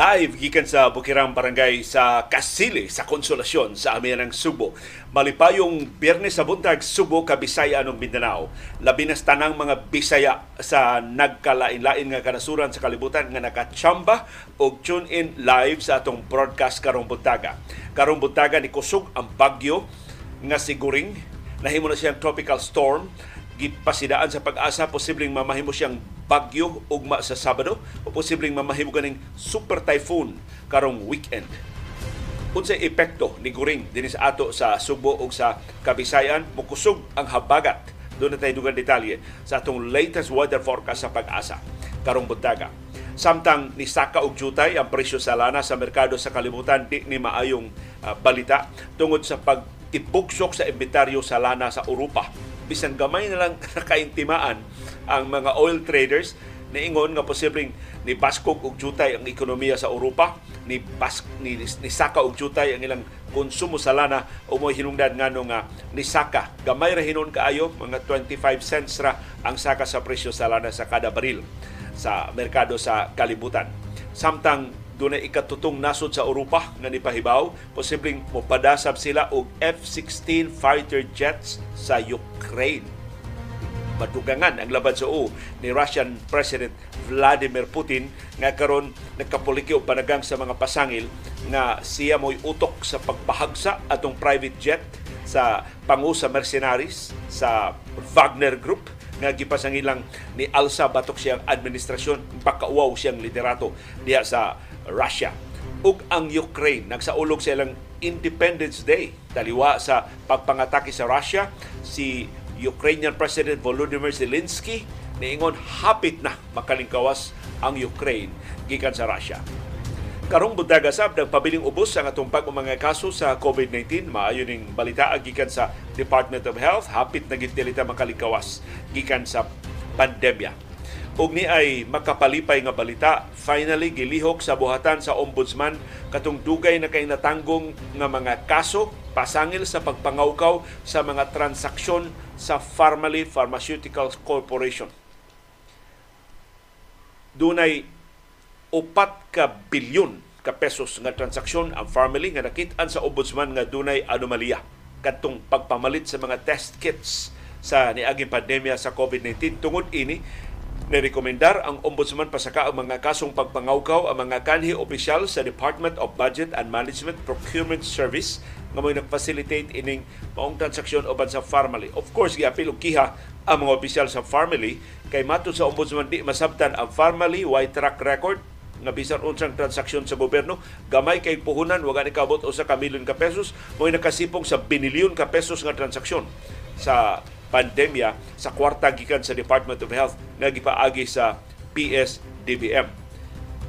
live gikan sa Bukirang Barangay sa Kasili sa Konsolasyon sa Amihanang Subo. Malipayong Biyernes sa buntag Subo Kabisaya anong Mindanao. Labi na tanang mga Bisaya sa nagkalain-lain nga kanasuran sa kalibutan nga nakachamba og tune in live sa atong broadcast karong buntaga. Karong buntaga ni kusog ang bagyo nga siguring nahimo na siyang tropical storm gipasidaan sa pag-asa posibleng mamahimo siyang bagyo ugma sa Sabado o posibleng mamahimo ganing super typhoon karong weekend. Unsay epekto ni Guring dinis ato sa Subo ug sa Kabisayan mukusog ang habagat. Doon na tayo dugang detalye sa atong latest weather forecast sa pag-asa karong buntaga. Samtang ni Saka og jutay ang presyo sa lana sa merkado sa kalibutan di ni maayong uh, balita tungod sa pag ipugsok sa inventaryo sa lana sa Europa. Bisan gamay na lang nakaintimaan ang mga oil traders niingon nga posibleng ni baskog og jutay ang ekonomiya sa Europa ni bas ni, ni saka og jutay ang ilang konsumo sa lana. Umoy hinungdan ngano nga ni saka gamay ra hinon kaayo mga 25 cents ra ang saka sa presyo sa lana sa kada baril sa merkado sa kalibutan. Samtang dunay ikatutong nasod sa Europa nga nipahibaw. Posibleng mopadasab sila og F-16 fighter jets sa Ukraine. Madugangan ang laban sa U ni Russian President Vladimir Putin nga karon nagkapoliki og panagang sa mga pasangil nga siya mo'y utok sa pagpahagsa atong private jet sa pangu sa mercenaries sa Wagner Group nga gipasangilang ni Alsa batok siyang administrasyon. Pakauwaw siyang liderato diha sa Russia. Ug ang Ukraine nagsaulog sa ilang Independence Day. Taliwa sa pagpangatake sa Russia si Ukrainian President Volodymyr Zelensky niingon hapit na makalingkawas ang Ukraine gikan sa Russia. Karong buntaga sab nagpabiling ubos ang atong pag mga kaso sa COVID-19 maayo ning balita gikan sa Department of Health hapit na gid makalingkawas gikan sa pandemya ug ni ay makapalipay nga balita finally gilihok sa buhatan sa ombudsman katong dugay na kay natanggong nga mga kaso pasangil sa pagpangawkaw sa mga transaksyon sa Pharmaly Pharmaceuticals Corporation. Dunay upat ka bilyon ka pesos nga transaksyon ang Pharmaly nga nakitaan sa ombudsman nga dunay anomalya kadtong pagpamalit sa mga test kits sa niaging pandemya sa COVID-19 tungod ini Nirekomendar ang Ombudsman pasaka ang mga kasong pagpangawkaw ang mga kanhi opisyal sa Department of Budget and Management Procurement Service nga may nag-facilitate ining maong transaksyon oban sa Farmally. Of course, giapil og kiha ang mga opisyal sa Farmally kay matud sa Ombudsman di masabtan ang Farmally why track record nga bisan unsang transaksyon sa gobyerno gamay kay puhunan wag ni kabot usa ka milyon ka pesos mo nakasipong sa binilyon ka pesos nga transaksyon sa pandemya sa kwarta gikan sa Department of Health nga gipaagi sa PSDBM.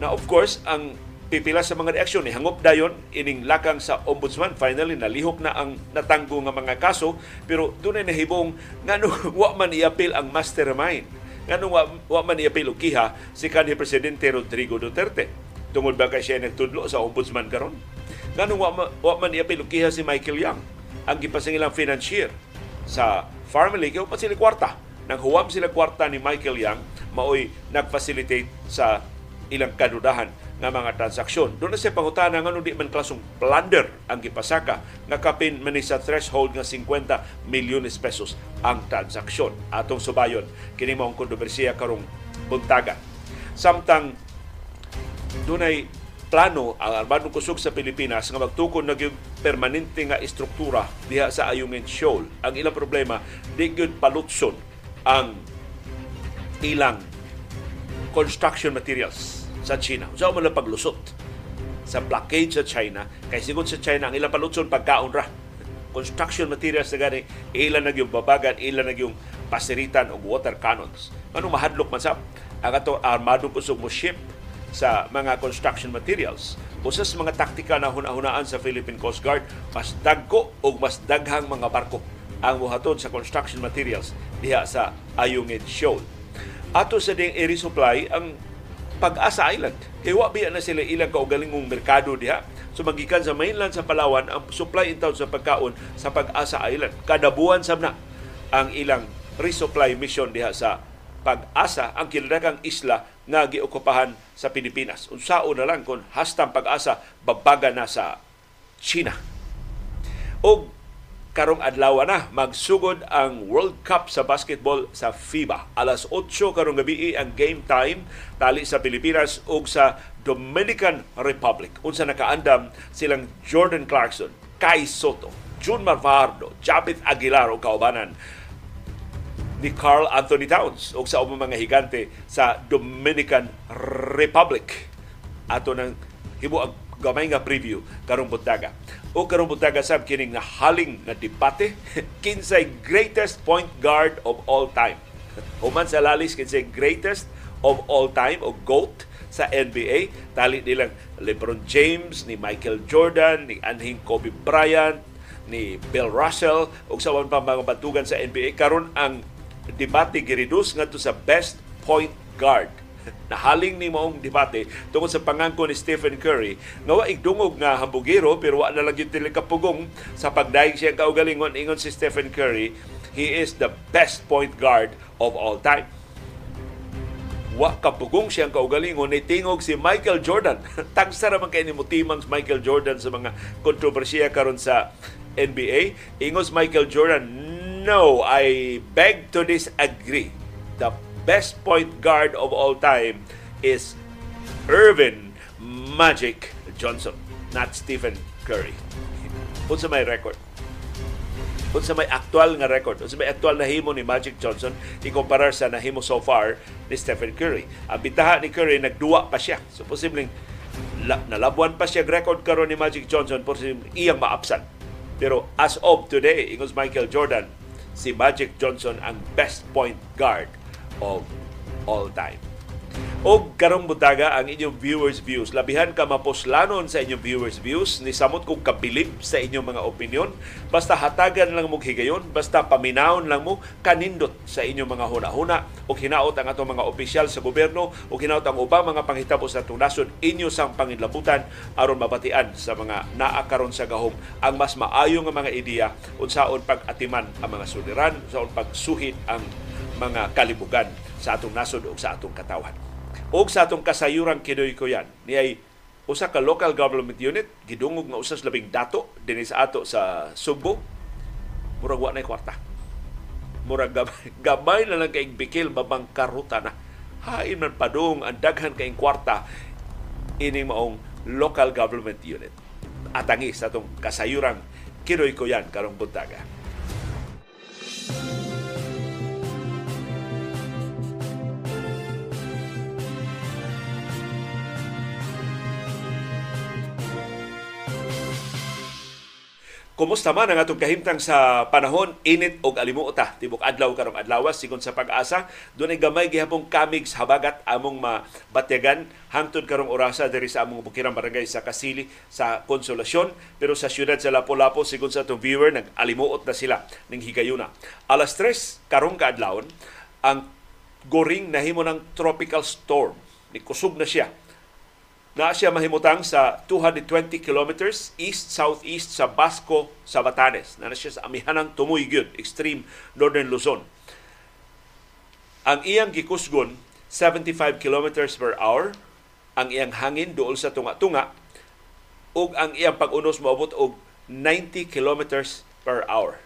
Na of course, ang pipila sa mga reaksyon ni hangop dayon ining lakang sa ombudsman finally nalihok na ang natanggo nga mga kaso pero dunay nahibong ngano wa man iapil ang mastermind. Ngano wa, wa man iapil og kiha si kanhi presidente Rodrigo Duterte. Tungod ba kay siya nagtudlo sa ombudsman karon? Ngano wa, wa man iapil og kiha si Michael Young ang gipasingilang financier sa Farmily, kaya pa sila kwarta. Nang huwam sila kwarta ni Michael Young, maoy nag-facilitate sa ilang kadudahan nga mga transaksyon. Doon na siya pangutana nga di man klasong plunder ang gipasaka nga kapin man sa threshold nga 50 milyones pesos ang transaksyon. Atong subayon, kini maong kontrobersiya karong buntaga. Samtang dunay plano ang Armado Kusog sa Pilipinas nga magtukod na yung permanente nga istruktura diha sa Ayungin Shoal. Ang ilang problema, di gyud palutson ang ilang construction materials sa China. Sa man paglusot sa blockade sa China, kay sigon sa China ang ilang palutson pagkaon ra. Construction materials na gani, ilan na yung babagan, ilan na yung pasiritan o water cannons. Ano mahadlok man sa ang ato armado kusog mo ship sa mga construction materials. Usas mga taktika na hunahunaan sa Philippine Coast Guard, mas dagko o mas daghang mga barko ang muhatod sa construction materials diha sa Ayungin Shoal. Ato sa ding air supply ang Pag-asa Island. Iwa biya na sila ilang kaugalingong merkado diha. So sa mainland sa Palawan, ang supply in town sa pagkaon sa Pag-asa Island. Kada buwan sab na ang ilang resupply mission diha sa pag-asa ang kinadakang isla nga giokupahan sa Pilipinas. Unsao na lang kung hastang pag-asa babaga na sa China. O karong adlaw na magsugod ang World Cup sa basketball sa FIBA. Alas 8 karong gabi ang game time tali sa Pilipinas ug sa Dominican Republic. Unsa nakaandam silang Jordan Clarkson, Kai Soto, Jun Marvardo, Japith Aguilar o kaubanan ni Carl Anthony Towns o sa umang mga higante sa Dominican Republic. Ato nang hibo ang gamay nga preview karong buntaga. O karong buntaga sab kining haling nga debate kinsay greatest point guard of all time. Human sa lalis kinsay greatest of all time o GOAT sa NBA. Tali nilang LeBron James, ni Michael Jordan, ni anhing Kobe Bryant, ni Bill Russell ug sa pa mga batugan sa NBA karon ang debate gireduce ngadto sa best point guard. Nahaling ni maong debate tungkol sa pangangko ni Stephen Curry. Nga wa igdungog nga hambugero pero wa na lang gyud kapugong sa pagdaig siya kaugalingon ingon si Stephen Curry he is the best point guard of all time. Wa kapugong siyang kaugalingon ni tingog si Michael Jordan. Tagsa ra man kay ni mutimang Michael Jordan sa mga kontrobersiya karon sa NBA ingos Michael Jordan No, I beg to disagree. The best point guard of all time is Irvin Magic Johnson, not Stephen Curry. Unsa may record? Unsa may aktual nga record? Unsa may aktual na himo ni Magic Johnson ikumparar sa nahimo so far ni Stephen Curry? Ang bitaha ni Curry nagduwa pa siya. So posibleng nalabuan pa siya record karon ni Magic Johnson posibleng iyang maapsan. Pero as of today, ingos Michael Jordan, si Magic Johnson ang best point guard of all time. O karong butaga ang inyong viewers views. Labihan ka maposlanon sa inyong viewers views. Ni samot kong kabilib sa inyong mga opinion. Basta hatagan lang mo higayon. Basta paminahon lang mo kanindot sa inyong mga huna-huna. O hinaot ang atong mga opisyal sa gobyerno. O hinaot ang ubang mga panghitabo sa atong nasod. Inyo sang panginlabutan aron mabatian sa mga naakaron sa gahom ang mas maayo nga mga ideya unsaon pag-atiman ang mga suliran, unsaon pagsuhit ang mga kalibugan sa atong nasod o sa atong katawan. O sa atong kasayuran kinoy ko yan, ni ay usa ka local government unit, gidungog nga usas labing dato din sa ato sa Subo, murag wa na kwarta. Murag gamay, gamay na lang kaing bikil babang karuta na. Hain man padung ang daghan kaing kwarta ini maong local government unit. Atangi sa atong kasayuran kinoy ko yan karong buntaga. Kumusta man ang atong kahimtang sa panahon? Init og alimuota. Tibok adlaw karong adlaw sigon sa pag-asa dunay gamay gihapon kamig habagat among mabatyagan. Hangtod karong orasa diri sa among bukirang barangay sa Kasili sa Konsolasyon pero sa siyudad sa Lapu-Lapu sigon sa atong viewer nag-alimuot na sila. Ning higayuna. Alas 3 karong kaadlawon ang goring nahimo ng tropical storm. Ni kusog na siya na siya mahimutang sa 220 kilometers east-southeast sa Basco, sa Batanes. Na, siya sa amihanang tumoy gyud extreme northern Luzon. Ang iyang gikusgon 75 kilometers per hour, ang iyang hangin duol sa tunga-tunga, ug ang iyang pag-unos moabot og 90 kilometers per hour.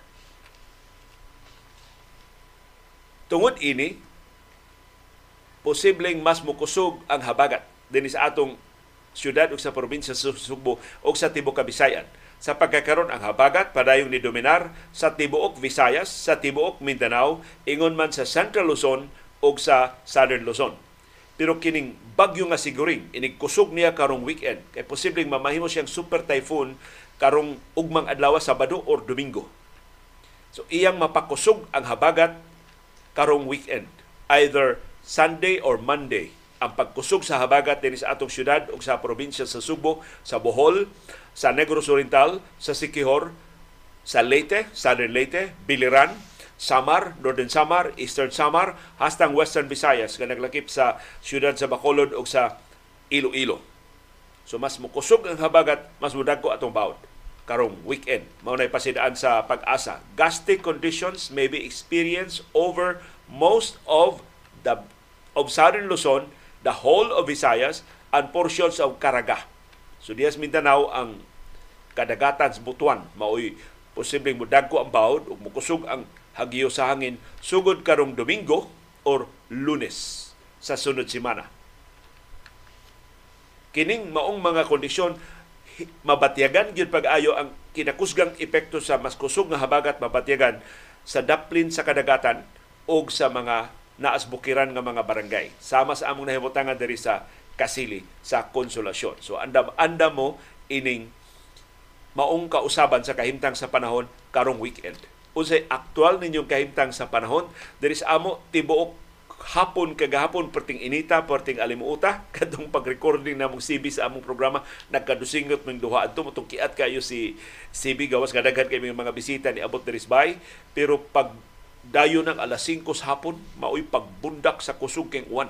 Tungod ini, posibleng mas mukusog ang habagat din sa atong syudad ug sa probinsya sa Subo ug sa tibuok Kabisayan. Sa pagkakaroon ang habagat padayong ni dominar sa tibuok Visayas, sa tibuok Mindanao, ingon man sa Central Luzon ug sa Southern Luzon. Pero kining bagyo nga siguring, inigkusog niya karong weekend. Kay posibleng mamahimo siyang super typhoon karong ugmang adlaw Sabado or Domingo. So iyang mapakusog ang habagat karong weekend. Either Sunday or Monday ang pagkusog sa habagat dinhi sa atong syudad ug sa probinsya sa Subo, sa Bohol, sa Negros Oriental, sa Siquijor, sa Leyte, Southern Leyte, Biliran, Samar, Northern Samar, Eastern Samar, hastang Western Visayas nga naglakip sa syudad sa Bacolod ug sa Iloilo. So mas mukusog ang habagat, mas mudagko atong bawd karong weekend. Mao nay pasidaan sa pag-asa. Gusty conditions may be experienced over most of the of Southern Luzon, the whole of Visayas, and portions of Caraga. So Diaz Mindanao ang kadagatan sa Butuan maoy posibleng mudagko ang bawod ug mukusog ang hagyo sa hangin sugod karong Domingo or Lunes sa sunod semana. Kining maong mga kondisyon mabatyagan gyud pag-ayo ang kinakusgang epekto sa mas kusog nga habagat mabatyagan sa daplin sa kadagatan o sa mga naasbukiran nga mga barangay. Sama sa among nahimutangan diri sa Kasili sa Konsolasyon. So andam anda mo ining maong kausaban sa kahimtang sa panahon karong weekend. Unsay aktual ninyong kahimtang sa panahon diri sa amo tibuok hapon kagahapon perting inita perting alimuota kadtong pag-recording namong CB sa among programa nagkadusingot ming duha adto mutong kiat kayo si CB gawas nga daghan kay mga bisita ni abot diri bay pero pag dayo ng alas 5 sa hapon maoy pagbundak sa kusog keng uwan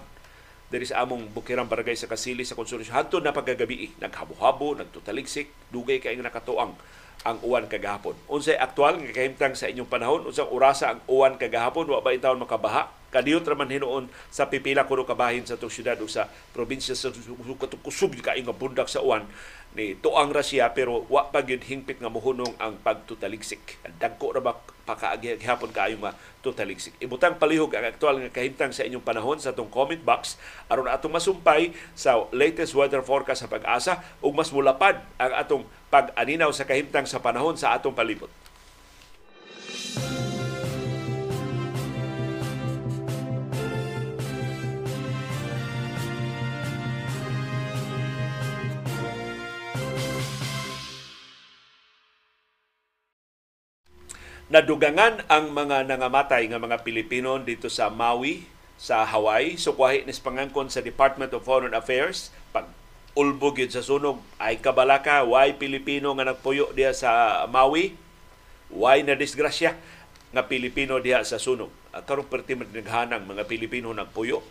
diri sa among bukirang barangay sa Kasili sa Konsolasyon. Hanto na pagkagabi, naghabo-habo, nagtutaliksik, dugay kay nakatuang ang uwan kagahapon. Unsay aktual nga kahimtang sa inyong panahon, unsang orasa ang uwan kagahapon, wa ba intawon makabaha? Kadiyot raman hinuon sa pipila kuno kabahin sa itong syudad o sa probinsya sa kusog ka nga bundak sa uwan ni tuang ra siya pero wa pa gyud hingpit nga mohunong ang pagtutaliksik. Dagko ra ba pakaagi hapon kaayo ma tutaliksik. Ibutang palihog ang aktual nga kahimtang sa inyong panahon sa atong comment box aron atong masumpay sa latest weather forecast sa pag-asa ug mas mulapad ang atong pag-aninaw sa kahimtang sa panahon sa atong palibot. Nadugangan ang mga nangamatay nga mga Pilipino dito sa Maui, sa Hawaii. Sukwahi ni pangangkon sa Department of Foreign Affairs pag ulbog yun sa sunog ay kabalaka why Pilipino nga nagpuyo diya sa Maui? Why na disgrasya nga Pilipino diha sa sunog? Karon perti naghanang mga Pilipino nagpuyo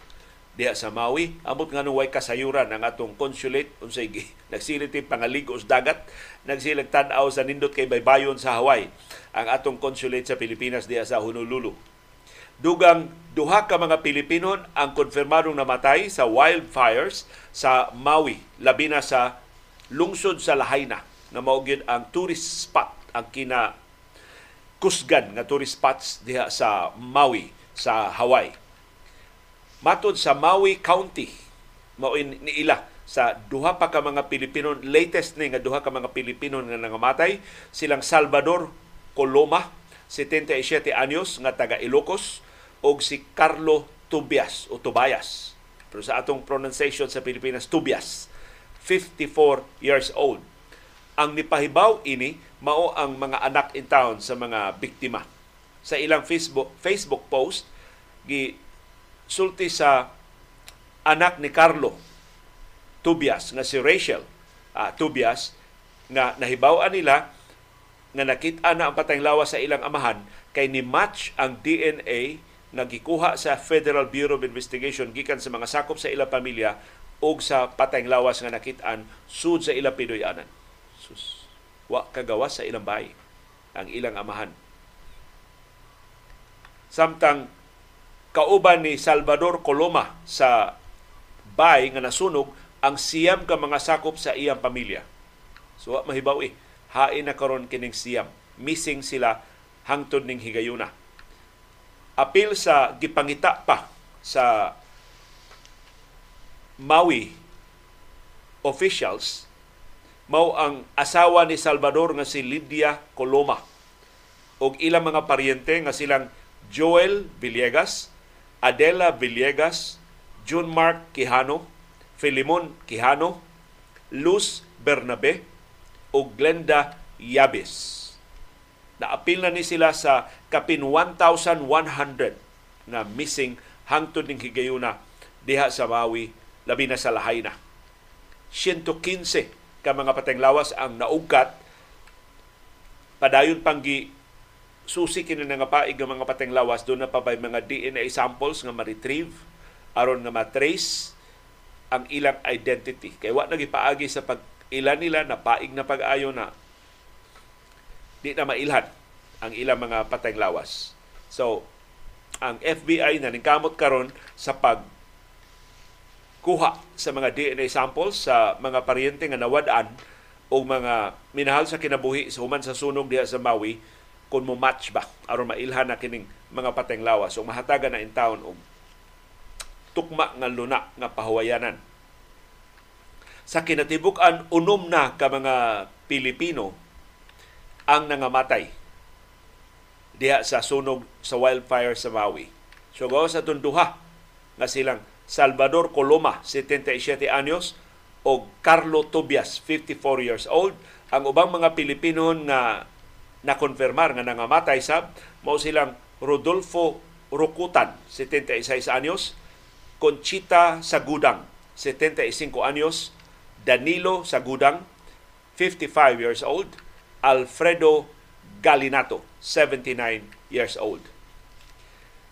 diha sa Maui amot nga way kasayuran ang atong consulate unsay nagsiliti pangaligos dagat nagsilag tan-aw sa nindot kay baybayon sa Hawaii ang atong consulate sa Pilipinas diha sa Honolulu. Dugang duha ka mga Pilipino ang konfirmadong namatay sa wildfires sa Maui, labi na sa lungsod sa Lahaina na maugid ang tourist spot ang kina kusgan nga tourist spots diha sa Maui sa Hawaii. Matod sa Maui County, mao ni ila sa duha pa ka mga Pilipino, latest ni nga duha ka mga Pilipino nga nangamatay, silang Salvador Coloma, 77 anyos nga taga Ilocos og si Carlo Tubias o Tobias. Pero sa atong pronunciation sa Pilipinas Tubias, 54 years old. Ang nipahibaw ini mao ang mga anak in town sa mga biktima. Sa ilang Facebook Facebook post gi sulti sa anak ni Carlo Tubias nga si Rachel uh, Tubias nga nahibaw nila nga nakita na ang patayng lawas sa ilang amahan kay ni match ang DNA nga gikuha sa Federal Bureau of Investigation gikan sa mga sakop sa ilang pamilya o sa patayng lawas nga nakitaan sud sa ilang pidoyanan. Sus, wa kagawas sa ilang bahay ang ilang amahan. Samtang kauban ni Salvador Coloma sa bay nga nasunog ang siyam ka mga sakop sa iyang pamilya. So, mahibaw eh hain na karon kining siyam. Missing sila hangtod ning higayuna. Apil sa gipangita pa sa Maui officials mao ang asawa ni Salvador nga si Lydia Coloma ug ilang mga paryente nga silang Joel Villegas, Adela Villegas, June Mark Quijano, Filimon Quijano, Luz Bernabe, o Glenda Yabis. Naapil na ni sila sa kapin 1,100 na missing hangtod ning higayuna diha sa Maui, labi na sa Lahaina. 115 ka mga pateng lawas ang naugkat padayon panggi susi kini nga paig nga mga pateng lawas doon na pa bay mga DNA samples nga ma-retrieve aron nga ma-trace ang ilang identity kay wa nagipaagi sa pag ilan nila na paig na pag-ayo na di na mailhan ang ilang mga patayng lawas. So, ang FBI na ningkamot karon sa pag kuha sa mga DNA samples sa mga paryente nga nawad-an o mga minahal sa kinabuhi sa human sa sunog diha sa Maui kung mo match ba aron mailhan na kining mga pateng lawas so mahatagan na in town og tukma nga luna nga pahuwayanan sa kinatibuk-an unom na ka mga Pilipino ang nangamatay diha sa sunog sa wildfire sa Maui. So gawa sa tunduha nga silang Salvador Coloma, 77 anyos, o Carlo Tobias, 54 years old. Ang ubang mga Pilipino nga nakonfirmar nga nangamatay sab mao silang Rodolfo Rukutan, 76 anyos, Conchita Sagudang, 75 anyos, Danilo Sagudang, 55 years old, Alfredo Galinato, 79 years old.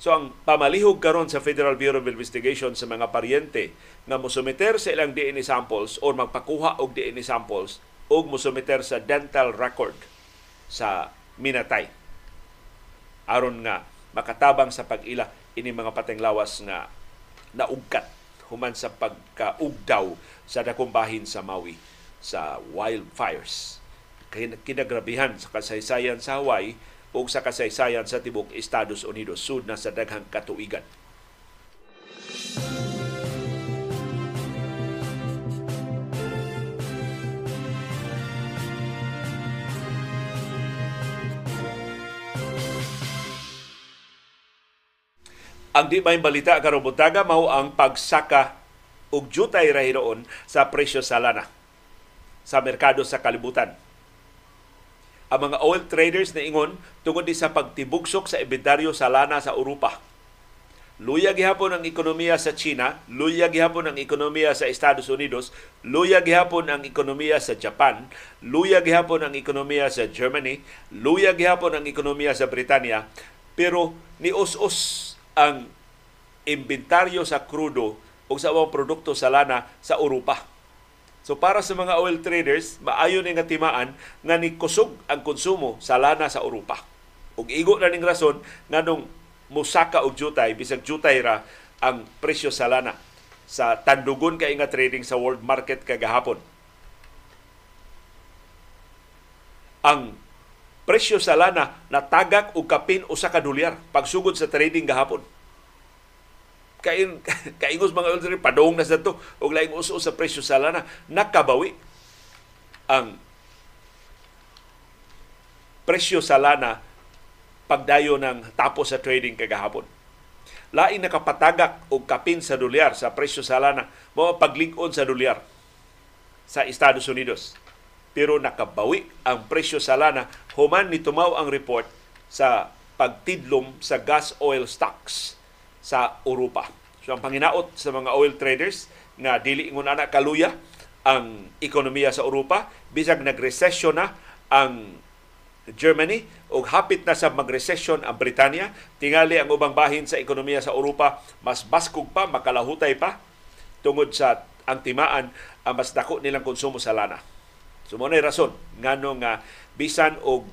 So ang pamalihog karon sa Federal Bureau of Investigation sa mga paryente nga mosumeter sa ilang DNA samples o magpakuha og DNA samples o mosumeter sa dental record sa minatay aron nga makatabang sa pag-ila ini mga pateng lawas nga naugkat human sa pagkaugdaw sa dakong sa Maui sa wildfires. Kinagrabihan sa kasaysayan sa Hawaii o sa kasaysayan sa tibok Estados Unidos sud na sa daghang katuigan. Ang di may balita karon buntaga mao ang pagsaka og jutay ra sa presyo sa lana sa merkado sa kalibutan ang mga oil traders na ingon tungod di sa pagtibugsok sa inventaryo sa lana sa Europa. Luya gihapon ang ekonomiya sa China, luya gihapon ang ekonomiya sa Estados Unidos, luya gihapon ang ekonomiya sa Japan, luya gihapon ang ekonomiya sa Germany, luya gihapon ang ekonomiya sa Britanya, pero ni us-us ang inventaryo sa krudo o sa mga produkto sa lana sa Europa So para sa mga oil traders, maayo nga timaan nga ni kusog ang konsumo sa lana sa Europa. Ug igo na ning rason nganong musaka og jutay bisag jutay ra ang presyo sa lana sa tandugon kay nga trading sa world market kagahapon. Ang presyo sa lana natagak og kapin usa ka dolyar pagsugod sa trading gahapon kain kaingos mga oil padong na sa to og laing uso sa presyo sa lana nakabawi ang presyo sa lana pagdayo ng tapos sa trading kagahapon. Lain nakapatagak og kapin sa dolyar sa presyo sa lana mo paglig-on sa dolyar sa Estados Unidos. Pero nakabawi ang presyo sa lana human ni tumaw ang report sa pagtidlom sa gas oil stocks sa Europa. So ang panginaot sa mga oil traders nga dili ingon ana kaluya ang ekonomiya sa Europa bisag nagresesyon na ang Germany ug hapit na sa magresesyon ang Britanya tingali ang ubang bahin sa ekonomiya sa Europa mas baskog pa makalahutay pa tungod sa ang timaan ang mas dako nilang konsumo sa lana. So mo rason ngano nga bisan og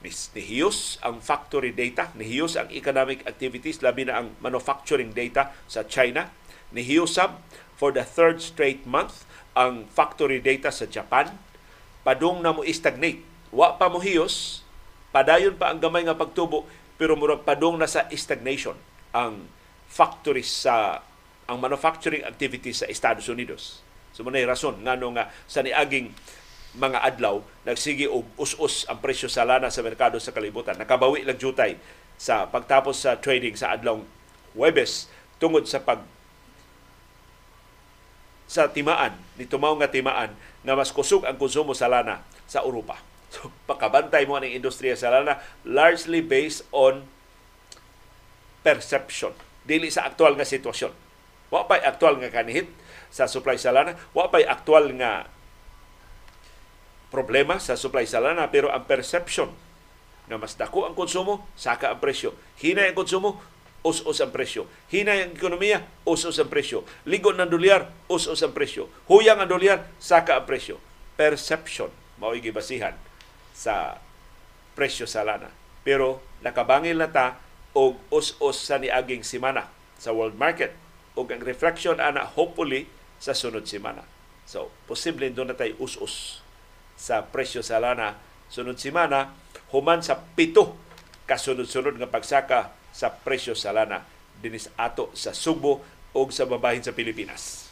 nihiyos ang factory data, nihiyos ang economic activities, labi na ang manufacturing data sa China. Nihiyosab for the third straight month ang factory data sa Japan. Padung na mo stagnate. Wa pa mo hiyos, padayon pa ang gamay nga pagtubo, pero murag padung na sa stagnation ang factories sa ang manufacturing activities sa Estados Unidos. So mo rason ngano nga sa niaging mga adlaw nagsigi og us-us ang presyo sa lana sa merkado sa kalibutan. Nakabawi lang jutay sa pagtapos sa trading sa adlaw Webes tungod sa pag sa timaan, ni tumaw nga timaan na mas kusog ang konsumo sa lana sa Europa. So, pakabantay mo ang industriya sa lana largely based on perception, dili sa aktual nga sitwasyon. Wa pa'y aktual nga kanihit sa supply sa lana, wa pa'y aktual nga problema sa supply sa lana pero ang perception na mas dako ang konsumo, saka ang presyo. Hinay ang konsumo, us-us ang presyo. Hinay ang ekonomiya, us-us ang presyo. Ligo ng dolyar, us-us ang presyo. Huyang ang dolyar, saka ang presyo. Perception, mao basihan sa presyo sa lana. Pero nakabangil na ta og us-us sa niaging semana sa world market ug ang reflection ana hopefully sa sunod semana. So, posible doon na tayo us-us sa presyo sa lana sunod semana human sa pito kasunod-sunod nga pagsaka sa presyo sa lana dinis ato sa Subo o sa babahin sa Pilipinas.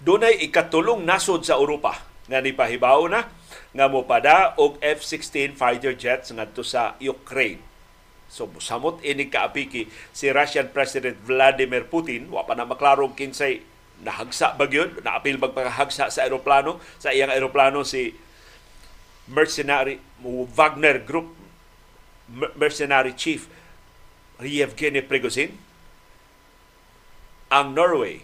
Dunay ikatulong nasod sa Europa nga nipahibaw na nga mopada og F-16 fighter jets ngadto sa Ukraine. So samot ini kaapiki si Russian President Vladimir Putin wa pa na maklarong kinsay nahagsa ba gyud naapil magpakahagsa sa eroplano sa iyang eroplano si mercenary Wagner Group mercenary chief Yevgeny Prigozhin ang Norway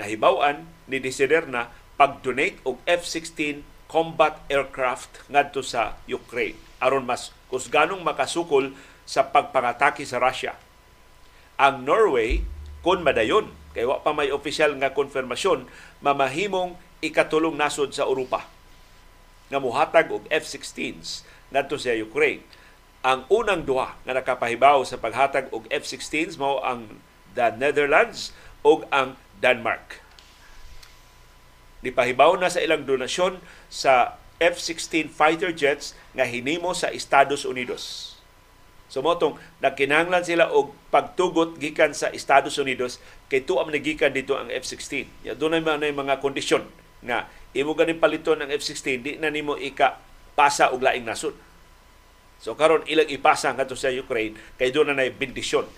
nahibaw-an ni desider na pag-donate og F-16 combat aircraft ngadto sa Ukraine aron mas kusganong makasukol sa pagpangatake sa Russia. Ang Norway kun madayon kay wa pa may opisyal nga konfirmasyon mamahimong ikatulong nasod sa Europa nga muhatag og F-16s ngadto sa Ukraine. Ang unang duha nga nakapahibaw sa paghatag og F-16s mao ang the Netherlands ug ang Denmark Nipahibaw na sa ilang donasyon sa F-16 fighter jets nga hinimo sa Estados Unidos. So motong nagkinahanglan sila og pagtugot gikan sa Estados Unidos kay tuam nagikan dito ang F-16. Ya dunay man mga kondisyon nga imo ganin paliton ang F-16 di na nimo ika pasa og laing nasod. So karon ilang ipasa ngadto sa Ukraine kay doon na nay bendisyon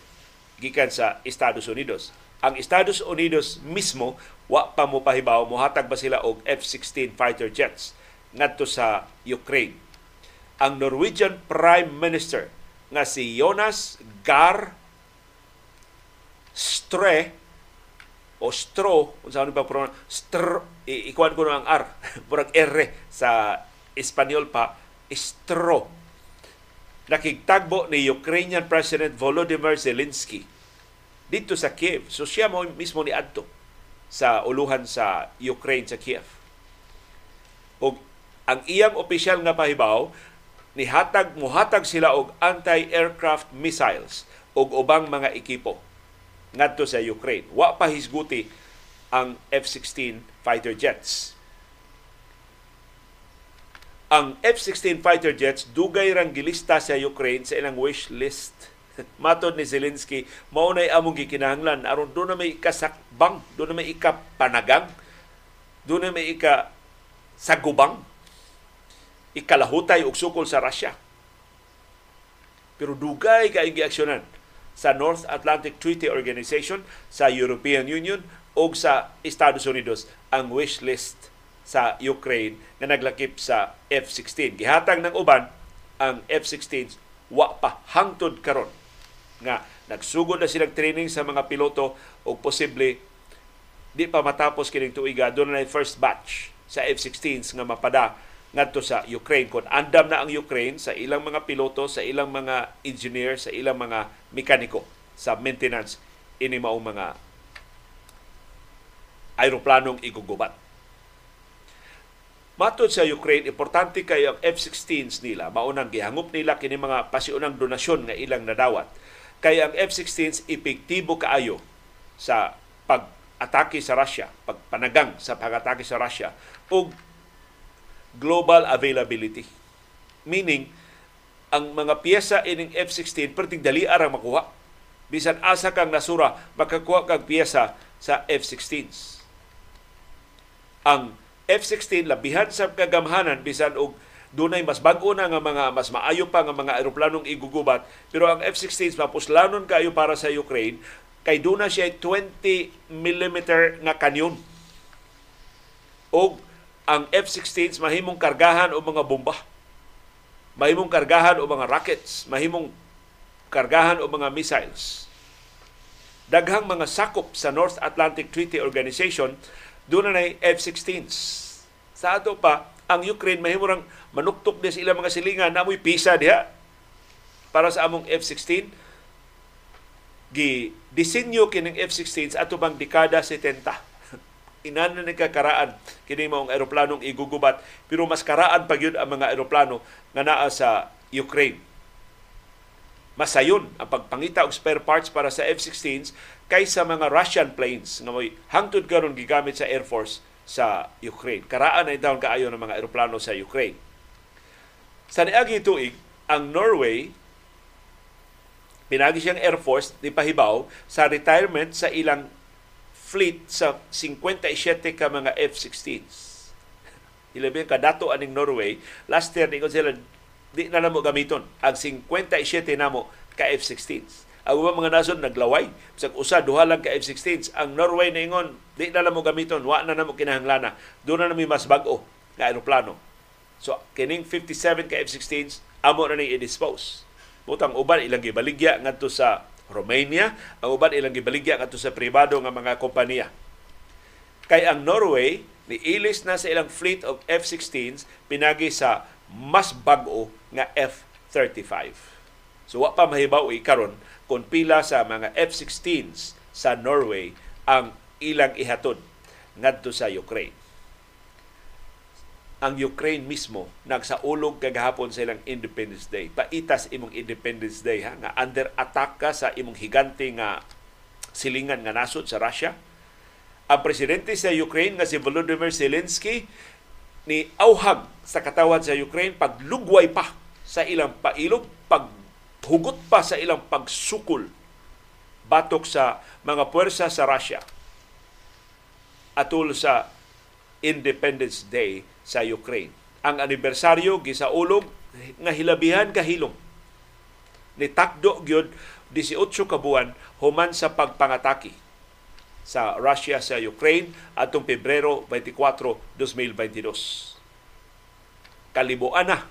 gikan sa Estados Unidos ang Estados Unidos mismo wa pa mo pahibaw mohatag ba sila og F-16 fighter jets ngadto sa Ukraine. Ang Norwegian Prime Minister nga si Jonas Gar Stre o Stro, kung saan ba pronoun, Str, ikuan ko na ang R, murag R sa Espanyol pa, Stro. Nakigtagbo ni Ukrainian President Volodymyr Zelensky dito sa Kiev. So siya mo mismo ni adto sa uluhan sa Ukraine sa Kiev. O ang iyang opisyal nga pahibaw nihatag muhatag sila og anti-aircraft missiles og ubang mga ekipo ngadto sa Ukraine. Wa pa hisguti ang F-16 fighter jets. Ang F-16 fighter jets dugay rang gilista sa Ukraine sa ilang wish list Matod ni Zelensky, mao nay among gikinahanglan aron do na may ikasakbang, do na may ikapanagang, do na may ika sagubang, ikalahutay og sukol sa Russia. Pero dugay kay giaksyonan sa North Atlantic Treaty Organization, sa European Union o sa Estados Unidos ang wish list sa Ukraine na naglakip sa F-16. Gihatag ng uban ang F-16 wa pa hangtod karon nga nagsugod na silang training sa mga piloto o posible di pa matapos kining tuiga doon na first batch sa F-16s nga mapada ngadto sa Ukraine kon andam na ang Ukraine sa ilang mga piloto sa ilang mga engineer sa ilang mga mekaniko sa maintenance ini mao mga aeroplanong igugubat Matod sa Ukraine, importante kay ang F-16s nila. Maunang gihangup nila kini mga pasiunang donasyon nga ilang nadawat kay ang F-16s epektibo kaayo sa pag-atake sa Russia, pagpanagang sa pag-atake sa Russia ug global availability. Meaning, ang mga piyesa ining F-16 perting dali arang makuha. Bisan asa kang nasura, makakuha kang piyesa sa F-16s. Ang F-16 labihan sa kagamhanan bisan og dunay mas bag-o na nga mga mas maayo pa nga mga eroplanong igugubat. Pero ang F-16 mapuslanon kayo para sa Ukraine kay duna siya 20 mm nga kanyon. Og ang F-16 mahimong kargahan o mga bomba. Mahimong kargahan o mga rockets. Mahimong kargahan o mga missiles. Daghang mga sakop sa North Atlantic Treaty Organization doon na F-16s sa ato pa ang Ukraine mahimurang manuktok din sa ilang mga silingan. Na mo'y pisa diha para sa among F-16. gi disenyo kining F-16s ato bang dekada 70 inan na nagkakaraan kini maong eroplanong igugubat. Pero mas karaan pa gyud ang mga eroplano nga naa sa Ukraine. Masayon ang pagpangita og spare parts para sa F-16s kaysa mga Russian planes nga may hangtod karon gigamit sa Air Force sa Ukraine. Karaan na itawon kaayo ng mga eroplano sa Ukraine. Sa niagi tuig, ang Norway pinagi siyang Air Force di pahibaw sa retirement sa ilang fleet sa 57 ka mga F-16s. Ilabi ka dato aning Norway, last year ni sila di na namo gamiton ang 57 namo ka F-16s. Ang ubang mga nasod naglaway. Sa usa duha lang ka F-16s. Ang Norway na ingon, di na lang mo gamiton, wa na namo kinahanglana. Doon na nami mas bag-o nga aeroplano. So, kining 57 ka F-16s, amo na ni i-dispose. Butang uban ilang gibaligya ngadto sa Romania, ang uban ilang gibaligya ngadto sa pribado nga mga kompanya. Kay ang Norway, ni ilis na sa ilang fleet of F-16s pinagi sa mas bag-o nga F-35. So wa pa mahibaw karon kung pila sa mga F-16s sa Norway ang ilang ihatod ngadto sa Ukraine. Ang Ukraine mismo nagsaulog kagahapon sa ilang Independence Day. Paitas imong Independence Day ha nga under attack ka sa imong higante nga silingan nga nasod sa Russia. Ang presidente sa Ukraine nga si Volodymyr Zelensky ni auhag sa katawan sa Ukraine paglugway pa sa ilang pailog, pag hugot pa sa ilang pagsukol batok sa mga puwersa sa Russia atul sa Independence Day sa Ukraine. Ang anibersaryo gisaulog nga hilabihan kahilom ni takdo gyud 18 ka buwan human sa pagpangataki sa Russia sa Ukraine atong Pebrero 24, 2022. Kalibuan na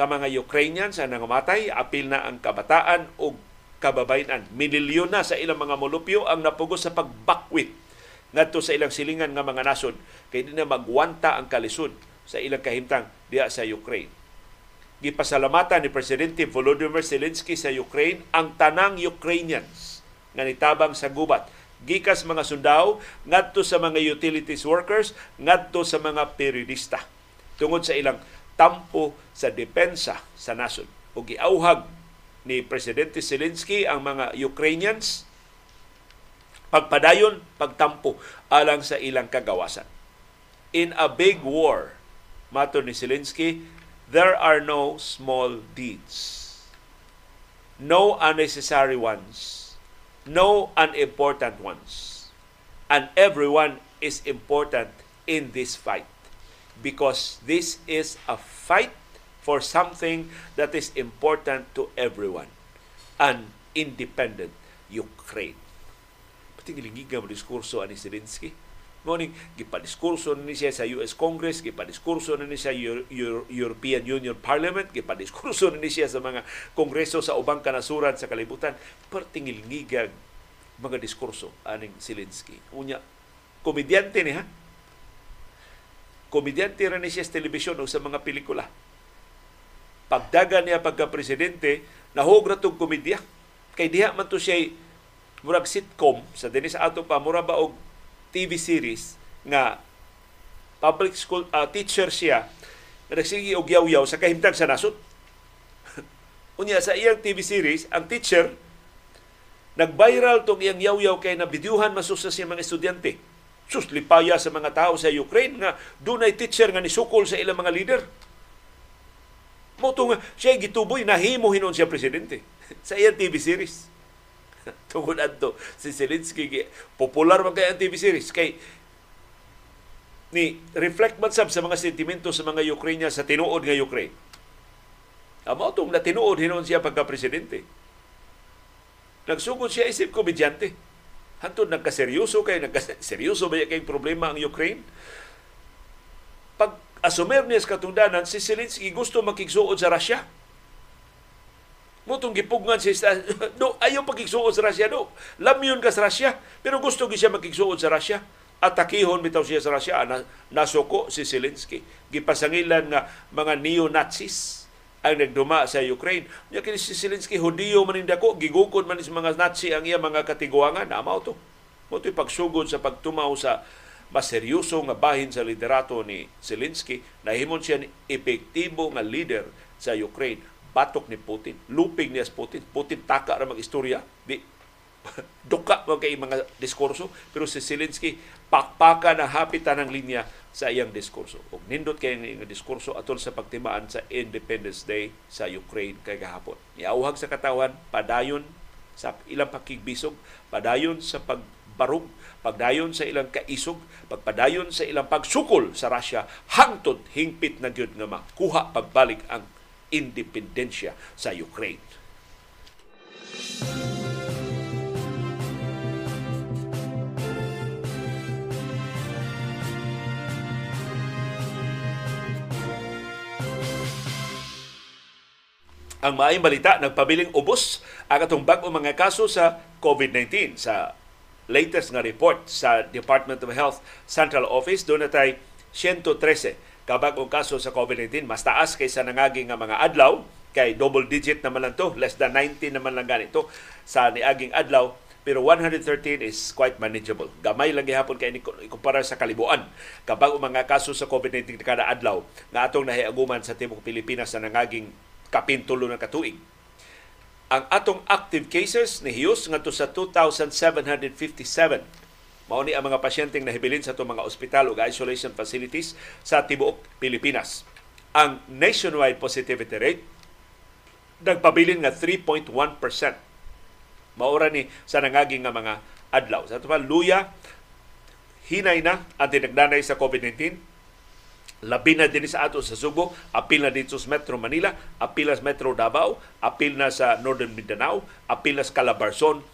ka mga Ukrainians ang nangamatay, apil na ang kabataan o kababayan. Minilyon na sa ilang mga molupyo ang napugos sa pagbakwit ngadto sa ilang silingan nga mga nasod kay di na magwanta ang kalisod sa ilang kahimtang diha sa Ukraine. Gipasalamatan ni Presidente Volodymyr Zelensky sa Ukraine ang tanang Ukrainians nga nitabang sa gubat gikas mga sundao ngadto sa mga utilities workers ngadto sa mga periodista tungod sa ilang tampo sa depensa sa nasod. O giauhag ni Presidente Zelensky ang mga Ukrainians pagpadayon, pagtampo alang sa ilang kagawasan. In a big war, mato ni Zelensky, there are no small deeds. No unnecessary ones. No unimportant ones. And everyone is important in this fight because this is a fight for something that is important to everyone an independent Ukraine. Pati gilingiga mo diskurso ani Zelensky. Morning, gipadiskurso ni siya sa US Congress, gipadiskurso ni siya sa European Union Parliament, gipadiskurso ni siya sa mga kongreso sa ubang kanasuran sa kalibutan. Pertingil ngigag mga diskurso aning Zelensky. Unya, komedyante ni ha? Komedyante rin siya sa telebisyon o sa mga pelikula. Pagdaga niya pagka-presidente, nahog na itong komedya. Kay diha man to siya murag sitcom sa dinis ato pa mura ba og TV series nga public school uh, teacher siya na nagsige og yaw-yaw sa kahimtang sa nasod. Unya sa iyang TV series, ang teacher nag-viral tong iyang yaw-yaw kay na bidyuhan masusa siya mga estudyante sus lipaya sa mga tao sa Ukraine nga dunay teacher nga nisukol sa ilang mga leader. Mo nga siya gituboy nahimo hinon siya presidente sa iyang TV series. Tungod adto si Zelensky popular man kay ang TV series kay ni reflect man sab sa mga sentimento sa mga Ukrainian sa tinuod nga Ukraine. Amo tong na tinuod hinon siya pagka presidente. Nagsugod siya isip komedyante Hantod nagkaseryoso kay nagkaseryoso ba kay problema ang Ukraine? Pag asumer niya sa katungdanan, si Zelensky gusto makigsuod sa Russia. Mutong gipugnan si do ayaw pagigsuod sa Russia do. Lamyon ka sa Russia, pero gusto gi siya makigsuod sa Russia. Atakihon bitaw siya sa Russia na, nasuko si Zelensky. Gipasangilan nga mga neo-Nazis ang nagduma sa Ukraine. Nya kini si Zelensky hudiyo man ko gigukod man sa mga Nazi ang iya mga katiguangan, amaw to. Mo pagsugod sa pagtumaw sa mas seryoso nga bahin sa liderato ni Zelensky, nahimon siya epektibo nga leader sa Ukraine. Batok ni Putin, luping niya sa Putin. Putin taka ra mag-istorya. Di, duka mo kay mga diskurso pero si Zelensky pakpaka na hapitan ng linya sa iyang diskurso. Ug nindot kay ni diskurso atol sa pagtimaan sa Independence Day sa Ukraine kay gahapon. Niauhag sa katawan padayon sa ilang pakigbisog, padayon sa pagbarug, pagdayon sa ilang kaisog, pagpadayon sa ilang pagsukol sa Russia hangtod hingpit na gyud nga makuha pagbalik ang independensya sa Ukraine. Ang maayong balita, nagpabiling ubos ang atong bag-o mga kaso sa COVID-19 sa latest nga report sa Department of Health Central Office doon natay 113 kabag-ong kaso sa COVID-19 mas taas kaysa nangagi nga mga adlaw kay double digit naman lang to less than 90 naman lang ganito sa niaging adlaw pero 113 is quite manageable. Gamay lang gihapon kay ikumpara sa kalibuan. Kabag mga kaso sa COVID-19 kada adlaw nga atong nahiaguman sa tibok Pilipinas na nangaging kapintulo ng katuig. Ang atong active cases ni Hughes ngadto sa 2,757 mao ni ang mga pasyenteng nahibilin sa itong mga ospital o isolation facilities sa tibuok Pilipinas. Ang nationwide positivity rate nagpabilin nga 3.1%. Maura ni sa nangaging nga mga adlaw. Sa ito pa, luya, hinay na ang tinagdanay sa COVID-19 Labi na din sa ato sa Subo, apil na dito sa Metro Manila, apil na sa Metro Davao, apil na sa Northern Mindanao, apil na sa Calabarzon,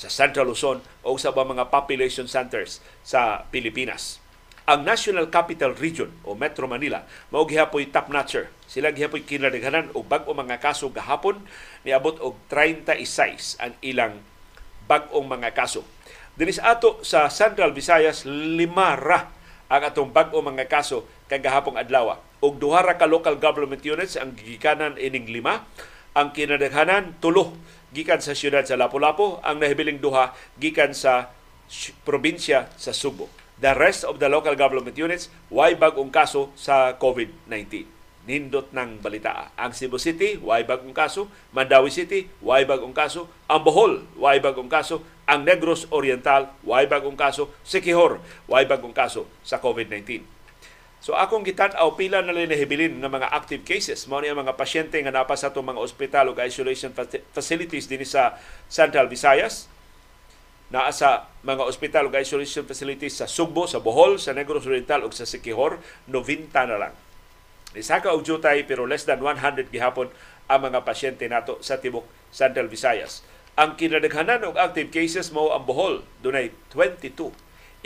sa Central Luzon o sa mga population centers sa Pilipinas. Ang National Capital Region o Metro Manila mao gihapoy top notcher. Sila gihapoy kinadaghanan og bag-o mga kaso gahapon niabot og 36 ang ilang bag-ong mga kaso. Dinis ato sa Central Visayas lima ra ang atong bag-o mga kaso kagahapong adlaw. Og duha ra ka local government units ang gigikanan ining lima. Ang kinadaghanan tulo gikan sa siyudad sa Lapu-Lapu, ang nahibiling duha gikan sa probinsya sa Subo. The rest of the local government units way bag-ong kaso sa COVID-19 nindot ng balita. Ang Cebu City, way bagong kaso. Mandawi City, way bagong kaso. Ang Bohol, way bagong kaso. Ang Negros Oriental, way bagong kaso. Sikihor, way bagong kaso sa COVID-19. So akong gitan-aw pila na nahibilin ng mga active cases mao ni ang mga pasyente nga napa sa atong mga ospital ug isolation facilities dinhi sa Central Visayas naa sa mga ospital ug isolation facilities sa Sugbo, sa Bohol, sa Negros Oriental ug sa Siquijor 90 na lang. Isa ka og jutay pero less than 100 gihapon ang mga pasyente nato sa tibok Central Visayas. Ang kinadaghanan og active cases mo ang Bohol dunay 22.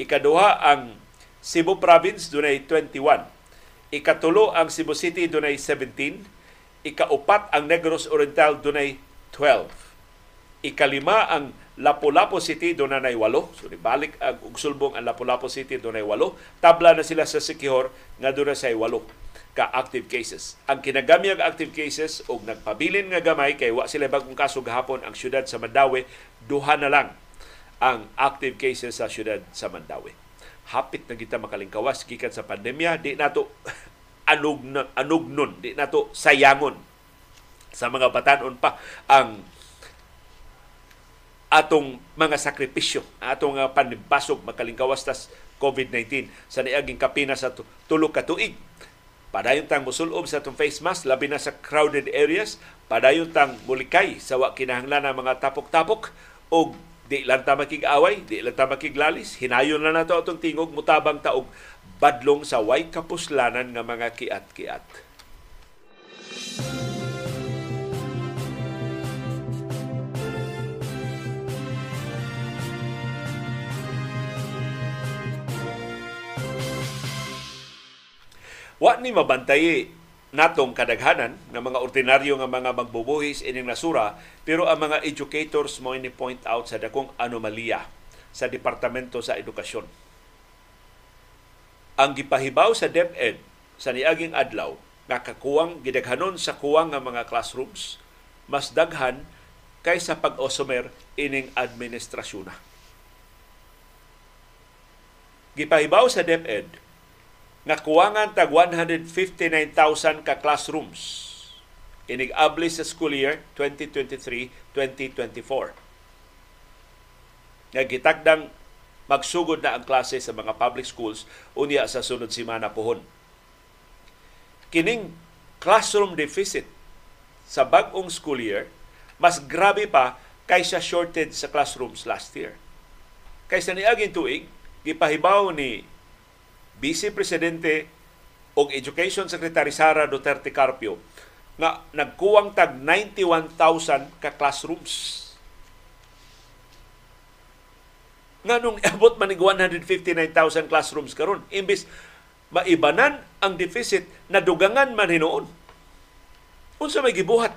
Ikaduha ang Cebu Province dunay 21. Ikatulo ang Cebu City dunay 17. Ikaupat ang Negros Oriental dunay 12. Ikalima ang Lapu-Lapu City dunay 8. So balik ang ugsulbong ang Lapu-Lapu City dunay 8. Tabla na sila sa Sikihor nga dunay say 8 ka active cases. Ang kinagami ang active cases og nagpabilin nga gamay kay wa sila bagong kaso gahapon ang syudad sa Mandawi, duha na lang ang active cases sa syudad sa Mandawi hapit na kita makalingkawas gikan sa pandemya di nato anug anug di nato sayangon sa mga batanon pa ang atong mga sakripisyo atong uh, panibasog makalingkawas tas COVID-19 sa niaging kapina sa tulo ka tuig. Padayon tang musulob sa atong face mask labi na sa crowded areas. Padayon tang mulikay sa wa kinahanglan mga tapok-tapok. O Di lang ta makig-away, di lang ta makiglalis. Hinayon na nato atong tingog mutabang taog badlong sa way kapuslanan nga mga kiat-kiat. Wa ni mabantay natong kadaghanan ng mga ordinaryo nga mga magbubuhis ining nasura pero ang mga educators mo ini point out sa dakong anomalya sa Departamento sa Edukasyon. Ang gipahibaw sa DepEd sa niaging adlaw nga kakuwang gidaghanon sa kuwang nga mga classrooms mas daghan kaysa pag-osomer ining administrasyon na. Gipahibaw sa DepEd nga kuwangan tag 159,000 ka classrooms inig abli sa school year 2023-2024. Nga gitagdang magsugod na ang klase sa mga public schools unya sa sunod simana pohon. Kining classroom deficit sa bag-ong school year mas grabe pa kaysa shortage sa classrooms last year. Kaysa ni aging tuig, gipahibaw ni Vice Presidente o Education Secretary Sara Duterte Carpio nga nagkuwang tag 91,000 ka classrooms. Nga nung abot manig 159,000 classrooms karon imbis maibanan ang deficit na dugangan man hinuon unsa may gibuhat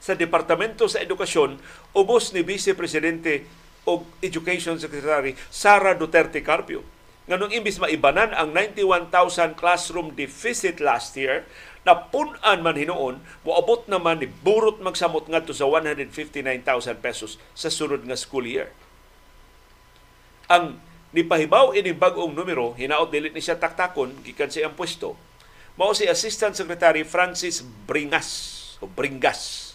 sa Departamento sa Edukasyon ubos ni Vice Presidente o Education Secretary Sara Duterte Carpio nga nung imbis maibanan ang 91,000 classroom deficit last year na punan man hinuon moabot naman ni burot magsamot ngadto sa 159,000 pesos sa sunod nga school year. Ang nipahibaw ini bag-ong numero hinaot dili ni siya taktakon gikan sa iyang pwesto mao si Assistant Secretary Francis Bringas o Bringas.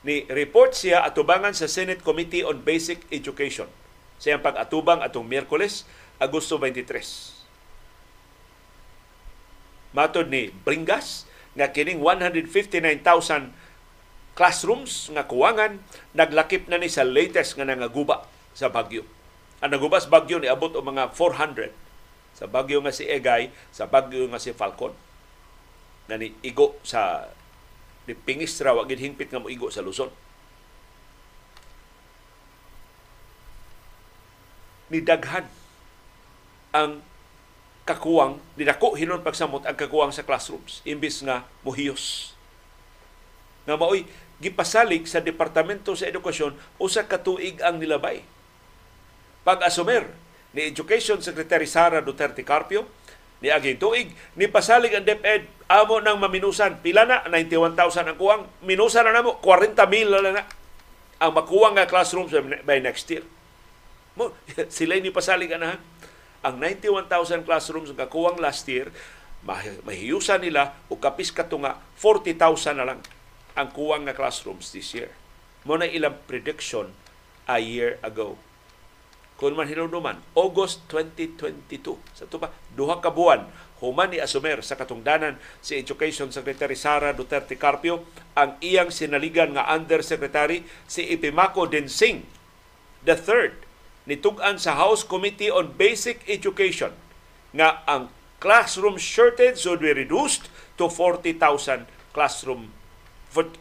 Ni report siya atubangan sa Senate Committee on Basic Education. Sa iyang pag-atubang atong Miyerkules Agosto 23 Matod ni Bringas nga kining 159,000 classrooms nga kuwangan naglakip na ni sa latest nga nangaguba sa Bagyo ang nagubas bagyo ni abot o mga 400 sa bagyo nga si Egay, sa bagyo nga si Falcon. Na ni igo sa ni pingistra wa gid hingpit nga mo igo sa Luzon. Ni daghan ang kakuwang ni dako hinon pagsamot ang kakuwang sa classrooms imbis nga mohiyos. Nga maoy gipasalig sa Departamento sa Edukasyon usa ka tuig ang nilabay. Pag-asumer ni Education Secretary Sara Duterte Carpio ni aging tuig ni pasalig ang DepEd amo nang maminusan. Pila na? 91,000 ang kuwang. Minusan na namo 40,000 na na ang makuwang nga classrooms by next year. Mo sila ni pasalig ana ang 91,000 classrooms nga kuwang last year mahiyusan nila o kapis katunga 40,000 na lang ang kuwang nga classrooms this year mo na ilang prediction a year ago kung man hinumduman, August 2022. Sa ito duha ka buwan, human ni asumer sa katungdanan si Education Secretary Sara Duterte Carpio ang iyang sinaligan nga Undersecretary si Ipimako Densing the third nitugan sa House Committee on Basic Education nga ang classroom shortage should be reduced to 40,000 classroom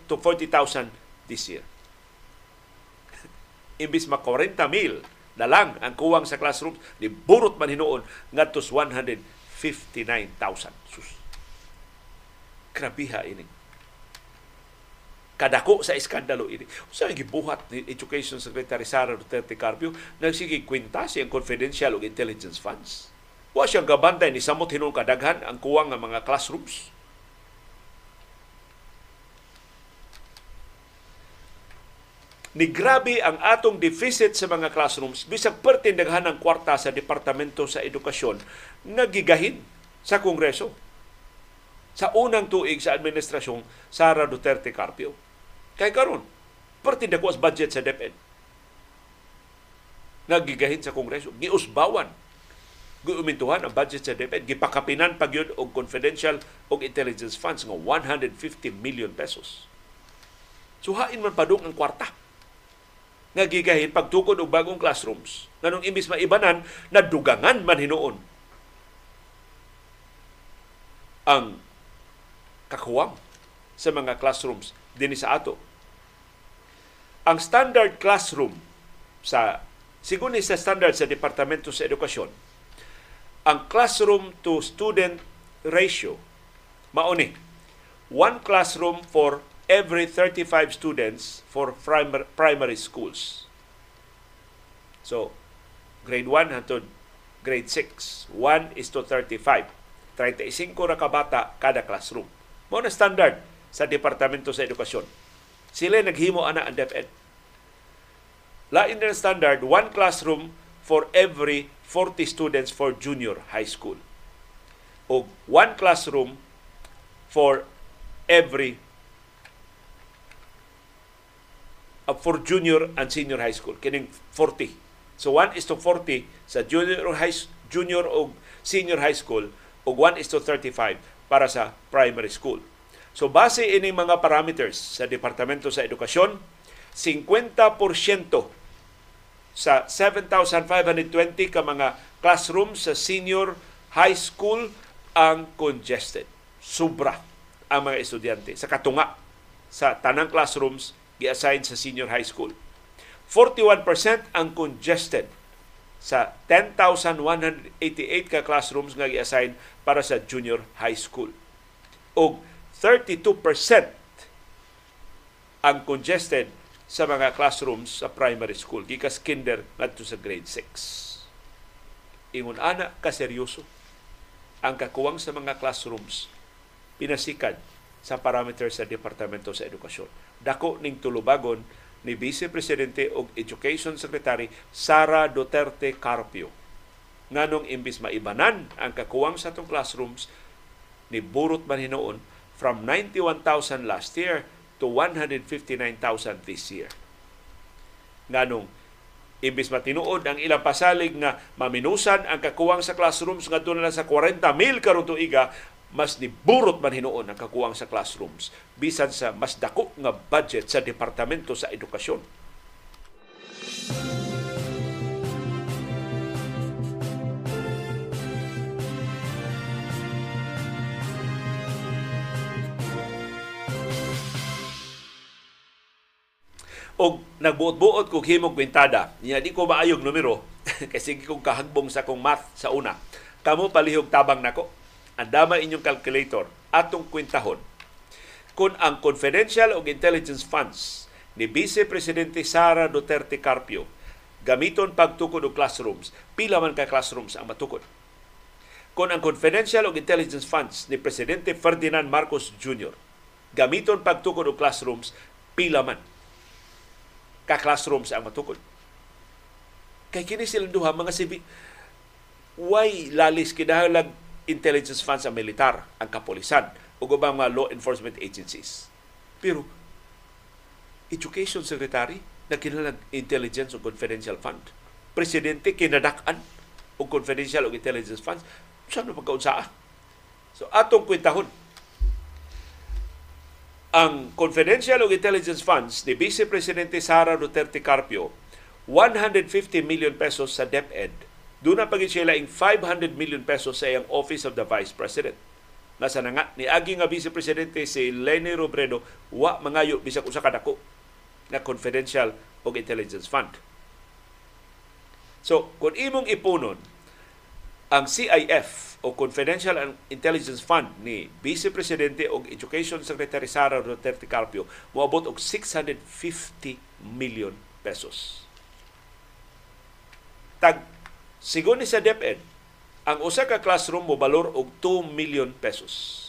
to 40,000 this year. Imbis ma 40 mil na lang ang kuwang sa classroom ni burot man hinuon ngadtos 159,000 sus. Krabiha ini kadako sa iskandalo ini. Sa gibuhat ni Education Secretary Sara Duterte Carpio nagsige kwenta siyang confidential ug intelligence funds. Wa siyang gabantay ni samot hinuon kadaghan ang kuwang nga mga classrooms. Ni grabe ang atong deficit sa mga classrooms bisag pertindaghan ng kwarta sa Departamento sa Edukasyon nagigahin sa Kongreso. Sa unang tuig sa administrasyon Sara Duterte Carpio. Kay karon, pertindag ko budget sa DepEd. Nagigahin sa Kongreso, giusbawan giumintuhan ang budget sa DepEd, gipakapinan pagyud og confidential og intelligence funds nga 150 million pesos. Suhain man padung ang kwarta nga gigahin pagtukod og bagong classrooms. Nganong imbis maibanan, nadugangan man hinuon ang kakuwang sa mga classrooms dinhi sa ato. Ang standard classroom sa sigun sa standard sa Departamento sa Edukasyon, ang classroom to student ratio mauni one classroom for every 35 students for primary, primary schools. So, grade 1 hantod grade 6, 1 is to 35. 35 ra ka bata kada classroom. Mao na standard sa Departamento sa Edukasyon. Sila naghimo ana ang DepEd. Lain na standard, one classroom for every 40 students for junior high school. O one classroom for every uh, for junior and senior high school. Kining 40. So 1 is to 40 sa junior high junior o senior high school o 1 is to 35 para sa primary school. So base ini mga parameters sa Departamento sa Edukasyon, 50% sa 7,520 ka mga classrooms sa senior high school ang congested. Sobra ang mga estudyante sa katunga sa tanang classrooms gi-assign sa senior high school. 41% ang congested sa 10,188 ka classrooms nga gi-assign para sa junior high school. O 32% ang congested sa mga classrooms sa primary school gikas kinder ngadto sa grade 6. Ingon ana ka seryoso ang kakuwang sa mga classrooms pinasikad sa parameter sa Departamento sa Edukasyon. Dako ning tulubagon ni Vice Presidente og Education Secretary Sara Duterte Carpio. Nganong imbis maibanan ang kakuwang sa tong classrooms ni burot man hinoon from 91,000 last year to 159,000 this year. Nganong imbis matinuod ang ilang pasalig nga maminusan ang kakuwang sa classrooms nga na sa 40,000 karon tuiga mas niburot man hinuon ang kakuwang sa classrooms bisan sa mas dako nga budget sa Departamento sa Edukasyon. Og nagbuot-buot kog himog kwintada niya di ko maayog numero. Kasi kung kahagbong sa kong math sa una. Kamo palihog tabang nako. Andama inyong calculator atong kwintahon. Kung ang confidential o intelligence funds ni Vice Presidente Sara Duterte Carpio gamiton pagtukod og classrooms. Pila man ka classrooms ang matukod. Kung ang confidential o intelligence funds ni Presidente Ferdinand Marcos Jr. gamiton pagtukod og classrooms pila man ka classrooms ang matukod. Kay kini silang duha mga sibi why lalis kinahanglan intelligence funds sa militar, ang kapolisan ug ubang mga law enforcement agencies. Pero education secretary na kinahanglan intelligence o confidential fund. Presidente kinadak-an og confidential o intelligence funds. Saan mo pagkaunsaa? So atong kwentahon ang confidential o intelligence funds ni Vice Presidente Sara Duterte Carpio 150 million pesos sa DepEd doon na pagin laing 500 million pesos sa iyang Office of the Vice President. Nasa na nga, ni Agi nga Vice Presidente si Lenny Robredo, wa mangayo bisag usa kadako na confidential o intelligence fund. So, kung imong ipunon ang CIF o Confidential and Intelligence Fund ni Vice Presidente o Education Secretary Sara Duterte Carpio moabot og 650 million pesos. Tag sigon ni sa DepEd ang usa ka classroom mo balor og 2 million pesos.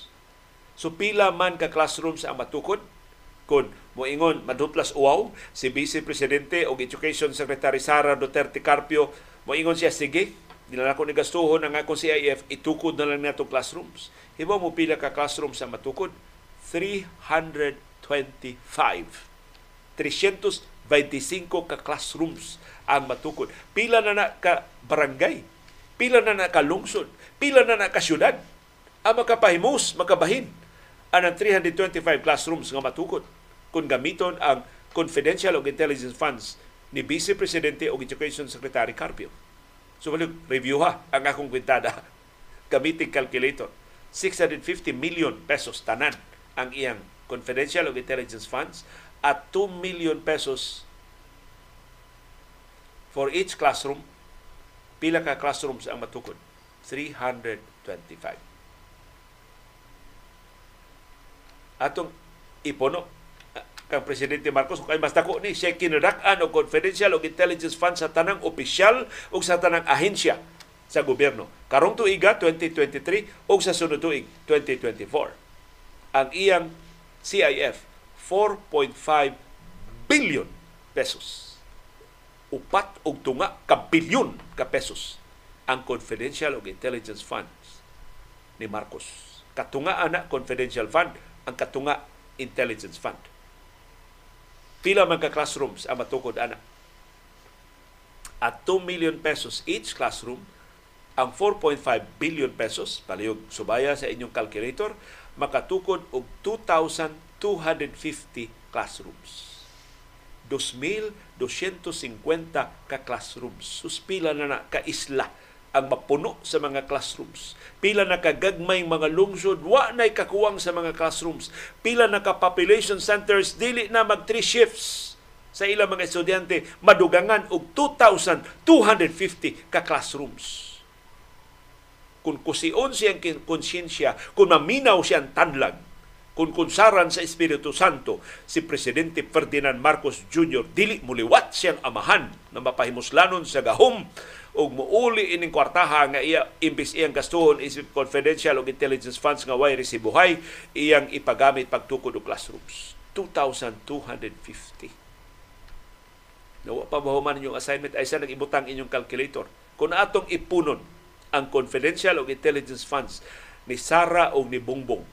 So pila man ka classrooms ang matukod kun moingon maduplas uwaw si Vice Presidente o Education Secretary Sara Duterte Carpio moingon siya sige Dila na ko ni gastuhon ang akong CIF, itukod na lang nato classrooms. Hibaw mo pila ka classrooms sa matukod? 325. 325 ka classrooms ang matukod. Pila na na ka barangay, pila na na ka lungsod, pila na na ka syudad ang makapahimos, makabahin ang 325 classrooms nga matukod kung gamiton ang confidential o intelligence funds ni Vice Presidente o Education Secretary Carpio. So, review ha ang akong kwintada. Gamiting calculator. 650 million pesos tanan ang iyang confidential o intelligence funds at 2 million pesos for each classroom. Pila ka classrooms ang matukod? 325. Atong ipono kang Presidente Marcos kay mas dako ni siya kinadak-an og confidential og intelligence fund sa tanang opisyal ug sa tanang ahensya sa gobyerno. Karong tuiga 2023 o sa sunod tuig 2024. Ang iyang CIF 4.5 billion pesos. Upat og tunga ka bilyon ka pesos ang confidential o intelligence funds ni Marcos. Katunga ana confidential fund, ang katunga intelligence fund. Pila man ka classrooms ang matukod ana. At 2 million pesos each classroom, ang 4.5 billion pesos, palihog subaya sa inyong calculator, makatukod og 2,250 classrooms. 2,250 ka classrooms. Suspila na na ka isla ang mapuno sa mga classrooms. Pila na kagagmay mga lungsod, wa na'y kakuwang sa mga classrooms. Pila na ka population centers, dili na mag three shifts sa ilang mga estudyante, madugangan og 2,250 ka classrooms kung kusion siyang konsyensya, kung maminaw siyang tanlag, kung kunsaran sa Espiritu Santo si Presidente Ferdinand Marcos Jr. dili muliwat siyang amahan na mapahimuslanon sa gahom o muuli ining kwartaha nga iya imbis iyang gastuhon isip confidential o intelligence funds nga way resibuhay iyang ipagamit pagtukod og classrooms 2,250 Nawa pa mahuman inyong assignment ay sa nag-ibutang inyong calculator. Kung atong ipunon ang confidential o intelligence funds ni Sara o ni Bongbong.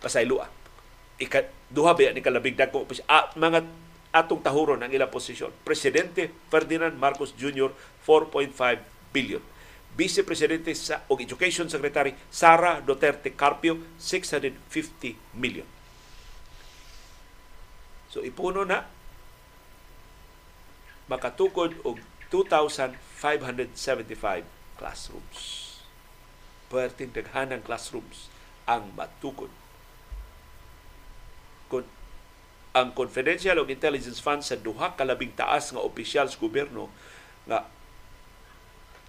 Pasaylua. Ika, duha ba ni kalabig dako ah, mga atong tahuron ang ilang posisyon. Presidente Ferdinand Marcos Jr. 4.5 billion. Vice Presidente sa o Education Secretary Sara Duterte Carpio 650 million. So ipuno na makatukod og 2,575 classrooms. Perting daghanang classrooms ang matukod. Kung ang confidential o intelligence fund sa duha kalabing taas nga opisyal sa gobyerno nga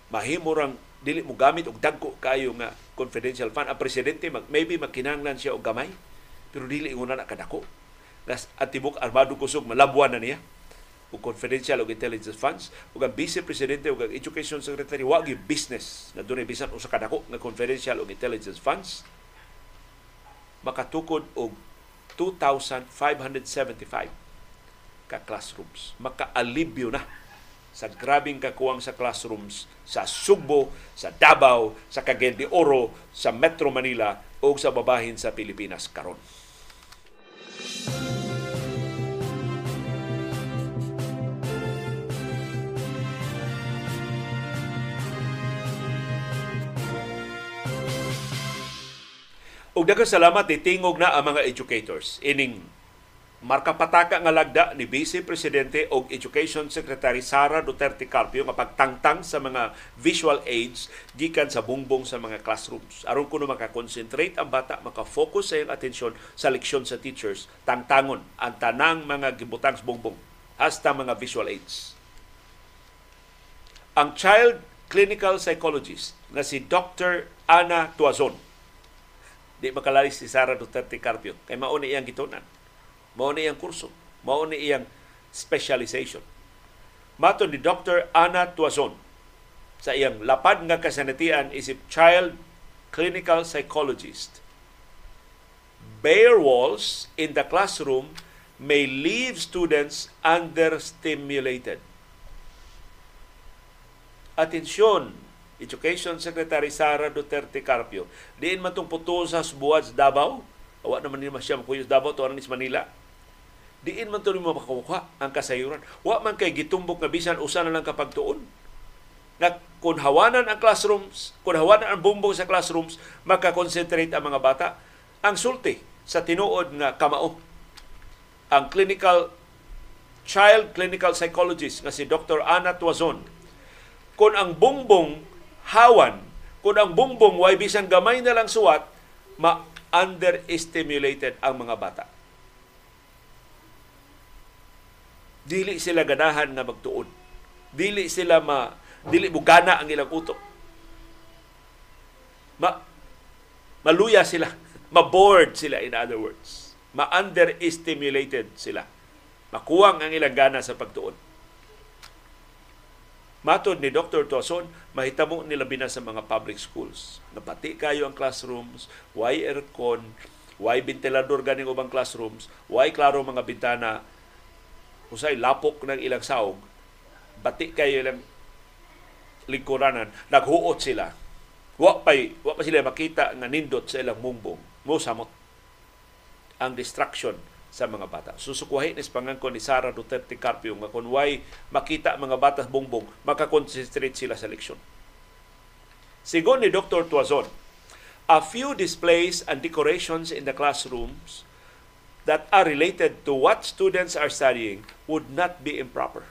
mahimo rang dili mo gamit og dagko kayo nga confidential fund. Ang presidente mag, maybe magkinahanglan siya og gamay pero dili nguna na kadako. Gas atibok armado kusog malabuan na niya. O confidential o intelligence funds. Ug ang vice presidente ug education secretary wa gi business na dunay bisan usa ka dako nga confidential o intelligence funds. Makatukod og 2,575 ka classrooms. Makaalibyo na sa grabing kakuwang sa classrooms sa Sugbo, sa Davao, sa Cagayan de Oro, sa Metro Manila o sa babahin sa Pilipinas karon. Ug daghang salamat itingog na ang mga educators ining marka pataka nga lagda ni Vice Presidente og Education Secretary Sara Duterte Carpio nga pagtangtang sa mga visual aids gikan sa bungbong sa mga classrooms. Aron kuno maka-concentrate ang bata, maka-focus sa iyang atensyon sa leksyon sa teachers, tangtangon ang tanang mga gibutang sa bungbong hasta mga visual aids. Ang child clinical psychologist nga si Dr. Ana Tuazon Di makalalis si Sara Duterte Carpio. Kay mao ni iyang gitunan. Mao ni iyang kurso. Mao ni iyang specialization. Mato ni Dr. Ana Tuazon sa iyang lapad nga kasanatian isip child clinical psychologist. Bare walls in the classroom may leave students understimulated. Atensyon, Education Secretary Sara Duterte Carpio. Diin man itong puto sa buwad Davao. Awa naman nila siya makuyo sa Davao, tuwanan ni Manila. Diin man ito mo makakuha ang kasayuran. Wa man kay gitumbok nga bisan usa na lang kapag tuon. Na kung ang classrooms, kung hawanan ang bumbong sa classrooms, makakonsentrate ang mga bata. Ang sulti sa tinuod nga kamao. Ang clinical child clinical psychologist nga si Dr. Ana Tuazon kung ang bumbong hawan. Kung ang bumbong way bisan gamay na lang suwat ma underestimated ang mga bata. Dili sila ganahan nga magtuon. Dili sila ma dili bugana ang ilang utok ma maluya sila. Ma-bored sila in other words. Ma-underestimated sila. Makuwang ang ilang gana sa pagtuon Matod ni Dr. Tuason, mahitamo nila bina sa mga public schools. Napati kayo ang classrooms, why aircon, why ventilador ganing ubang classrooms, why klaro mga bintana, usay lapok ng ilang saog, bati kayo ilang lingkuranan, naghuot sila. Wa pa, wa pa sila makita nga nindot sa ilang mumbong. Mo samot ang distraction sa mga bata. Susukwahi ni pangangkon ni Sara Duterte Carpio nga kung why makita mga bata bongbong, makakonsentrate sila sa leksyon. Sigon ni Dr. Tuazon, a few displays and decorations in the classrooms that are related to what students are studying would not be improper.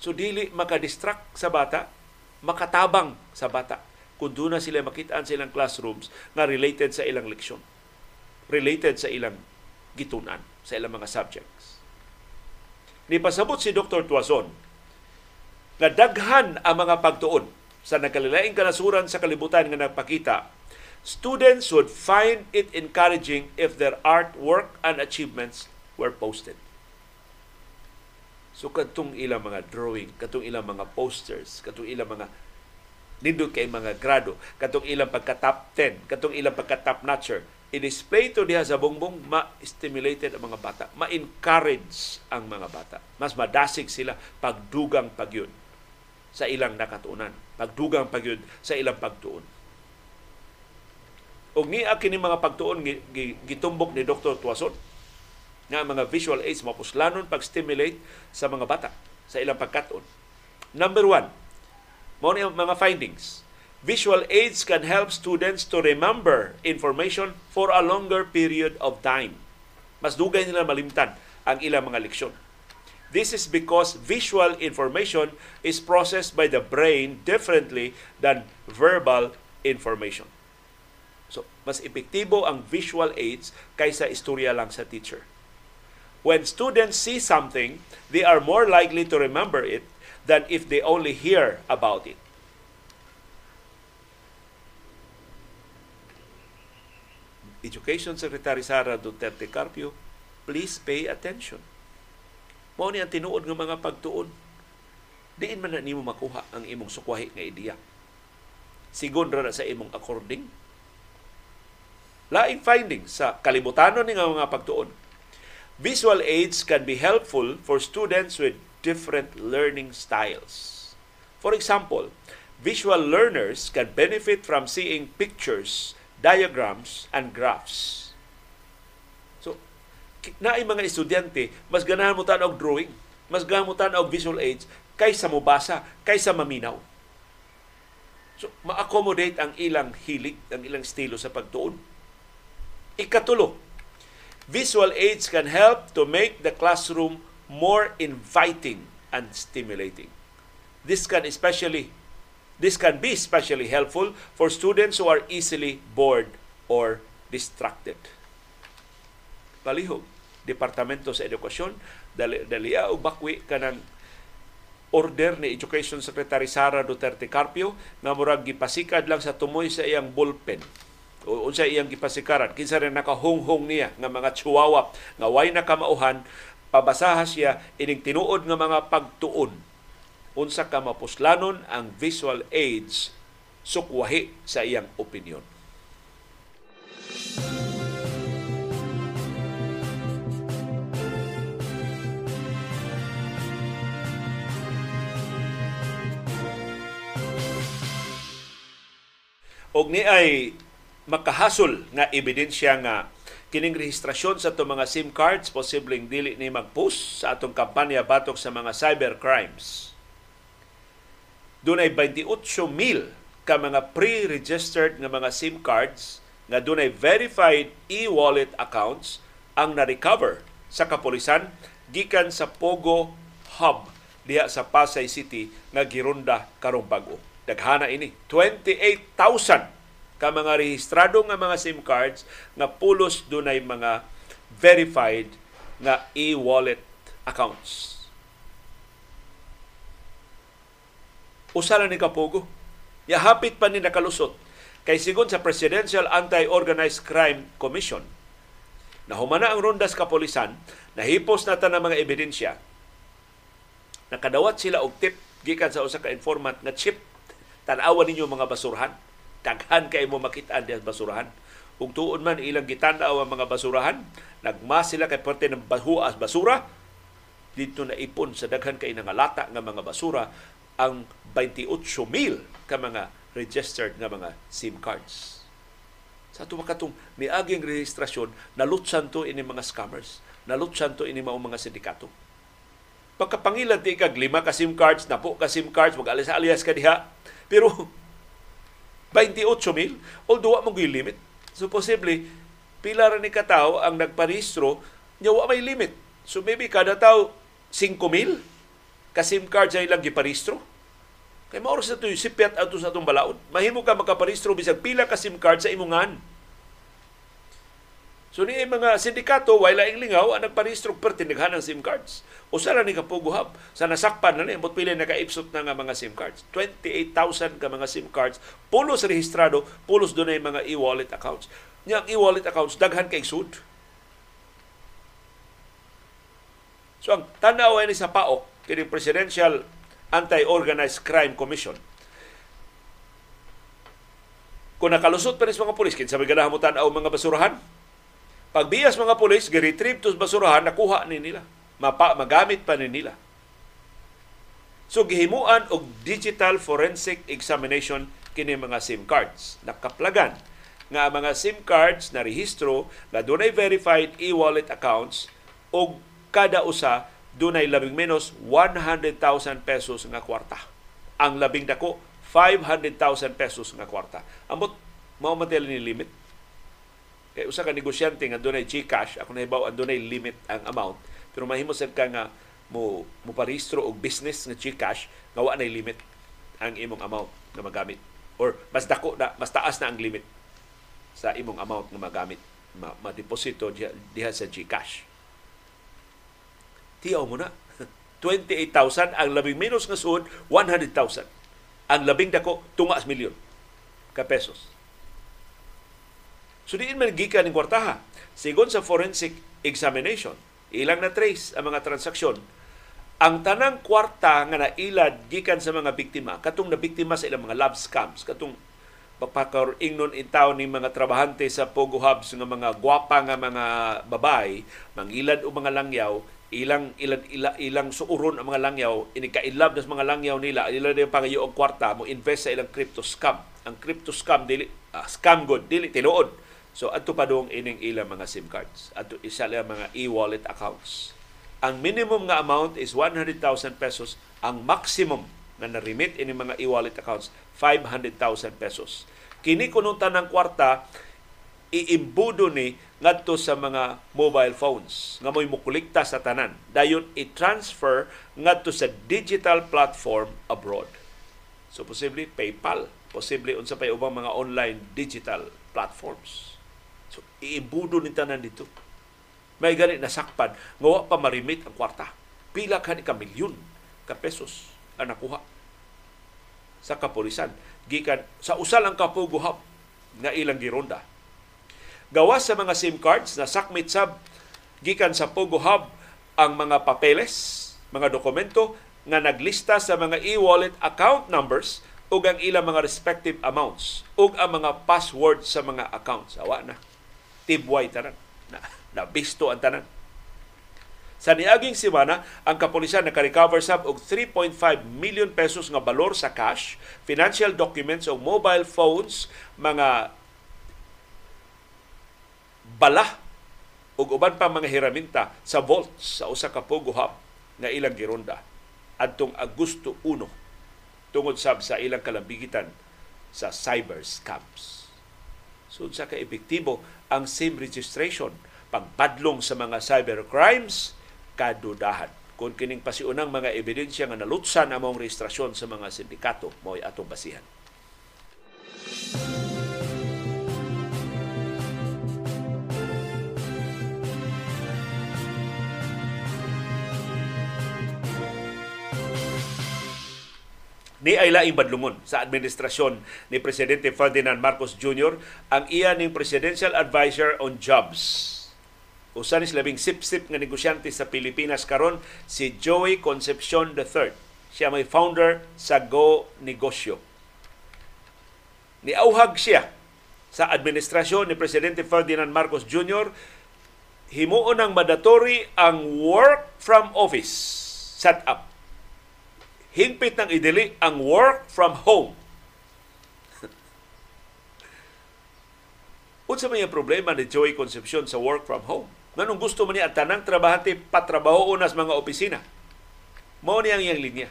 So dili makadistract sa bata, makatabang sa bata kung doon na sila makitaan sa ilang classrooms na related sa ilang leksyon related sa ilang gitunan, sa ilang mga subjects. Ni pasabot si Dr. Tuazon nga daghan ang mga pagtuon sa nagkalilaing kanasuran sa kalibutan nga nagpakita students would find it encouraging if their artwork and achievements were posted. So katong ilang mga drawing, katong ilang mga posters, katong ilang mga nindot kay mga grado, katong ilang pagka top 10, katong ilang pagka top notcher, i-display to diha sa bongbong, ma-stimulated ang mga bata, ma-encourage ang mga bata. Mas madasig sila pagdugang pagyud sa ilang nakatuunan, pagdugang pagyud sa ilang pagtuon. Og ni kini mga pagtuon gitumbok ni Dr. Tuason nga mga visual aids mapuslanon pag-stimulate sa mga bata sa ilang pagkatuon. Number one, mo mga findings Visual aids can help students to remember information for a longer period of time. Mas dugay nila malimtan ang ilang mga leksyon. This is because visual information is processed by the brain differently than verbal information. So, mas epektibo ang visual aids kaysa istorya lang sa teacher. When students see something, they are more likely to remember it than if they only hear about it. Education Secretary Sara Duterte Carpio, please pay attention. Mao ni ang tinuod ng mga pagtuon. Diin man na nimo makuha ang imong sukwahi nga ideya. Sigon ra sa imong according. Laing findings sa kalibutanon ni nga mga pagtuon. Visual aids can be helpful for students with different learning styles. For example, visual learners can benefit from seeing pictures diagrams and graphs. So, naay mga estudyante, mas ganahan mo og drawing, mas ganahan mo og visual aids, kaysa mo basa, kaysa maminaw. So, ma-accommodate ang ilang hilig, ang ilang estilo sa pagtuon. Ikatulo, visual aids can help to make the classroom more inviting and stimulating. This can especially This can be especially helpful for students who are easily bored or distracted. Palihog, Departamento sa Edukasyon, dali, dali o bakwi kanang order ni Education Secretary Sara Duterte Carpio nga murag gipasikad lang sa tumoy sa iyang bullpen. O unsa iyang gipasikaran kinsa rin nakahunghong niya nga mga chihuahua? Nga way nakamauhan? Pabasaha siya ining tinuod nga mga pagtuon unsa ka mapuslanon ang visual aids sukwahi sa iyang opinion. og ni ay makahasol nga ebidensya nga kining rehistrasyon sa itong mga SIM cards posibleng dili ni mag-post sa atong kampanya batok sa mga cyber crimes dunay 28,000 ka mga pre-registered nga mga SIM cards nga dunay verified e-wallet accounts ang na-recover sa kapulisan gikan sa Pogo Hub diha sa Pasay City nga gironda karong bag-o. Daghana ini 28,000 ka mga rehistrado nga mga SIM cards nga pulos dunay mga verified nga e-wallet accounts. Usala ni Kapugo. Ya hapit pa ni nakalusot kay sigon sa Presidential Anti-Organized Crime Commission na humana ang rondas kapolisan, nahipos na ta ng mga ebidensya Nakadawat sila og tip gikan sa usa ka informant nga chip tan-awan ninyo mga basurahan. Daghan kay mo makita diha basurahan. Ug tuon man ilang gitan-aw ang mga basurahan, nagmas sila kay parte ng bahuas basura dito na ipon sa daghan kay nga lata nga mga basura ang 28,000 ka mga registered nga mga SIM cards. Sa ato makatong miaging rehistrasyon, nalutsan to ini mga scammers. Nalutsan to ini mga sindikato. Pagkapangilan ti kag lima ka SIM cards, napo ka SIM cards, mag alis alias ka diha. Pero 28 mil, although wa mo limit. So posible, pila ra ni katawo ang nagparehistro, nya wa may limit. So maybe kada tao 5 mil ka SIM card sa ilang giparehistro. Kay mao sa to sipiat ato sa atong balaod. Mahimo ka makaparehistro bisag pila ka SIM card sa imongan. So ni mga sindikato wala ing lingaw ang nagparehistro pertindighan ng SIM cards. Usa ra ni kapuguhab sa nasakpan na ni ambot pila nakaipsot na nga mga SIM cards. 28,000 ka mga SIM cards pulos rehistrado, pulos dunay mga e-wallet accounts. Nya e-wallet accounts daghan kay sud. So ang tanaw ni sa PAOK kini Presidential Anti-Organized Crime Commission kung nakalusot pa rin mga pulis, kinsa may ganahan mo tanaw mga basurahan, Pagbiyas mga pulis, gi-retrieve to basurahan, nakuha ni nila. Mapa, magamit pa ni nila. So gihimuan og digital forensic examination kini mga SIM cards. Nakaplagan nga mga SIM cards na rehistro na dunay verified e-wallet accounts og kada usa dunay labing menos 100,000 pesos nga kwarta. Ang labing dako 500,000 pesos nga kwarta. Amot mao man ni limit Kay usa ka negosyante nga dunay GCash, ako nahibaw ang dunay limit ang amount, pero mahimo sad ka nga mo mo parehistro og business nga GCash nga wa limit ang imong amount nga magamit or mas dako na mas taas na ang limit sa imong amount nga magamit ma, ma-deposito diha, diha sa GCash. Tiyaw mo na. 28,000 ang labing minus nga suod 100,000. Ang labing dako tungas milyon ka pesos. So diin man gikan ning kwartaha. Sigon sa forensic examination, ilang na trace ang mga transaksyon. Ang tanang kwarta nga nailad gikan sa mga biktima, katong na biktima sa ilang mga love scams, katong ingnon in town ni mga trabahante sa Pogo Hubs nga mga gwapa nga mga babay, mangilad o mga langyaw, ilang ilang ilang, ilang suuron ang mga langyaw, ini kailab sa mga langyaw nila, ila din pangayo og kwarta mo invest sa ilang crypto scam. Ang crypto scam dili uh, scam god dili tinuod So adto pa dong ining ilang mga SIM cards. Adto isa lang mga e-wallet accounts. Ang minimum nga amount is 100,000 pesos. Ang maximum nga na-remit ini mga e-wallet accounts 500,000 pesos. Kini kunong tanang kwarta iimbudo ni ngadto sa mga mobile phones nga mo'y mukolekta sa tanan dayon i-transfer ngadto sa digital platform abroad so posible PayPal posible unsa pay ubang mga online digital platforms So, iimbudo ni tanan dito. May gani nasakpan, ngawa pa marimit ang kwarta. Pila ka ka milyon ka pesos ang nakuha sa kapulisan. Gikan, sa usal ang kapuguhap nga ilang gironda. Gawas sa mga SIM cards na sakmit sab gikan sa Pogo Hub ang mga papeles, mga dokumento nga naglista sa mga e-wallet account numbers ug ang ilang mga respective amounts ug ang mga password sa mga accounts. Awa na tibway tanan. Na, na bisto ang tanan. Sa niaging semana, ang kapulisan naka-recover sab og 3.5 million pesos nga balor sa cash, financial documents o mobile phones, mga bala ug uban pa mga hiraminta sa vaults sa usa ka Pogo Hub nga ilang gironda adtong Agosto 1 tungod sab sa ilang kalambigitan sa cyber scams. So sa ka epektibo ang SIM registration, pagpadlong sa mga cyber crimes, kadudahan. Kung kining pasiunang mga ebidensya nga nalutsan among registrasyon sa mga sindikato, mo'y atong basihan. Ni ay laing sa administrasyon ni Presidente Ferdinand Marcos Jr. ang iya ning Presidential Advisor on Jobs usa ni labing sip-sip nga negosyante sa Pilipinas karon si Joey Concepcion III. Siya may founder sa Go Negosyo. Niauhag siya sa administrasyon ni Presidente Ferdinand Marcos Jr. himuon ng mandatory ang work from office set up. Hingpit ng idili ang work from home. Unsa may problema ni Joey Concepcion sa work from home? Nganong gusto man niya tanang trabahante patrabaho unas mga opisina. Mao ni ang iyang linya.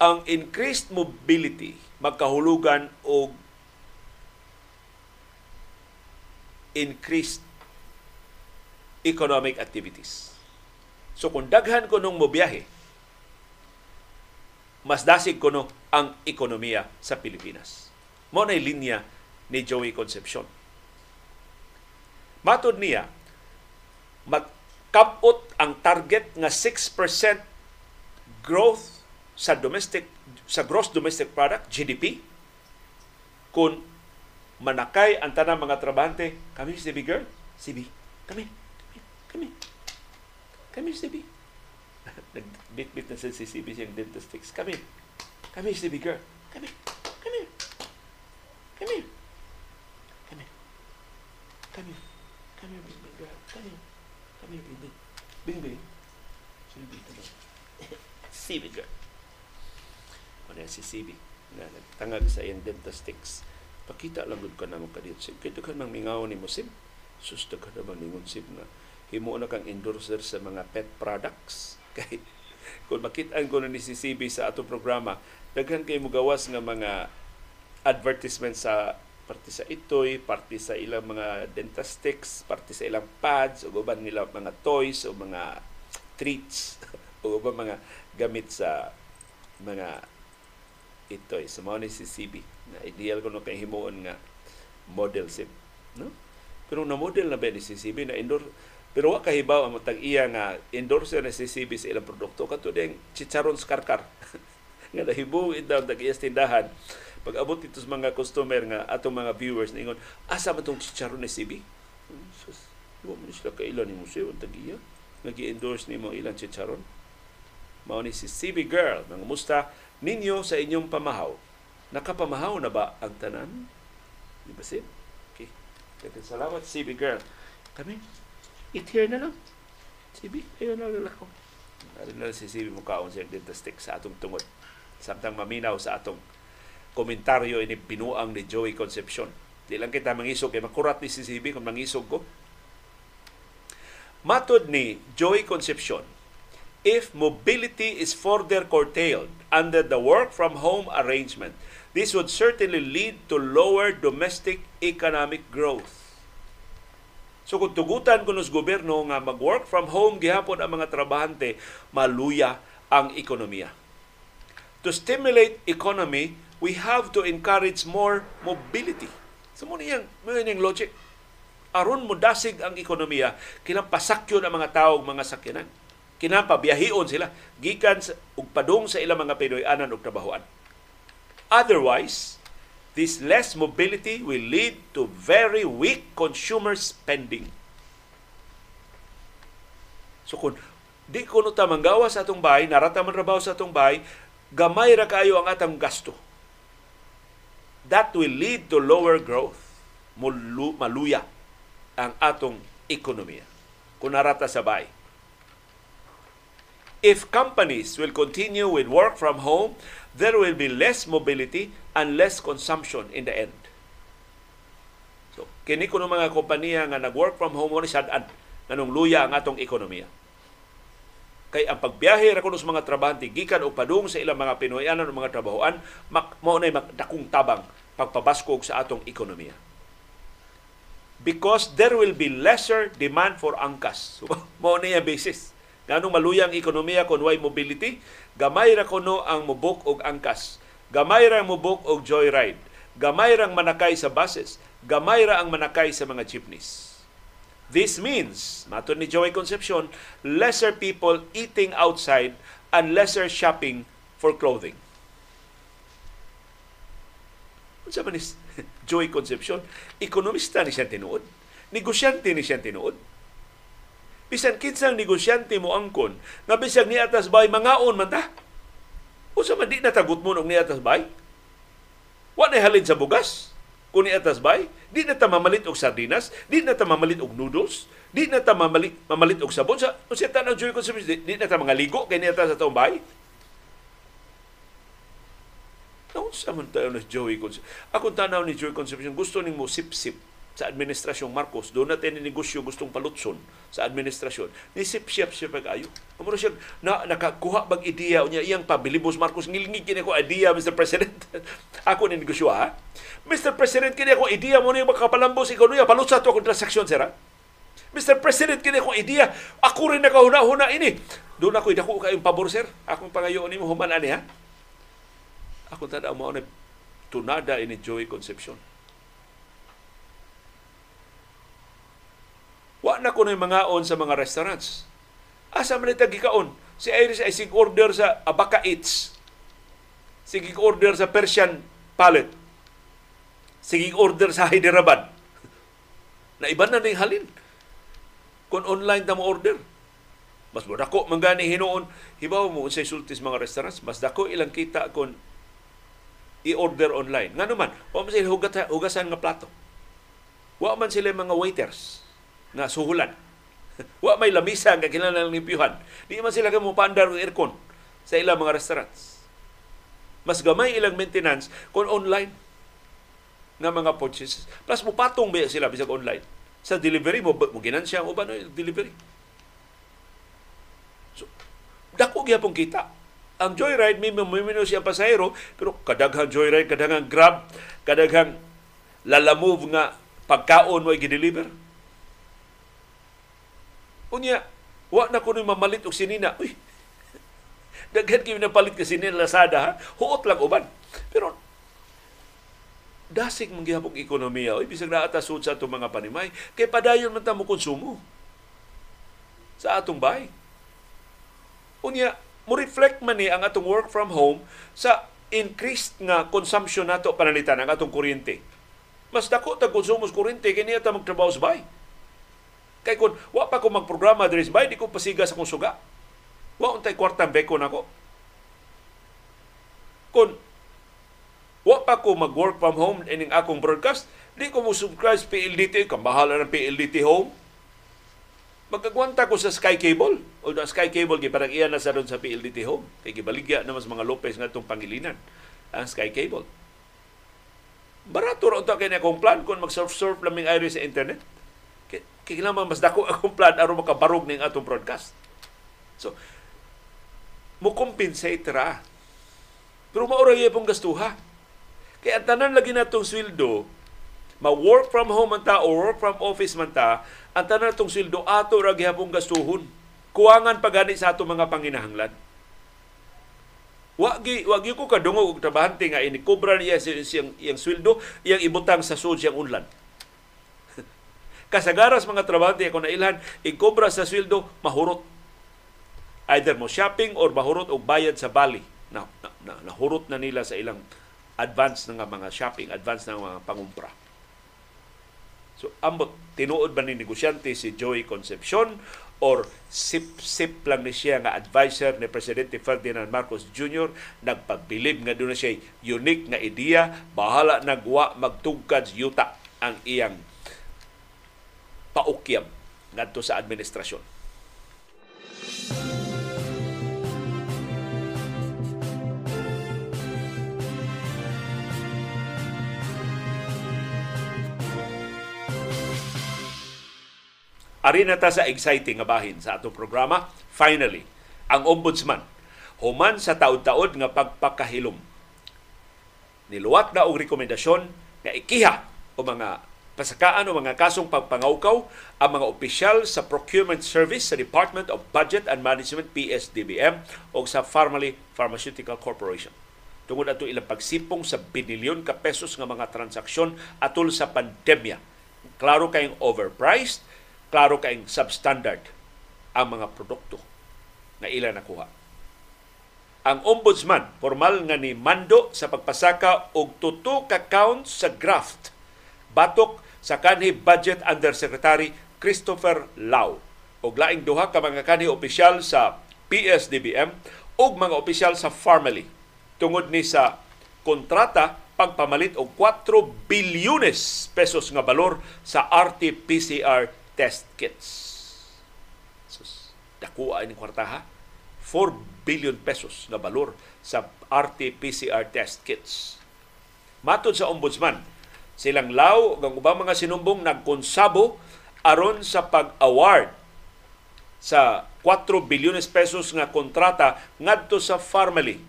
Ang increased mobility magkahulugan og increased economic activities. So kung daghan ko nung mobiyahe, mas dasig ko no ang ekonomiya sa Pilipinas. Mo na linya ni Joey Concepcion. Matod niya, magkapot ang target nga 6% growth sa domestic sa gross domestic product GDP kung manakay ang tanang mga trabahante kami si girl. CB kami kami kami CB nagbit-bit na sa CCB siyang dentistics kami kami si girl kami kami kami kami kami kami bing girl. Kami. Kami bing bing. Bing bing. Dito ba? CB girl. Ano si CB na nagtangag sa iyang dentistics. Pakita lang ka na mo kadiyot sim. Kito ka nang mingaw ni mo sim. Susto ka naman ningon sim na himo na kang endorser sa mga pet products. Kay kung makita ko na ni si CB sa ato programa, daghan kay mo gawas nga mga advertisement sa parte sa itoy, parte sa ilang mga dentastics, parte sa ilang pads, o uban nila mga toys o mga treats, o uban mga gamit sa mga itoy. So, mo ni si CB na ideal ko no kay himuon nga model sim. No? Pero na model na ba ni si CB na indoor pero wa kahibaw ang matag iya nga endorser na si CB sa ilang produkto. Kato ding chicharon skarkar nga nahibo daw tag iyas tindahan. Pag abot dito sa mga customer nga atong mga viewers ningon asa man tong chicharon ni CB sus wa man sila kailan ni museo tagiya nga gi-endorse nimo ilang chicharon. Mao ni si CB girl mga musta ninyo sa inyong pamahaw nakapamahaw na ba ang tanan? Di ba sib okay. Salamat CB girl. Kami here na lang CB ayun na ako Ari na si CB mo kaon siya stick sa atong tungod samtang maminaw sa atong komentaryo ini pinuang ni Joey Concepcion. Di lang kita mangisog kay makurat ni si CB kung mangisog ko. Matod ni Joey Concepcion, if mobility is further curtailed under the work from home arrangement, this would certainly lead to lower domestic economic growth. So kung tugutan ko nos gobyerno nga mag-work from home gihapon ang mga trabahante, maluya ang ekonomiya. To stimulate economy, we have to encourage more mobility. So mo niyang, mo niyang logic. Aron mo dasig ang ekonomiya, kinang pasakyo ang mga tao mga sakyanan. Kinang pabiyahion sila, gikan ug padung sa ilang mga Pinoy-anan ug trabahoan. Otherwise, this less mobility will lead to very weak consumer spending. So kung di ko ta manggawa sa atong bahay, narata man rabaw sa atong bahay, gamay ra kayo ang atong gasto that will lead to lower growth. Maluya ang atong ekonomiya. Kung narata sabay. If companies will continue with work from home, there will be less mobility and less consumption in the end. So, kini ko mga kompanya nga nag-work from home ni sad-an nanong luya ang atong ekonomiya. Kay ang pagbiyahe ra kuno sa mga trabahante gikan o padung sa ilang mga Pinoyanan o mga trabahoan, mao nay dakong tabang pagpabaskog sa atong ekonomiya. Because there will be lesser demand for angkas. So, mao niya basis. Ganong maluyang ekonomiya kung way mobility, gamay ra kuno ang mubok og angkas. Gamay ra mubok og joyride. Gamay ra manakay sa buses. Gamay ra ang manakay sa mga jeepneys. This means, matod ni Joey Concepcion, lesser people eating outside and lesser shopping for clothing. Unsa man ni Joy Concepcion, ekonomista ni siya tinuod. negosyante ni siya tinuod. Bisan kinsang negosyante mo angkon, nga bisag ni atas bay mangaon man ta. Unsa man di natagot mo ni atas bay? Wa na halin sa bugas? Kung ni atas bay, di na ta mamalit og sardinas, di na ta mamalit og noodles, di na ta mamalit, mamalit og sabon. Sa, unsa ta nang joy consumption, di, di na ta mga ligo kay ni atas sa taong bay? Naon sa man tayo na Joey Concepcion? Ako tanaw ni Joey Concepcion, gusto ning mo sip-sip sa administrasyong Marcos. Doon natin negosyo gustong palutson sa administrasyon. Ni sip-sip siya pag-ayo. Amuro siya, na, nakakuha bag ideya niya, iyang pabilibos Marcos, ngilingig kini ko idea, Mr. President. ako ni negosyo, ha? Mr. President, kini ako ideya mo ni makapalambos ekonomiya, palutsa to akong transaksyon, sir, ha? Mr. President, kini ako ideya, ako rin nakahuna-huna ini. Doon ako, idako kayong pabor, sir. Akong pangayo ni mo, human ani, ha? Ako tada mo na tunada ini Joey Concepcion. Wa na ko mga on sa mga restaurants. Asa man ita gikaon? Si Iris ay sig order sa Abaka Eats. Sige order sa Persian Palette. Sige order sa Hyderabad. Na iba na ning halin. Kung online ta mo order. Mas mo dako man gani hinuon hibaw mo unsay sultis mga restaurants mas dako ilang kita kon i-order online. Nga naman, wa man sila hugasan nga plato. Wa man sila mga waiters nga suhulan. wa may lamisa nga kinahanglan limpyuhan. Di man sila kamo paandar og aircon sa ilang mga restaurants. Mas gamay ilang maintenance kung online nga mga purchases. Plus mo patong ba sila bisag online. Sa delivery mo, mo ginansya mo ba no delivery? So, dako gyapon kita ang joyride may mamimino siya pasahero pero kadaghang joyride kadaghang grab kadaghang lalamove nga pagkaon mo i-deliver unya wa na kuno mamalit og sinina. Uy daghan kay napalit ka sinina Lazada ha? Huot lang uban. Pero dasig man gihapon ekonomiya. Oy bisag naata sud sa atong mga panimay. Kay padayon man mo konsumo. Sa atong bahay. Unya mo reflect man ni ang atong work from home sa increased nga consumption nato panalitan ang atong kuryente. Mas dako ta konsumo sa kuryente kini ata magtrabaho sa bay. Kay kun wa pa ko magprograma diri sa bay, di ko pasiga sa kong suga. Wa untay kwartang beko nako. Kun wa pa ko mag-work from home ining akong broadcast, di ko mo subscribe sa PLDT, kang bahala ng PLDT home magkagwanta ko sa Sky Cable. O na Sky Cable, parang iyan na sa ron sa PLDT Home. Kaya gibaligya na mas mga Lopez nga itong pangilinan ang Sky Cable. Barato ron ito kaya akong plan kung mag-surf-surf laming air sa internet. Kailangan mas dako akong plan aron makabarog ng atong broadcast. So, mo compensate ra. Pero maura pong gastuha. Kaya tanan lagi na itong sweldo, ma-work from home man ta o work from office man ta, ang tanan tong sildo ato ra gihapon gastuhon. Kuwangan pagani sa ato mga panginahanglan. Wagi wagi ko kadungog og trabahante nga ini kobra niya siyang iyang sweldo, iyang ibutang sa sud siyang unlan. Kasagaras mga trabahante ako na ilhan, ikobra sa sweldo mahurot. Either mo shopping or mahurot og bayad sa bali. Na, na, na, nahurot na nila sa ilang advance ng mga shopping, advance ng mga pangumpra. So, ambot, tinuod ba ni negosyante si Joey Concepcion or sip-sip lang ni siya nga advisor ni Presidente Ferdinand Marcos Jr. nagpagbilib nga doon na siya unique nga ideya, bahala nagwa magtugkad yuta ang iyang paukyam ngadto sa administrasyon. Ari na ta sa exciting nga bahin sa atong programa. Finally, ang ombudsman human sa taud-taod nga pagpakahilom. Niluwat na og rekomendasyon nga ikiha o mga pasakaan o mga kasong pagpangawkaw ang mga opisyal sa Procurement Service sa Department of Budget and Management PSDBM o sa Pharmaly Pharmaceutical Corporation tungod ato ilang pagsipong sa binilyon ka pesos nga mga transaksyon atol sa pandemya. Klaro kayong overpriced, klaro kaing substandard ang mga produkto na ila nakuha. Ang ombudsman, formal nga ni mando sa pagpasaka og tuto ka count sa graft batok sa kanhi Budget Undersecretary Christopher Lau ug laing duha ka mga kanhi opisyal sa PSDBM ug mga opisyal sa Farmally tungod ni sa kontrata pagpamalit og 4 bilyones pesos nga balor sa RT-PCR test kits. Sus, dakuha ni kwartaha. 4 billion pesos nga balor sa RT-PCR test kits. Matod sa ombudsman, silang law ng ubang mga sinumbong nagkonsabo aron sa pag-award sa 4 bilyones pesos nga kontrata ngadto sa Farmally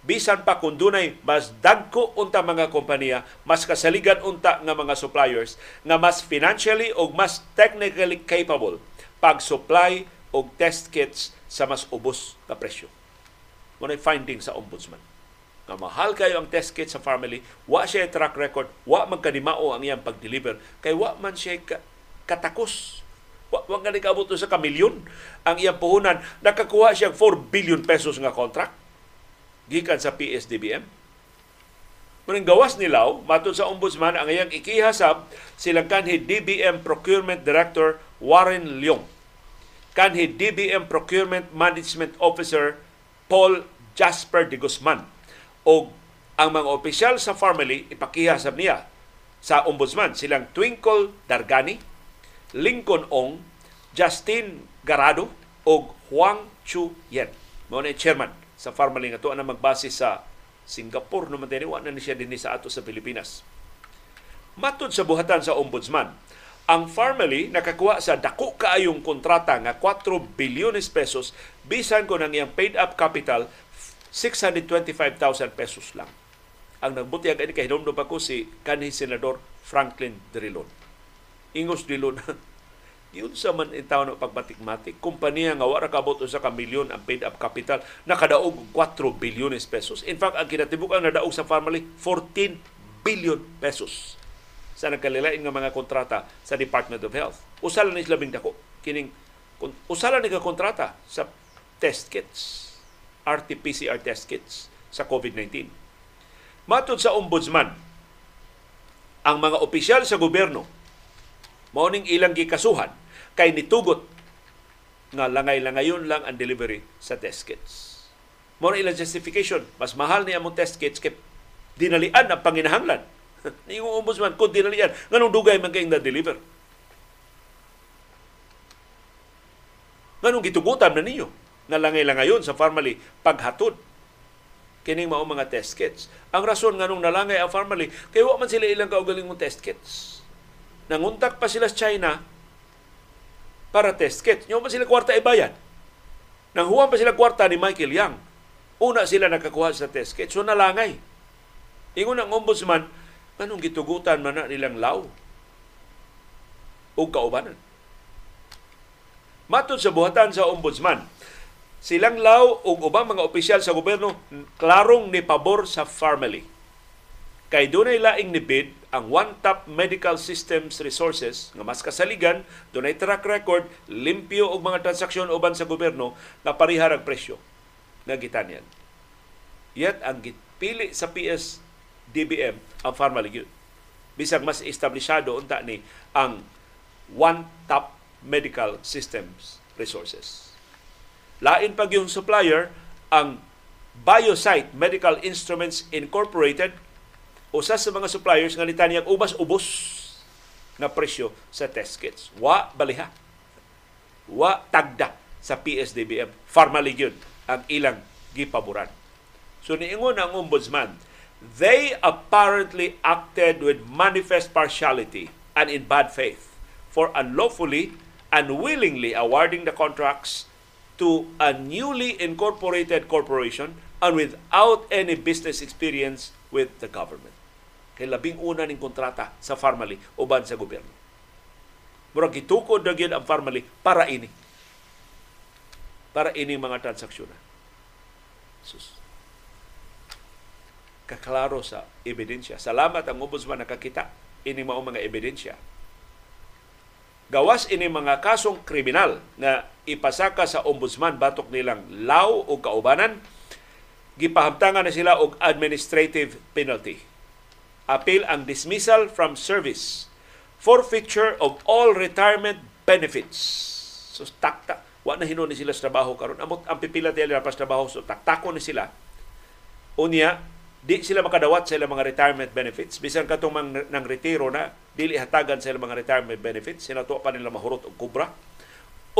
bisan pa kung dunay mas dagko unta mga kompanya, mas kasaligan unta nga mga suppliers nga mas financially o mas technically capable pag-supply og test kits sa mas ubos na presyo. Muna finding sa ombudsman. Nga mahal kayo ang test kit sa family, wa siya track record, wa man kanimao ang iyang pag-deliver, kay wa man siya ka, katakos. Wa, wa nga sa kamilyon ang iyang puhunan. Nakakuha siya 4 billion pesos nga contract gikan sa PSDBM. Muning gawas ni Lau, matod sa ombudsman, ang iyang ikihasab silang kanhi DBM Procurement Director Warren Leong. Kanhi DBM Procurement Management Officer Paul Jasper de Guzman. O ang mga opisyal sa family ipakihasab niya sa ombudsman silang Twinkle Dargani, Lincoln Ong, Justin Garado o Huang Chu Yen. Mao chairman sa Farmaling ato na magbase sa Singapore no man wa na ni siya dinhi sa ato sa Pilipinas. Matod sa buhatan sa ombudsman, ang Farmally nakakuha sa dako kaayong kontrata nga 4 bilyones pesos bisan ko nang iyang paid up capital 625,000 pesos lang. Ang nagbutyag ani kay hinumdum pa ko si kanhi senador Franklin Drilon. Ingos Drilon yun sa man itaw na pagmatik-matik. Kumpanya nga wala kabot sa ka milyon ang paid up capital nakadaog 4 bilyones pesos. In fact, ang kinatibuk ang nadaog sa family 14 billion pesos sa nagkalilain nga mga kontrata sa Department of Health. Usala ni labing dako kining usala ni ka kontrata sa test kits, RT-PCR test kits sa COVID-19. Matod sa ombudsman, ang mga opisyal sa gobyerno mao ning ilang gikasuhan kay nitugot nga langay-langayon lang ang delivery sa test kits. More ilang justification, mas mahal niya among test kits kay dinalian ang panginahanglan. Ni yung ombudsman, kung dinalian, nganong dugay man kayong na-deliver? Nganong gitugutan na ninyo? Nga langay-langayon sa Farmally paghatod kining mao mga test kits. Ang rason nganong nalangay ang Farmally, kay wa man sila ilang kaugaling test kits. Nanguntak pa sila sa China para test kit. Nyo pa sila kwarta ibayad. Nang huwag pa sila kwarta ni Michael Young, una sila nakakuha sa test kit. So nalangay. Ingon ang ombudsman, anong gitugutan man na nilang law o kaubanan. Matod sa buhatan sa ombudsman, silang law o ubang mga opisyal sa gobyerno klarong ni pabor sa family. Kay dunay laing nibid ang One Top Medical Systems Resources nga mas kasaligan, dunay track record, limpyo og mga transaksyon uban sa gobyerno nga parihar ang presyo nga gitanyan. Yet ang gipili sa PS DBM ang Pharmalig Bisag mas establishado unta ni ang One Top Medical Systems Resources. Lain pag yung supplier ang Biosite Medical Instruments Incorporated usa sa mga suppliers nga nitanyag ubas-ubos na presyo sa test kits. Wa baliha. Wa tagda sa PSDBM. Formally yun ang ilang gipaboran. So niingon ang ombudsman, they apparently acted with manifest partiality and in bad faith for unlawfully and willingly awarding the contracts to a newly incorporated corporation and without any business experience with the government kay labing una ning kontrata sa Farmally uban sa gobyerno. Murag gitukod na ang Farmally para ini. Para ini mga transaksyon. Sus. Kaklaro sa ebidensya. Salamat ang ombudsman nakakita ini mao mga ebidensya. Gawas ini mga kasong kriminal nga ipasaka sa ombudsman batok nilang law o kaubanan, gipahamtangan na sila og administrative penalty. Appeal ang dismissal from service forfeiture of all retirement benefits. So takta. Wa na hinon ni sila sa trabaho karon. Amot ang pipila pa sa trabaho so taktako ni sila. Unya di sila makadawat sa ilang mga retirement benefits. Bisan katong mang, nang retiro na dili hatagan sa ilang mga retirement benefits. Sinato pa nila mahurot og kubra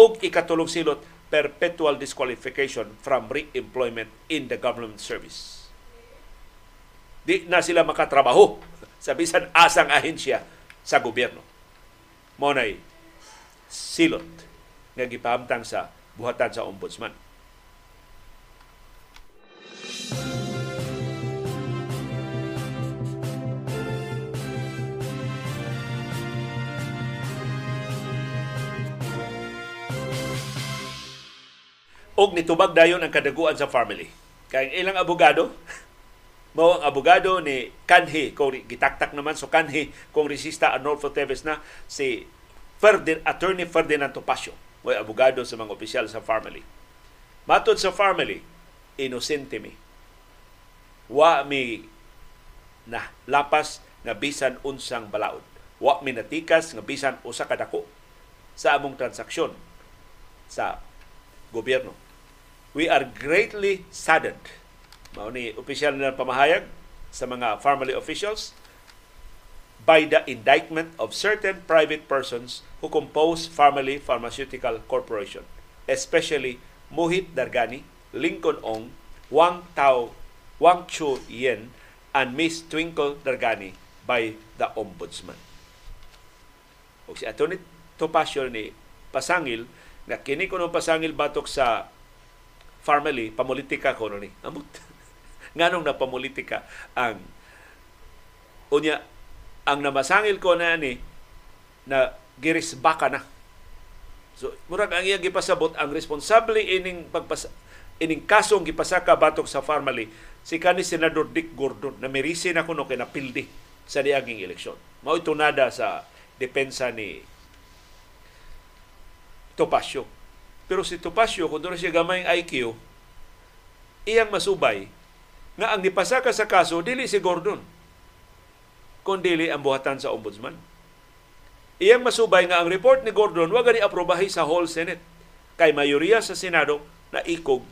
og ikatulong silot perpetual disqualification from re-employment in the government service. Di na sila makatrabaho sa bisan asang ahensya sa gobyerno. Mo silot nga gipahamtang sa buhatan sa ombudsman. Og nitubag dayon ang kadaguan sa family. Kay ilang abogado, mao ang abogado ni Kanhi kung gitaktak naman so Kanhi kung resista Arnolfo Teves na si Ferdinand, Attorney Ferdinand Topacio Mo'y abogado sa mga opisyal sa family. Matod sa family, inosente mi. Wa mi na lapas nga bisan unsang balaod. Wa mi natikas nga bisan usa ka dako sa among transaksyon sa gobyerno. We are greatly saddened. Mao ni opisyal na pamahayag sa mga family officials by the indictment of certain private persons who compose Family Pharmaceutical Corporation, especially Mohit Dargani, Lincoln Ong, Wang Tao, Wang Chu Yen, and Miss Twinkle Dargani by the Ombudsman. O si Atty. Topacio ni Pasangil, na kini ko pasangil batok sa family, pamulitika ko ni. Amot. Nganong na pamulitika ang unya ang namasangil ko na ni na girisbaka na. So, murag ang iya gipasabot ang responsable ining pagpas ining kasong gipasaka batok sa family si kani senador Dick Gordon na merisi na kuno kay napildi sa diaging eleksyon. Mao ito nada sa depensa ni Topacio. Pero si Topacio, kung doon siya gamay IQ, iyang masubay nga ang gipasaka sa kaso, dili si Gordon kundili ang buhatan sa ombudsman. Iyang masubay nga ang report ni Gordon wa gani aprobahi sa whole Senate kay mayoriya sa Senado na ikog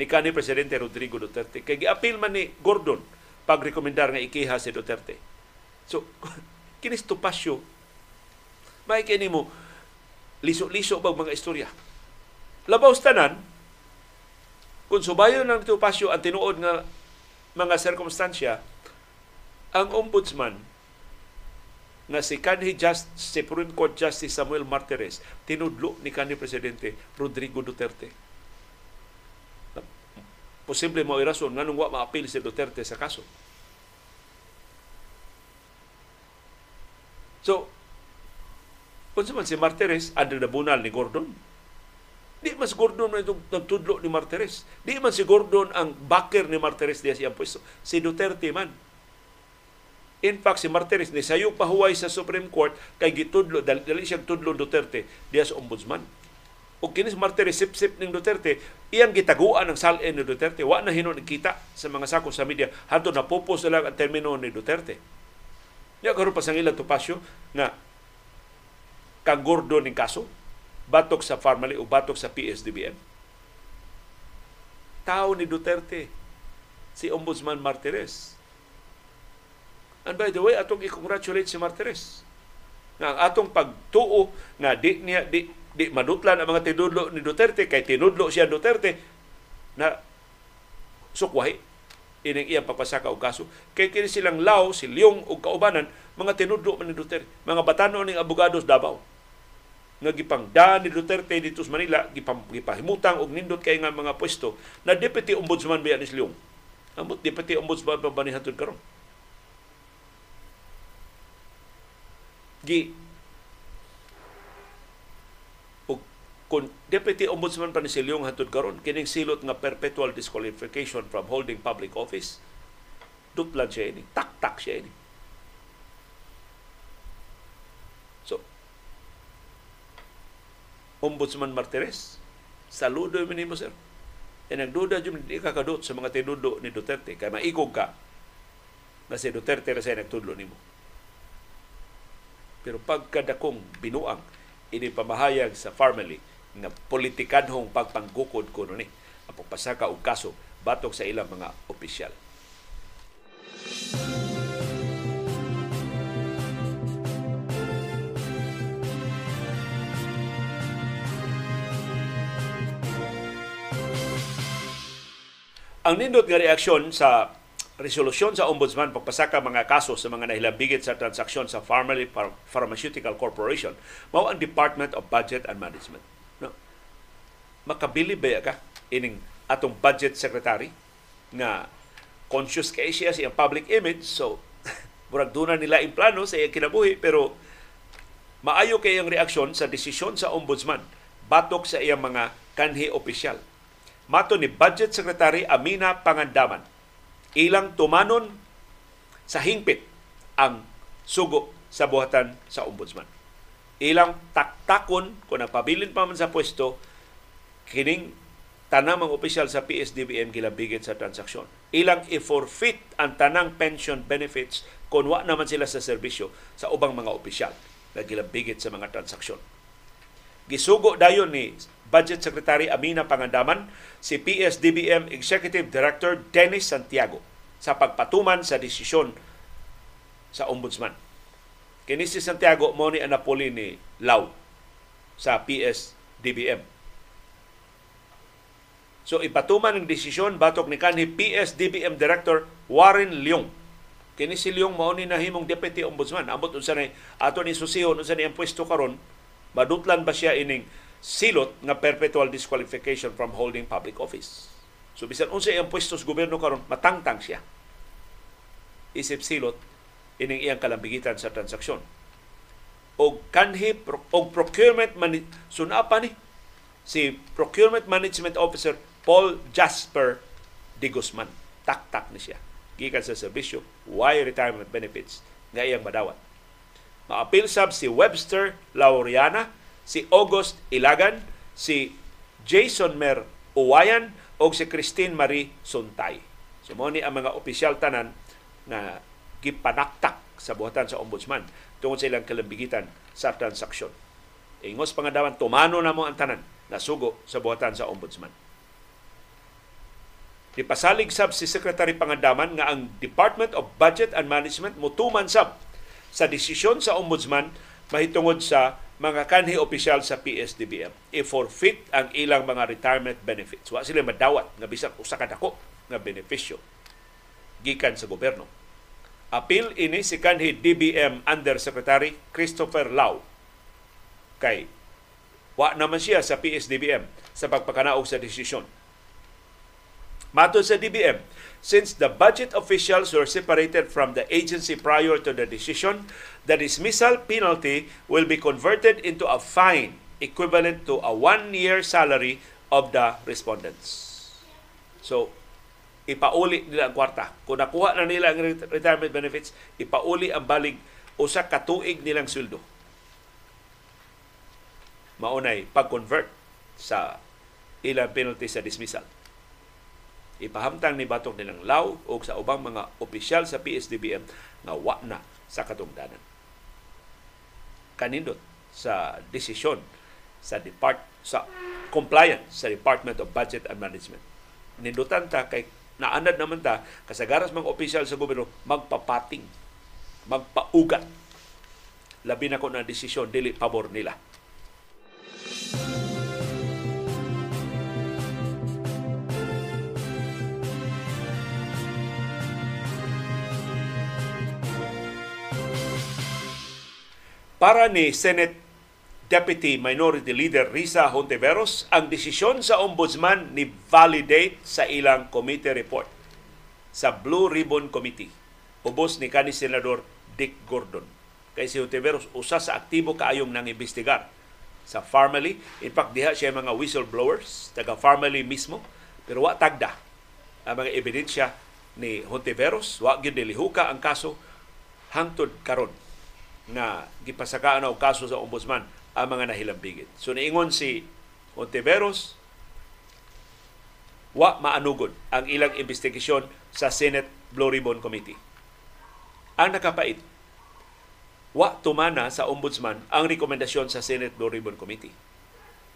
ni kanhi presidente Rodrigo Duterte kay giapil man ni Gordon pagrekomendar nga ikiha si Duterte. So kinis tupasyo may kini mo liso-liso bag mga istorya. Labaw tanan kung subayon ng tupasyo ang tinuod nga mga sirkumstansya ang ombudsman nga si kanhi just Supreme Court Justice Samuel Martires tinudlo ni kanhi presidente Rodrigo Duterte. Posible mo irason nganong wa maapil si Duterte sa kaso. So, kung man si Martires, under the bunal ni Gordon, di man si Gordon man itong nagtudlo ni Martires. Di man si Gordon ang backer ni Martires diya siyang pwesto. Si Duterte man In fact, si Martires ni sayo pahuway sa Supreme Court kay gitudlo dali, dali siyang tudlo Duterte diya sa ombudsman. O kinis Martires sip-sip ning Duterte, iyang gitaguan ang salin ni Duterte. Wa na hinon kita sa mga sako sa media. Hanto na popos na ang termino ni Duterte. Ya karon pa sang ilang tupasyo nga kang gordo ning kaso batok sa Farmally o batok sa PSDBM. Tao ni Duterte si Ombudsman Martires. And by the way, atong i-congratulate si Martires. Nga ang atong pagtuo nga di niya di, di madutlan ang mga tinudlo ni Duterte kay tinudlo siya Duterte na sukwahi. Ining iyang papasaka og kaso. Kay kini silang law si Leong ug kaubanan mga tinudlo ni Duterte. Mga batano ning abogados Davao nga gipangdaan ni Duterte dito sa Manila gipahimutang og nindot kay nga mga pwesto na deputy ombudsman biya ni Leong. Amot deputy ombudsman pa ba ni hatod karon gi ug kun deputy ombudsman pa ni Silyong hatud karon kining silot nga perpetual disqualification from holding public office dutlan siya ini tak-tak siya ini so ombudsman Martires saludo mi nimo sir. E nagduda jud di ka sa mga tinudo ni Duterte kay maikog ka na si Duterte ra sa nagtudlo nimo. Pero pagkadakong binuang ini pamahayag sa family nga politikanhong pagpanggukod kuno ni ang pagpasaka og kaso batok sa ilang mga opisyal. Ang nindot nga reaksyon sa resolusyon sa ombudsman pagpasaka mga kaso sa mga nahilambigit sa transaksyon sa Pharmaly Pharmaceutical Corporation mao ang Department of Budget and Management. No? Makabili ba ka ining atong budget secretary nga conscious kay siya sa public image so murag doon nila in plano sa iyang kinabuhi pero maayo kay ang reaksyon sa desisyon sa ombudsman batok sa iyang mga kanhi opisyal Mato ni Budget Secretary Amina Pangandaman, ilang tumanon sa hingpit ang sugo sa buhatan sa ombudsman. Ilang taktakon kung nagpabilin pa man sa pwesto, kining tanang mga opisyal sa PSDBM gilabigit sa transaksyon. Ilang i-forfeit ang tanang pension benefits kung wa naman sila sa serbisyo sa ubang mga opisyal na gilabigit sa mga transaksyon. Gisugo dayon ni Budget Secretary Amina Pangandaman, si PSDBM Executive Director Dennis Santiago sa pagpatuman sa desisyon sa Ombudsman. Kini si Santiago mo ni Anapoli ni Lau sa PSDBM. So ipatuman ang desisyon batok ni kanhi PSDBM Director Warren Leong. Kini si Leong mao ni nahimong Deputy Ombudsman. Ambot unsa ni ato ni susihon unsa ni ang pwesto karon, madutlan ba siya ining silot nga perpetual disqualification from holding public office. So bisan unsa iyang pwesto sa gobyerno karon matangtang siya. Isip silot ining iyang kalambigitan sa transaksyon. Og kanhi og procurement mani sunapa ni si Procurement Management Officer Paul Jasper de Guzman. Tak-tak ni siya. Gikan sa serbisyo, why retirement benefits nga iyang madawat. Maapil sab si Webster Laureana si August Ilagan, si Jason Mer Uwayan o si Christine Marie Suntay. So mo ni ang mga opisyal tanan na gipanaktak sa buhatan sa ombudsman tungod sa ilang kalambigitan sa transaksyon. Ingos pangadawan, tumano na mo ang tanan na sugo sa buhatan sa ombudsman. Dipasalig sab si Secretary Pangandaman nga ang Department of Budget and Management mutuman sab sa desisyon sa ombudsman mahitungod sa mga kanhi opisyal sa PSDBM i-forfeit ang ilang mga retirement benefits. Wa sila madawat nga bisan usa ka dako nga benepisyo gikan sa gobyerno. Apil ini si kanhi DBM Undersecretary Christopher Lau kay wa naman siya sa PSDBM sa pagpakanaog sa desisyon. Matod sa DBM, since the budget officials were separated from the agency prior to the decision, the dismissal penalty will be converted into a fine equivalent to a one-year salary of the respondents. So, ipauli nila ang kwarta. Kung nakuha na nila ang retirement benefits, ipauli ang balig usa ka tuig nilang sweldo. Maunay pag-convert sa ilang penalty sa dismissal. Ipahamtang ni Batok nilang law o sa ubang mga opisyal sa PSDBM nga wa na sa katungdanan kanindot sa desisyon sa depart sa compliance sa Department of Budget and Management. Nindutan ta kay naanad naman ta kasagaras mga opisyal sa gobyerno magpapating, magpaugat. Labi na ko na desisyon dili pabor nila. Para ni Senate Deputy Minority Leader Risa Hontiveros, ang desisyon sa ombudsman ni validate sa ilang committee report sa Blue Ribbon Committee. Ubos ni kani Senador Dick Gordon. Kay si Hontiveros, usa sa aktibo kaayong nang imbestigar sa family. In fact, diha siya mga whistleblowers, taga family mismo. Pero wa tagda ang mga ebidensya ni Hontiveros. Wa gyud nilihuka ang kaso hangtod karon nga gipasakaan og kaso sa ombudsman ang mga nahilambigit. So niingon si Ontiveros wa maanugod ang ilang investigasyon sa Senate Blue Ribbon Committee. Ang nakapait wa tumana sa ombudsman ang rekomendasyon sa Senate Blue Ribbon Committee.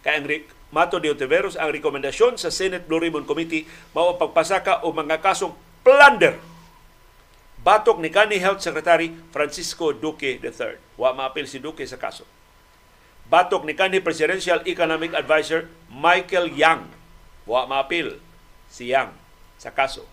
Kaya ang Mato de Otiveros, ang rekomendasyon sa Senate Blue Ribbon Committee mao pagpasaka o mga kasong plunder batok ni kanhi Health Secretary Francisco Duque III. Wa maapil si Duque sa kaso. Batok ni kanhi Presidential Economic Advisor Michael Yang. Wa maapil si Yang sa kaso.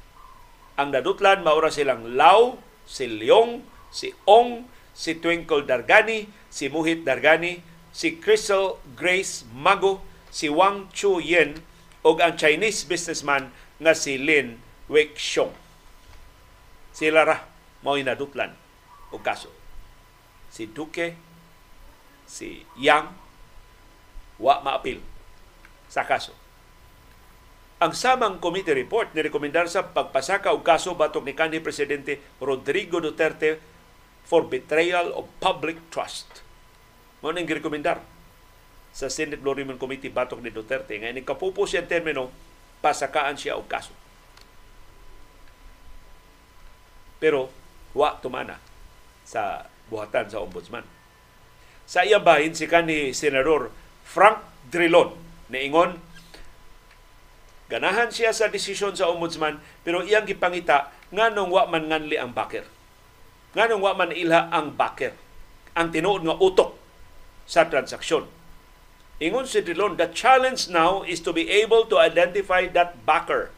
Ang nadutlan maura silang Lau, si Leong, si Ong, si Twinkle Dargani, si Muhit Dargani, si Crystal Grace Mago, si Wang Chu Yen ug ang Chinese businessman nga si Lin Weixiong. Sila ra mao nadutlan og kaso. Si Duque, si Yang, wa maapil sa kaso. Ang samang committee report ni rekomendar sa pagpasaka og kaso batok ni kanhi presidente Rodrigo Duterte for betrayal of public trust. Mo ning girekomendar sa Senate Law Review Committee batok ni Duterte nga ini kapupo siya termino pasakaan siya og kaso. Pero wa tumana sa buhatan sa ombudsman. Sa iyang bahin si kanhi senador Frank Drilon niingon Ganahan siya sa desisyon sa ombudsman pero iyang gipangita nganong wa man nganli ang backer. Nganong wa man ilha ang backer. Ang tinuod nga utok sa transaksyon. Ingon si Dillon, the challenge now is to be able to identify that backer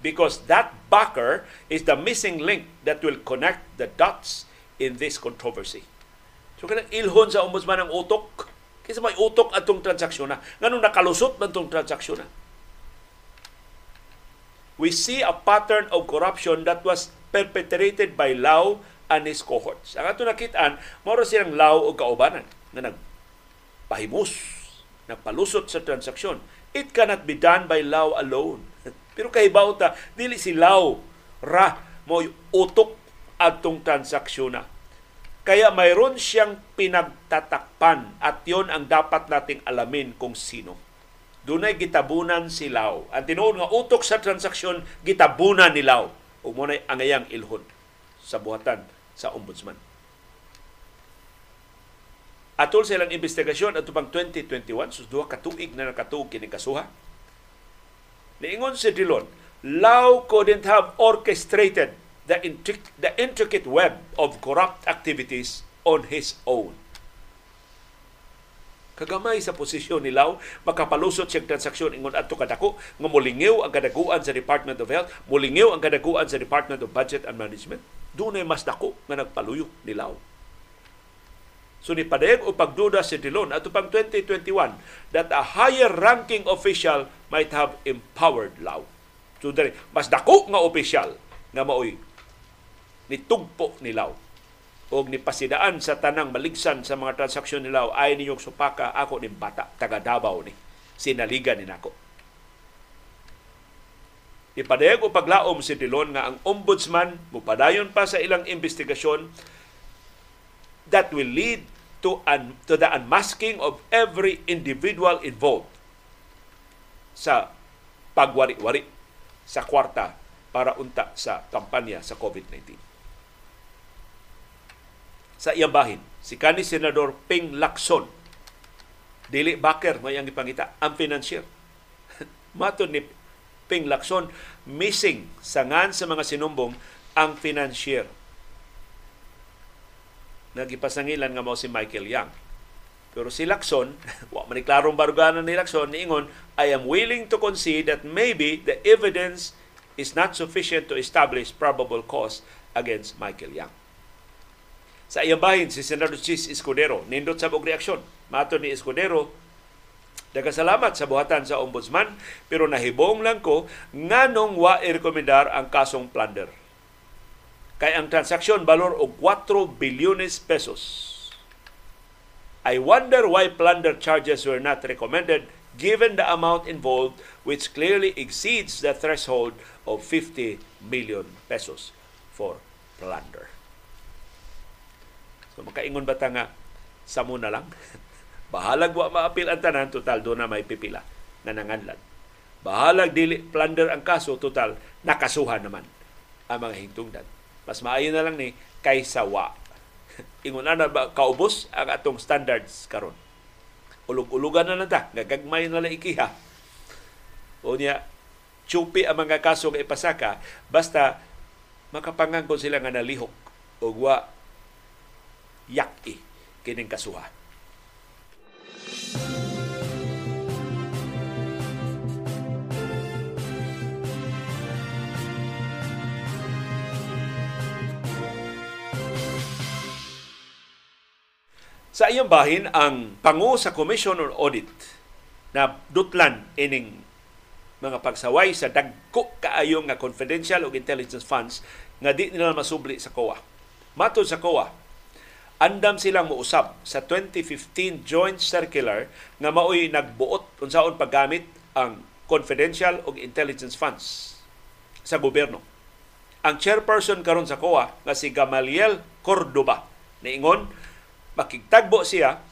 because that backer is the missing link that will connect the dots in this controversy. So kanang ilhon sa ombudsman ang utok. Kasi may utok atong transaksyon na. Nganong nakalusot man tong transaksyon na we see a pattern of corruption that was perpetrated by Lau and his cohorts. Ang ato nakitaan, moro silang Lau o kaubanan na nagpahimus, nagpalusot sa transaksyon. It cannot be done by Lau alone. Pero kay ta, dili si Lau ra mo utok atong transaksyon na. Kaya mayroon siyang pinagtatakpan at yon ang dapat nating alamin kung sino dunay gitabunan si Lao. Ang tinuod nga utok sa transaksyon gitabunan ni Lao. Ug mo angayang ilhon sa buhatan sa ombudsman. Atol sa ilang investigasyon at pang 2021, sus duha ka tuig na nakatuog kini kasuha. Niingon si Dilon, Lau couldn't have orchestrated the, intric- the intricate web of corrupt activities on his own. Kagamay sa posisyon ni Lau makapalusot siyang transaksyon ingon adto kadako nga molingiw ang kadaguan sa Department of Health molingiw ang kadaguan sa Department of Budget and Management. Dunay mas dako nga nagpaluyo ni Lau So ni padayag o pagduda si Dilon ato pang 2021 that a higher ranking official might have empowered Lau. So dari mas dako nga official nga maoy nitugpo ni Lau. Og nipasidaan sa tanang maligsan sa mga transaksyon nila ay ninyong supaka ako ni bata taga Davao ni. Sinaligan ni nako. Ipadayag o paglaom si Dilon nga ang ombudsman mupadayon pa sa ilang investigasyon that will lead to un, to the unmasking of every individual involved sa pagwari-wari sa kwarta para unta sa kampanya sa COVID-19 sa iyang bahin. Si kani Senador Ping Lacson. Dili Baker mo ang ipangita. Ang financier. Mato ni Ping Lacson, missing sangan sa mga sinumbong ang financier. Nagipasangilan nga mo si Michael Young. Pero si Lacson, wa man klarong baruganan ni Lacson, niingon, I am willing to concede that maybe the evidence is not sufficient to establish probable cause against Michael Young. Sa iyang bahin, si Senador Chis Escudero, nindot sa og reaksyon. Mato ni Escudero, Nagkasalamat sa buhatan sa ombudsman, pero nahibong lang ko nganong wa i-rekomendar ang kasong plunder. Kay ang transaksyon balor og 4 bilyones pesos. I wonder why plunder charges were not recommended given the amount involved which clearly exceeds the threshold of 50 million pesos for plunder. So makaingon ba ta nga samo na lang? Bahalag wa maapil ang tanan, total do na may pipila na nanganlan. Bahalag dili plunder ang kaso, total nakasuhan naman ang mga hintungdan. Mas maayo na lang ni kaysa wa. Ingon na ba kaubos ang atong standards karon. Ulog-ulugan na na ta, gagagmay na lang ikiha. O niya, chupi ang mga kaso nga ipasaka basta makapangangkon sila nga nalihok o wa yak kining kasuha. Sa iyong bahin, ang pangu sa Commission on Audit na dutlan ining mga pagsaway sa dagko kaayo nga confidential o intelligence funds nga di nila masubli sa COA. Matod sa COA, andam silang muusab sa 2015 joint circular nga maoy nagbuot unsaon paggamit ang confidential o intelligence funds sa gobyerno. Ang chairperson karon sa COA nga si Gamaliel Cordoba niingon makigtagbo siya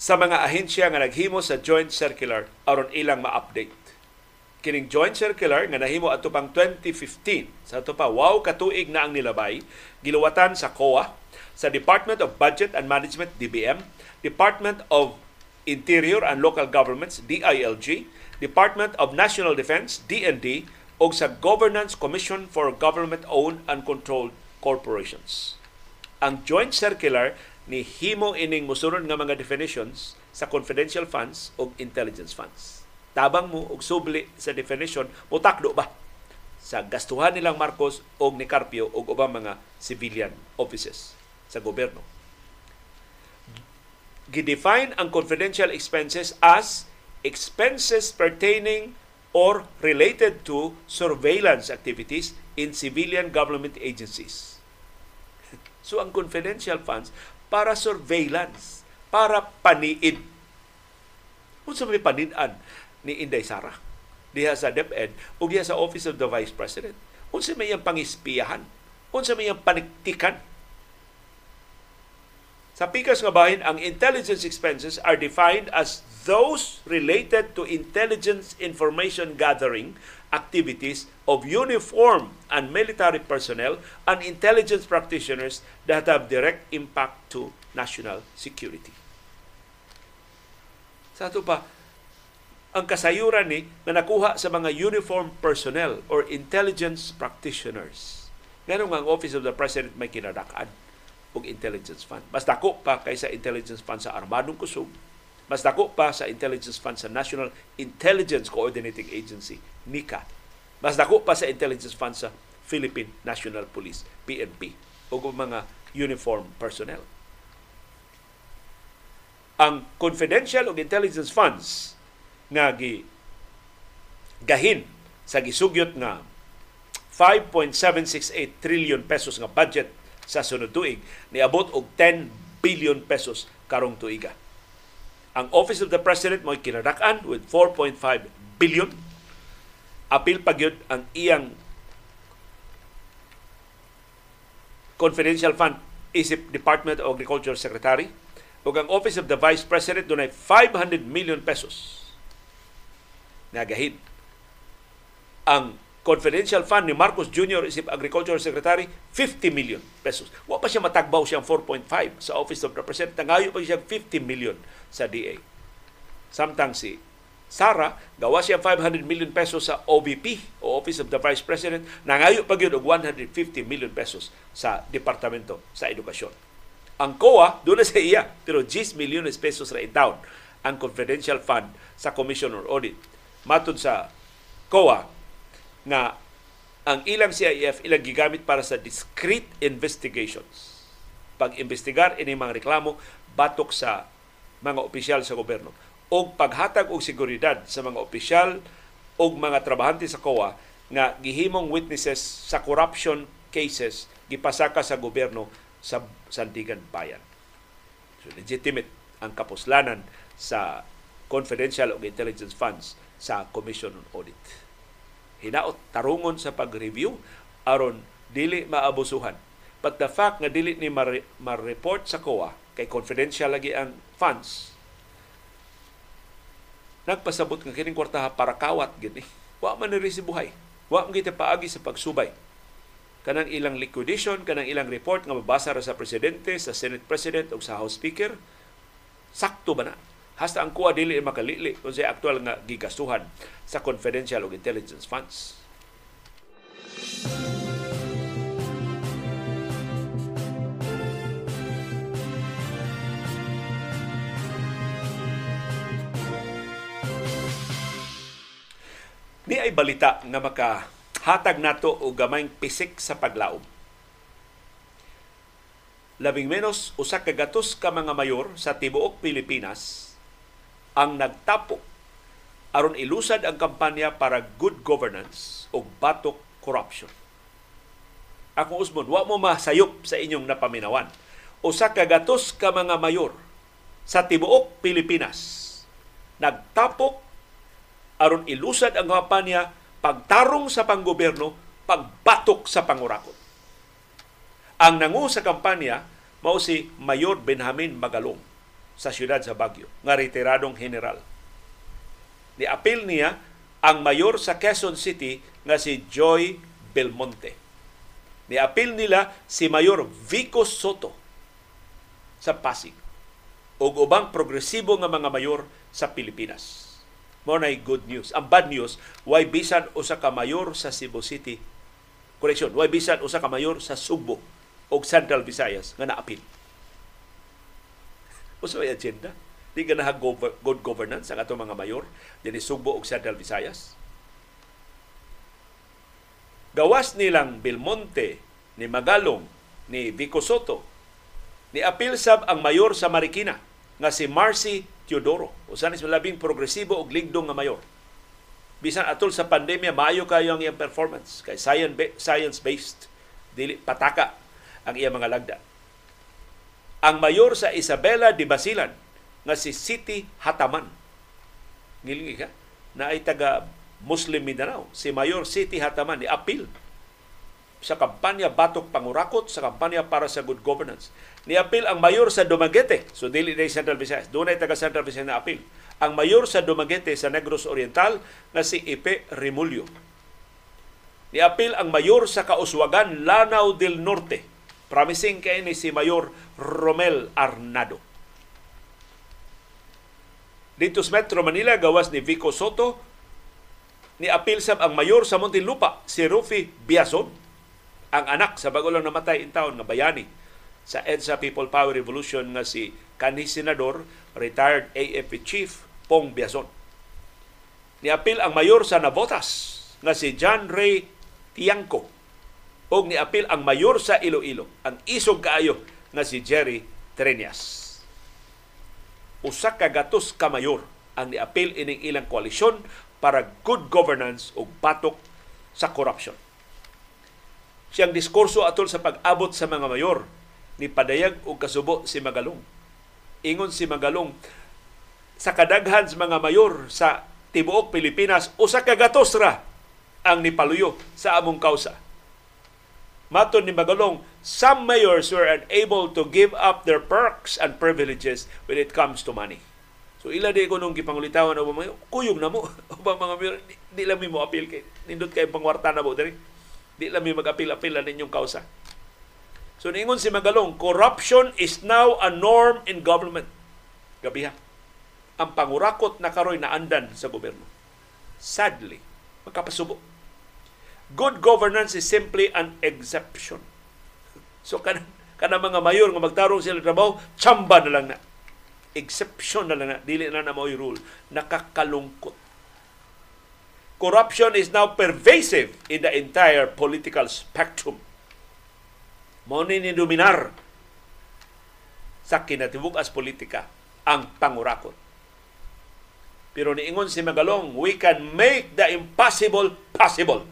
sa mga ahensya nga naghimo sa joint circular aron ilang ma-update. Kining joint circular nga nahimo ato pang 2015 sa ato pa wow katuig na ang nilabay giluwatan sa COA, sa Department of Budget and Management DBM, Department of Interior and Local Governments DILG, Department of National Defense DND ug sa Governance Commission for Government-Owned and Controlled Corporations. Ang joint circular ni himo ining musunod nga mga definitions sa confidential funds o intelligence funds. Tabang mo og subli sa definition, mutakdo ba sa gastuhan nilang Marcos o ni Carpio o ubang mga civilian offices sa gobyerno. Gidefine ang confidential expenses as expenses pertaining or related to surveillance activities in civilian government agencies. So ang confidential funds para surveillance, para paniid. Unsa may panidan ni Inday Sara diha sa DepEd o diha sa Office of the Vice President. Unsa may iyang pangispiyahan? Unsa may iyang paniktikan? Sa pikas nga bahin, ang intelligence expenses are defined as those related to intelligence information gathering activities of uniform and military personnel and intelligence practitioners that have direct impact to national security. Sa ito pa, ang kasayuran ni na nakuha sa mga uniform personnel or intelligence practitioners. Ganun ang Office of the President may kinadakaan og intelligence fund. Mas dako pa kaysa intelligence fund sa Armadong Kusog. Mas dako pa sa intelligence fund sa National Intelligence Coordinating Agency, NICA mas dako pa sa intelligence fund sa Philippine National Police, PNP, o mga uniform personnel. Ang confidential o intelligence funds nga gi gahin sa gisugyot nga 5.768 trillion pesos nga budget sa sunod tuig niabot og 10 billion pesos karong tuiga. Ang Office of the President mo kinadak-an with 4.5 billion. Apil pagyud ang iyang confidential fund isip Department of Agriculture Secretary. Ug ang Office of the Vice President dunay 500 million pesos. Nagahid ang confidential fund ni Marcos Jr. isip Agriculture Secretary 50 million pesos. Wa pa siya matagbaw siyang 4.5 sa Office of the President. Tangayo pa siya 50 million sa DA. Samtang si Sara, gawa siya 500 million pesos sa OVP o Office of the Vice President, nangayo pa og 150 million pesos sa Departamento sa Edukasyon. Ang COA, doon sa iya, pero 10 milyones pesos ra down ang confidential fund sa Commission on Audit. Matod sa COA nga ang ilang CIF ilang gigamit para sa discrete investigations. Pag-investigar ini mga reklamo batok sa mga opisyal sa gobyerno og paghatag og seguridad sa mga opisyal og mga trabahante sa COA nga gihimong witnesses sa corruption cases gipasaka sa gobyerno sa Sandigan Bayan. So legitimate ang kapuslanan sa confidential o intelligence funds sa Commission on Audit. Hinaot tarungon sa pag-review aron dili maabusuhan. But the fact nga dili ni ma-report sa COA kay confidential lagi ang funds nagpasabot nga kining kwartaha para kawat gini. Wa man ni buhay. Wa man kita paagi sa pagsubay kanang ilang liquidation, kanang ilang report nga mabasa ra sa presidente, sa Senate President o sa House Speaker, sakto ba na? Hasta ang kuha dili makalili kung sa aktual nga gigastuhan sa confidential o intelligence funds. Ni ay balita nga makahatag nato og gamayng pisik sa paglaom. Labing menos usa ka gatos ka mga mayor sa tibuok Pilipinas ang nagtapo aron ilusad ang kampanya para good governance o batok corruption. Ako usmon, wa mo masayop sa inyong napaminawan. Usa ka gatos ka mga mayor sa tibuok Pilipinas nagtapok aron ilusad ang kampanya pagtarong sa panggobyerno, pagbatok sa pangurakot. Ang nangu sa kampanya mao si Mayor Benjamin Magalong sa siyudad sa Baguio, nga retiradong general. Ni-apil niya ang mayor sa Quezon City nga si Joy Belmonte. Ni-apil nila si Mayor Vico Soto sa Pasig ug ubang progresibo nga mga mayor sa Pilipinas mo na good news. Ang bad news, why bisan usa ka mayor sa Cebu City. Correction, why bisan usa ka mayor sa Subo o Central Visayas nga naapil. Usa may agenda. Di na good governance ang atong mga mayor dinhi Subo o Central Visayas. Gawas nilang Belmonte, ni Magalong, ni Vico Soto, ni apil sab ang mayor sa Marikina nga si Marcy Teodoro. Usa ni labing progresibo ug ligdong nga mayor. Bisan atol sa pandemya, maayo kayo ang iyang performance. Kay science-based, dili pataka ang iyang mga lagda. Ang mayor sa Isabela de Basilan, nga si City Hataman. Ngilingi ka? Na ay taga Muslim Mindanao. Si Mayor City Hataman ni apil sa kampanya Batok Pangurakot sa kampanya para sa good governance. Ni-apil ang mayor sa Dumaguete, so dili na Central Visayas, doon ay taga Central Visayas na apil. Ang mayor sa Dumaguete sa Negros Oriental na si Ipe Rimulyo. Ni-apil ang mayor sa Kauswagan, Lanao del Norte. Promising kay ni si Mayor Romel Arnado. Dito sa Metro Manila, gawas ni Vico Soto, ni apil sab ang mayor sa Muntinlupa, si Rufi Biason ang anak sa bago namatay in town nga bayani sa EDSA People Power Revolution nga si kanhi senador retired AFP chief Pong Biason. Niapil ang mayor sa Navotas nga si John Ray Tiangco o niapil ang mayor sa Iloilo ang isog kaayo nga si Jerry Treñas. Usa ka gatos ka mayor ang niapil ining ilang koalisyon para good governance o batok sa corruption siyang diskurso atol sa pag-abot sa mga mayor ni padayag og kasubo si Magalong. Ingon si Magalong sa kadaghan sa mga mayor sa tibuok Pilipinas usa ka gatos ra ang nipaluyo sa among kausa. Maton ni Magalong, some mayors were unable to give up their perks and privileges when it comes to money. So ila di ko nung gipangulitawan o mga kuyog na mo. O mga mayor, di, di lang mo appeal kay nindot kay pangwarta na mo diri Di lang may mag-apil-apil na ninyong kausa. So ningon si Magalong, corruption is now a norm in government. Gabiha. Ang pangurakot na karoy na andan sa gobyerno. Sadly, magkapasubo. Good governance is simply an exception. So kan kana mga mayor nga magtarong sila trabaho, chamba na lang na. Exception na lang na. Dili na na mo rule. Nakakalungkot corruption is now pervasive in the entire political spectrum. Mo ni dominar sa kinatibuk as politika ang pangurakot. Pero niingon si Magalong, we can make the impossible possible.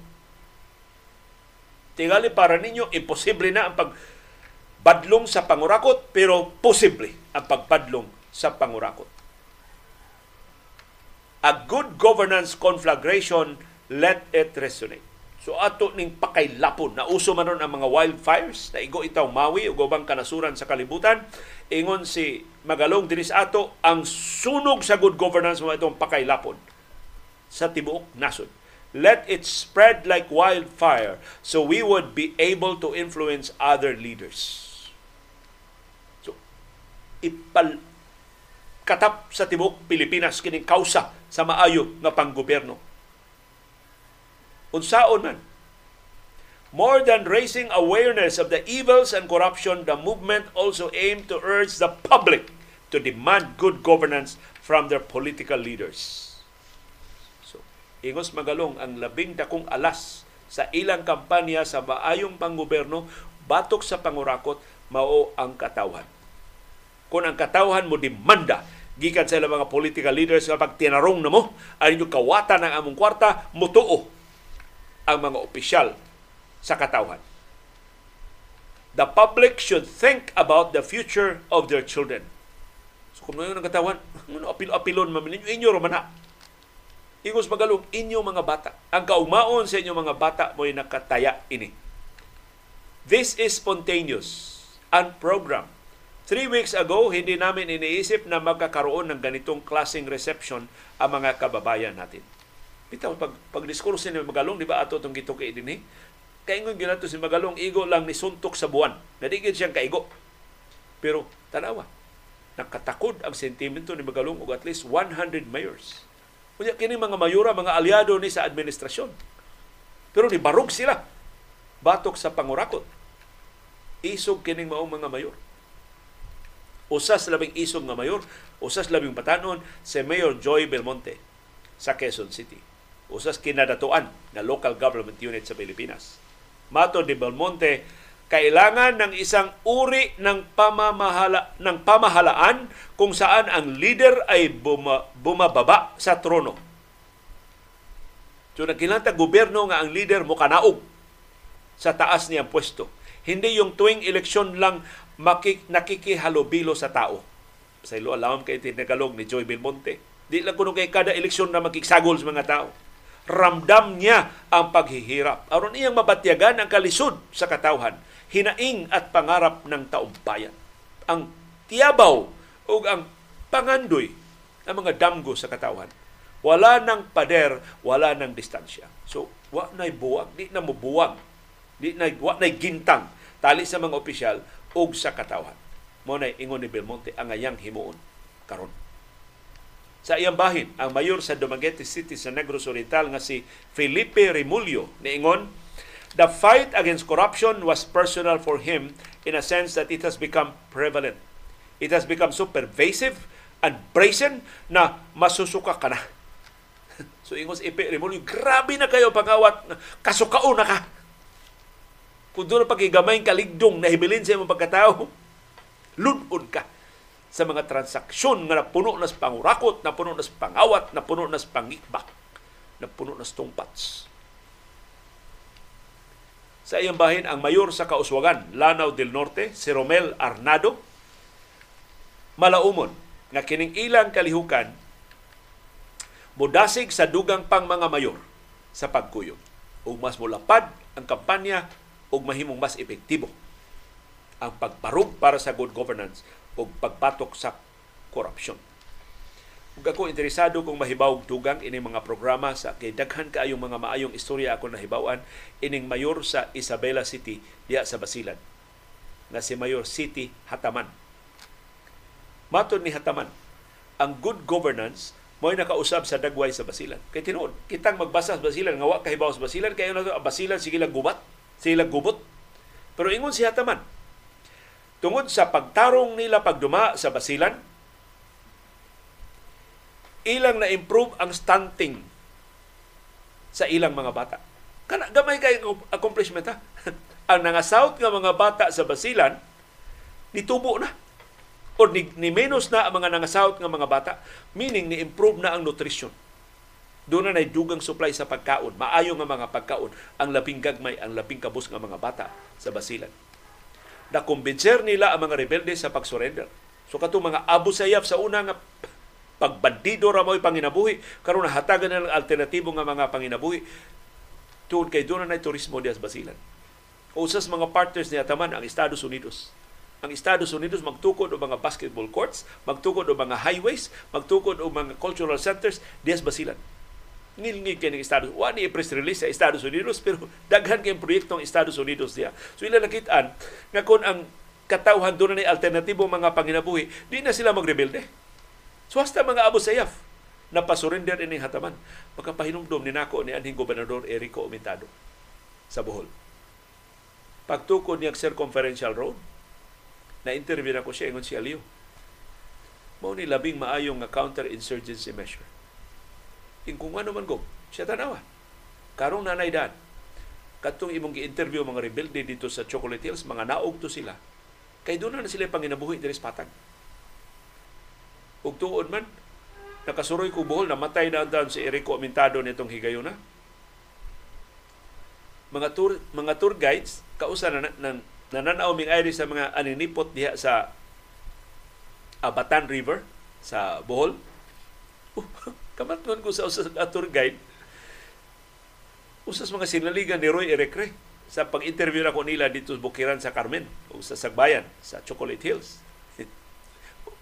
Tingali para ninyo, imposible na ang pagbadlong sa pangurakot, pero posible ang pagpadlong sa pangurakot. A good governance conflagration, let it resonate. So ato ning pakaylapon na uso man ang mga wildfires na igo itaw Maui ug ubang kanasuran sa kalibutan. Ingon si Magalong dinis ato ang sunog sa good governance mo itong pakaylapon sa tibuok nasod Let it spread like wildfire so we would be able to influence other leaders. So, ipal katap sa tibok Pilipinas kining kausa sa maayo nga panggobyerno. Unsaon man, More than raising awareness of the evils and corruption, the movement also aimed to urge the public to demand good governance from their political leaders. Ingos magalong ang labing dakong alas sa ilang kampanya sa maayong panggoberno batok sa pangurakot mao ang katawhan. Kung ang katawhan mo demanda gikan sa ilang mga political leaders nga pag tinarong na mo, ay inyo kawatan ng among kwarta, mutuo ang mga opisyal sa katawhan. The public should think about the future of their children. So kung ngayon ang katawan, ano apil-apilon man ninyo, inyo raman na. Ingos magalong inyo mga bata. Ang kaumaon sa inyo mga bata mo'y nakataya ini. This is spontaneous, unprogrammed. Three weeks ago, hindi namin iniisip na magkakaroon ng ganitong klaseng reception ang mga kababayan natin. Bitaw, pag, pag diskurso ni Magalong, di ba ato itong gituki din eh? Kaingon ginato si Magalong, igo lang ni suntok sa buwan. Nadigid siyang kaigo. Pero, tanawa, nakatakod ang sentimento ni Magalong og at least 100 mayors. Kunya kini mga mayura, mga aliado ni sa administrasyon. Pero ni barog sila. Batok sa pangurakot. Isog kining maong mga mayor. Usas labing isog nga mayor, usas labing patanon si Mayor Joy Belmonte sa Quezon City. Usas kinadatuan na local government unit sa Pilipinas Mato de Belmonte, kailangan ng isang uri ng pamamahala ng pamahalaan kung saan ang leader ay buma, bumababa sa trono. So nagkinanta gobyerno nga ang leader mo kanaog sa taas niyang pwesto. Hindi yung tuwing eleksyon lang makik, nakikihalubilo sa tao. Sa ilo alam kay tinagalog ni Joy Belmonte. Di lang kuno kay kada eleksyon na makiksagol sa mga tao ramdam niya ang paghihirap. Aron iyang mabatyagan ang kalisod sa katawhan, hinaing at pangarap ng taumbayan. Ang tiyabaw o ang pangandoy ng mga damgo sa katawhan. Wala ng pader, wala ng distansya. So, wa na'y buwag, di na mubuwag, di na, wa na'y gintang tali sa mga opisyal o sa katawhan. Mo na ingon ni Belmonte ang ayang himuon karon sa iyang bahin ang mayor sa Dumaguete City sa Negros Oriental nga si Felipe Remulio niingon The fight against corruption was personal for him in a sense that it has become prevalent. It has become so pervasive and brazen na masusuka ka na. so ingos Ipe Remulio, grabe na kayo pangawat, kasukao na ka. Kung doon pagigamay kaligdong na hibilin sa imong pagkatao, lunod ka sa mga transaksyon nga napuno na sa pangurakot, napuno na sa pangawat, napuno na sa pangikbak, napuno na sa tungpats. Sa iyang bahin, ang mayor sa Kauswagan, Lanao del Norte, si Romel Arnado, malaumon nga kining ilang kalihukan mudasig sa dugang pang mga mayor sa pagkuyog. Ug mas mulapad ang kampanya ug mahimong mas epektibo ang pagparug para sa good governance o pagpatok sa korupsyon. Ug ako interesado kung mahibaw dugang ini mga programa sa kay daghan kaayong mga maayong istorya ako nahibawan ining mayor sa Isabela City diya sa Basilan na si Mayor City Hataman. Matod ni Hataman, ang good governance mo nakausab sa dagway sa Basilan. Kay tinuod, kitang magbasa sa Basilan nga wa kahibaw sa Basilan kay na to Basilan sige lang gubat, sige lang gubot. Pero ingon si Hataman, tungod sa pagtarong nila pagduma sa basilan ilang na improve ang stunting sa ilang mga bata. Kana gamay kay accomplishment ha? Ang nangasawt nga mga bata sa basilan nitubo na. O ni, ni menos na ang mga nangasawt nga mga bata. Meaning ni improve na ang nutrition doon na dugang supply sa pagkaon. Maayo nga mga pagkaon. Ang labing gagmay ang labing kabus nga mga bata sa basilan. Na kumbinser nila ang mga rebelde sa pag-surrender. So katong mga Abu Sayyaf sa una nga pagbandido ra mo'y panginabuhi, karon nahatagan na alternatibo nga mga panginabuhi tuod kay doon na turismo dias Basilan. Usas mga partners ni Ataman ang Estados Unidos. Ang Estados Unidos magtukod og mga basketball courts, magtukod og mga highways, magtukod og mga cultural centers dias Basilan. ngilngig kay ng Estados Unidos. Wani press release sa Estados Unidos pero daghan kay proyekto ng Estados Unidos diya. So ila nakitaan nga kung ang katawhan doon na alternatibo mga panginabuhi, di na sila magrebelde. So hasta mga Abu Sayyaf na pasurrender ining hataman. Pagkapahinumdom ni nako ni anhing gobernador Erico Umitado sa Bohol. Pagtukod niya circumferential road, na interview na ko siya ingon si Aliyo. Mao ni labing maayong nga counter-insurgency measure. Ing kung ano man go, siya tanawa. Karong nanay daan, katong imong gi-interview mga rebelde dito sa Chocolate Hills, mga naog to sila. Kay doon na sila panginabuhi diri sa patag. Ug tuod man, nakasuroy ko buhol, namatay na ang si Erico Amintado nitong higayon na. Mga tour, mga tour guides, kausa na, na, nananaw ming airi sa mga aninipot diha sa Abatan River sa Bohol. Uh, ko sa usas tour guide. Usas mga sinaligan ni Roy Erecre sa pag-interview na ko nila dito sa Bukiran sa Carmen o sa Sagbayan sa Chocolate Hills.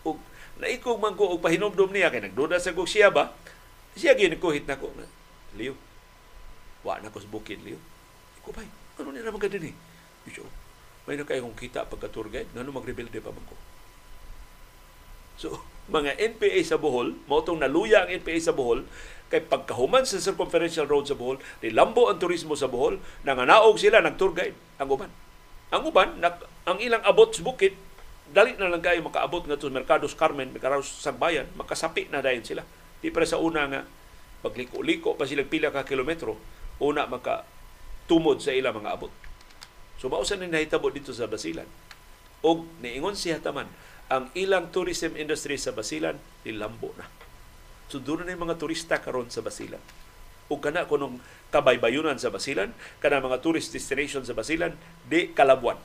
ug naikog man ko og pahinomdom niya kay nagduda sa kog siya ba? Siya ginikuhit na ko na Leo wa na ko sa bukid Leo. Ko bay ano ni ra maganda ni Bicho may na kayong kita pagka tour guide ngano magrebelde pa man ko? So mga NPA sa Bohol mao tong naluya ang NPA sa Bohol kay pagkahuman sa circumferential road sa Bohol nilambo ang turismo sa Bohol nanganaog sila nag tour guide. Ang uban ang uban ang ilang abot sa bukid dali na lang kayo makaabot nga to Mercados Carmen, Mercados Sagbayan, makasapi na dayon sila. Di para sa una nga pagliko-liko pa sila pila ka kilometro, una maka tumod sa ilang mga abot. So mausan ni nahitabo dito sa Basilan. Og niingon siya taman, ang ilang tourism industry sa Basilan nilambo na. So doon na yung mga turista karon sa Basilan. O kana kunong kabaybayunan sa Basilan, kana mga tourist destination sa Basilan, di kalabuan.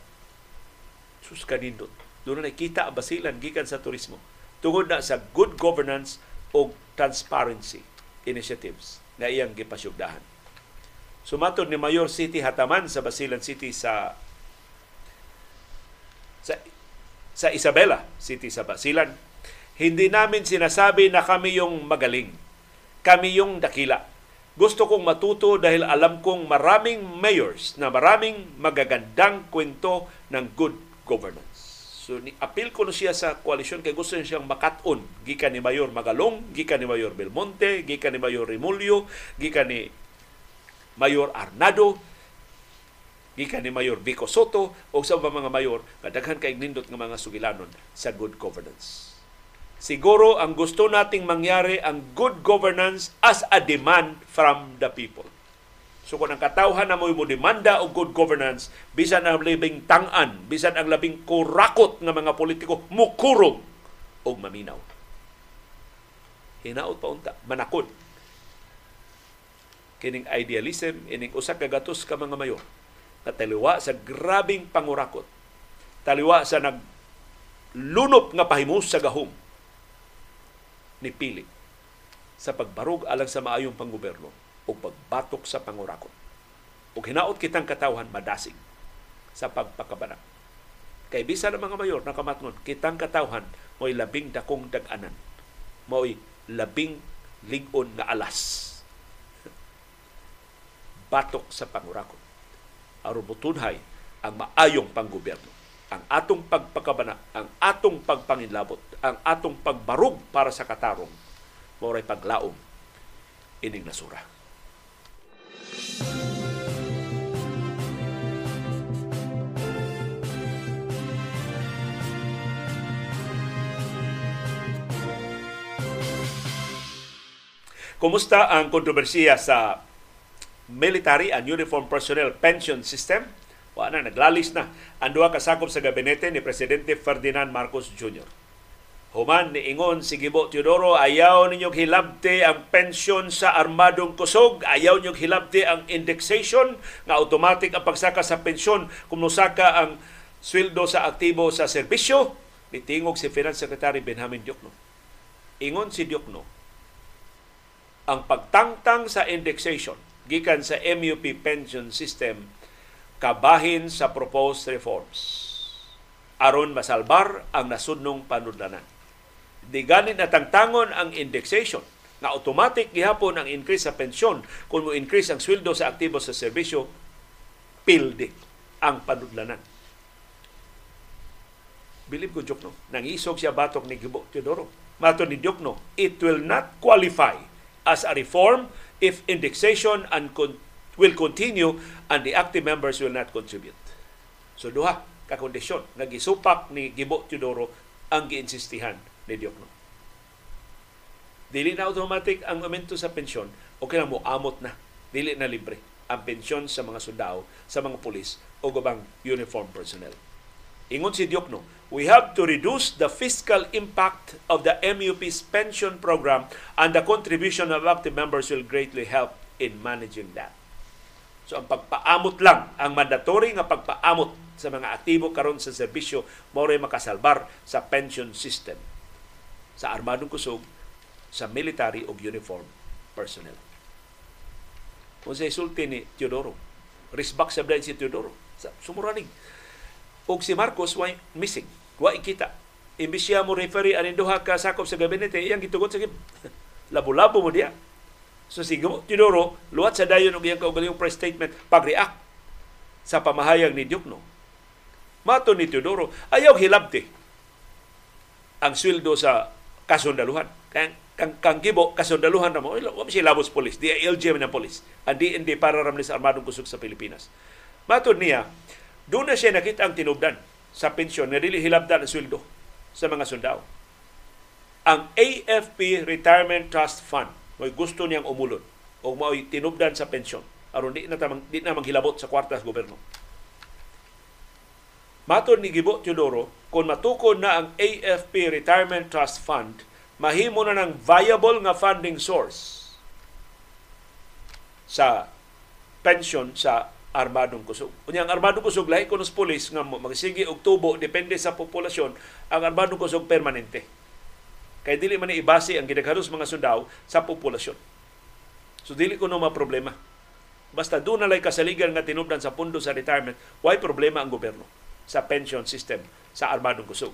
Sus kanindot doon na nakita ang basilan gikan sa turismo tungod na sa good governance o transparency initiatives na iyang gipasyugdahan. Sumatod ni Mayor City Hataman sa Basilan City sa sa, sa Isabela City sa Basilan, hindi namin sinasabi na kami yung magaling. Kami yung dakila. Gusto kong matuto dahil alam kong maraming mayors na maraming magagandang kwento ng good governance. So ni apil ko no siya sa koalisyon kay gusto niya siyang makat-on gikan ni Mayor Magalong, gikan ni Mayor Belmonte, gikan ni Mayor Remulyo, gikan ni Mayor Arnado, gikan ni Mayor Vico Soto o sa mga mayor nga daghan kay nindot nga mga sugilanon sa good governance. Siguro ang gusto nating mangyari ang good governance as a demand from the people. So kung ang katawhan na mo mo demanda og good governance, bisan ang labing tangan, bisan ang labing kurakot nga mga politiko, mukurong og maminaw. Hinaot pa unta, manakod. Kining idealism, ining usa ka gatos ka mga mayor, na taliwa sa grabing pangurakot. Taliwa sa nag lunop nga pahimus sa gahom ni Pili sa pagbarog alang sa maayong panggoberno o pagbatok sa pangurakot. O hinaot kitang katawhan madasig sa pagpakabana. Kay bisa ng mga mayor na kamatngon, kitang katawhan mo'y labing dakong dag-anan. Mo'y labing ligon nga alas. Batok sa pangurakot. Aron mutunhay ang maayong panggobyerno. Ang atong pagpakabana, ang atong pagpanginlabot, ang atong pagbarug para sa katarong, mo'y paglaom ining nasura. Kumusta ang kontrobersiya sa military and uniform personnel pension system? Wa na naglalis na ang duha ka sakop sa gabinete ni presidente Ferdinand Marcos Jr. Human ni Ingon si Gibo Teodoro, ayaw ninyong hilabte ang pensyon sa armadong kusog, ayaw ninyong hilabte ang indexation nga automatic ang pagsaka sa pensyon kung nusaka ang sweldo sa aktibo sa serbisyo. Nitingog si Finance Secretary Benjamin Diokno. Ingon si Diokno, ang pagtangtang sa indexation gikan sa MUP pension system kabahin sa proposed reforms aron masalbar ang nasudnong panudlanan di gani natangtangon ang indexation nga automatic gihapon ang increase sa pensyon kung mo increase ang sweldo sa aktibo sa serbisyo pilde ang panudlanan Bilib ko Jokno, nangisog siya batok ni Gibo Teodoro. Mato ni Jokno, it will not qualify as a reform if indexation and con- will continue and the active members will not contribute. So duha ka kondisyon nga gisupak ni Gibo Teodoro ang giinsistihan ni Diokno. Dili na automatic ang aumento sa pensyon, okay lang mo amot na. Dili na libre ang pensyon sa mga sundao, sa mga pulis o gubang uniform personnel. Ingon si Diokno, we have to reduce the fiscal impact of the MUP's pension program and the contribution of active members will greatly help in managing that. So ang pagpaamot lang, ang mandatory nga pagpaamot sa mga aktibo karon sa serbisyo mao makasalbar sa pension system sa armadong kusog, sa military o uniform personnel. Kung sa isulti ni Teodoro, risbak sa si Teodoro, sumuranig ug si Marcos way missing wa ikita imbis siya mo referee anin duha ka sakop sa gabinete iyang gitugot sa labo-labo mo diya. So si Tidoro luwat sa dayon og iyang kaugalingong press statement pag-react sa pamahayag ni Diokno. Mato ni Tidoro ayaw hilabti ang sweldo sa kasundaluhan. Kang kang kang gibo kasundaluhan na mo. Wa si labos polis? Di LGM na polis. Ang DND para ramli sa armadong kusog sa Pilipinas. Mato niya doon na siya nakita ang tinubdan sa pensyon nga dili hilabdan ang sweldo sa mga sundao. Ang AFP Retirement Trust Fund may gusto niyang umulod o mao'y tinubdan sa pensyon. Aron di na tamang di na manghilabot sa kwarta sa gobyerno. Matod ni Gibo Teodoro, kung matukod na ang AFP Retirement Trust Fund, mahimo na ng viable nga funding source sa pension sa armadong kusog. Unya ang armadong kusog lahi kunos pulis nga magsige og tubo depende sa populasyon, ang armadong kusog permanente. Kay dili man ibase ang gidaghanos mga sundao sa populasyon. So dili ko no problema. Basta doon nalay kasaligan nga tinubdan sa pundo sa retirement, why problema ang gobyerno sa pension system sa armadong kusog.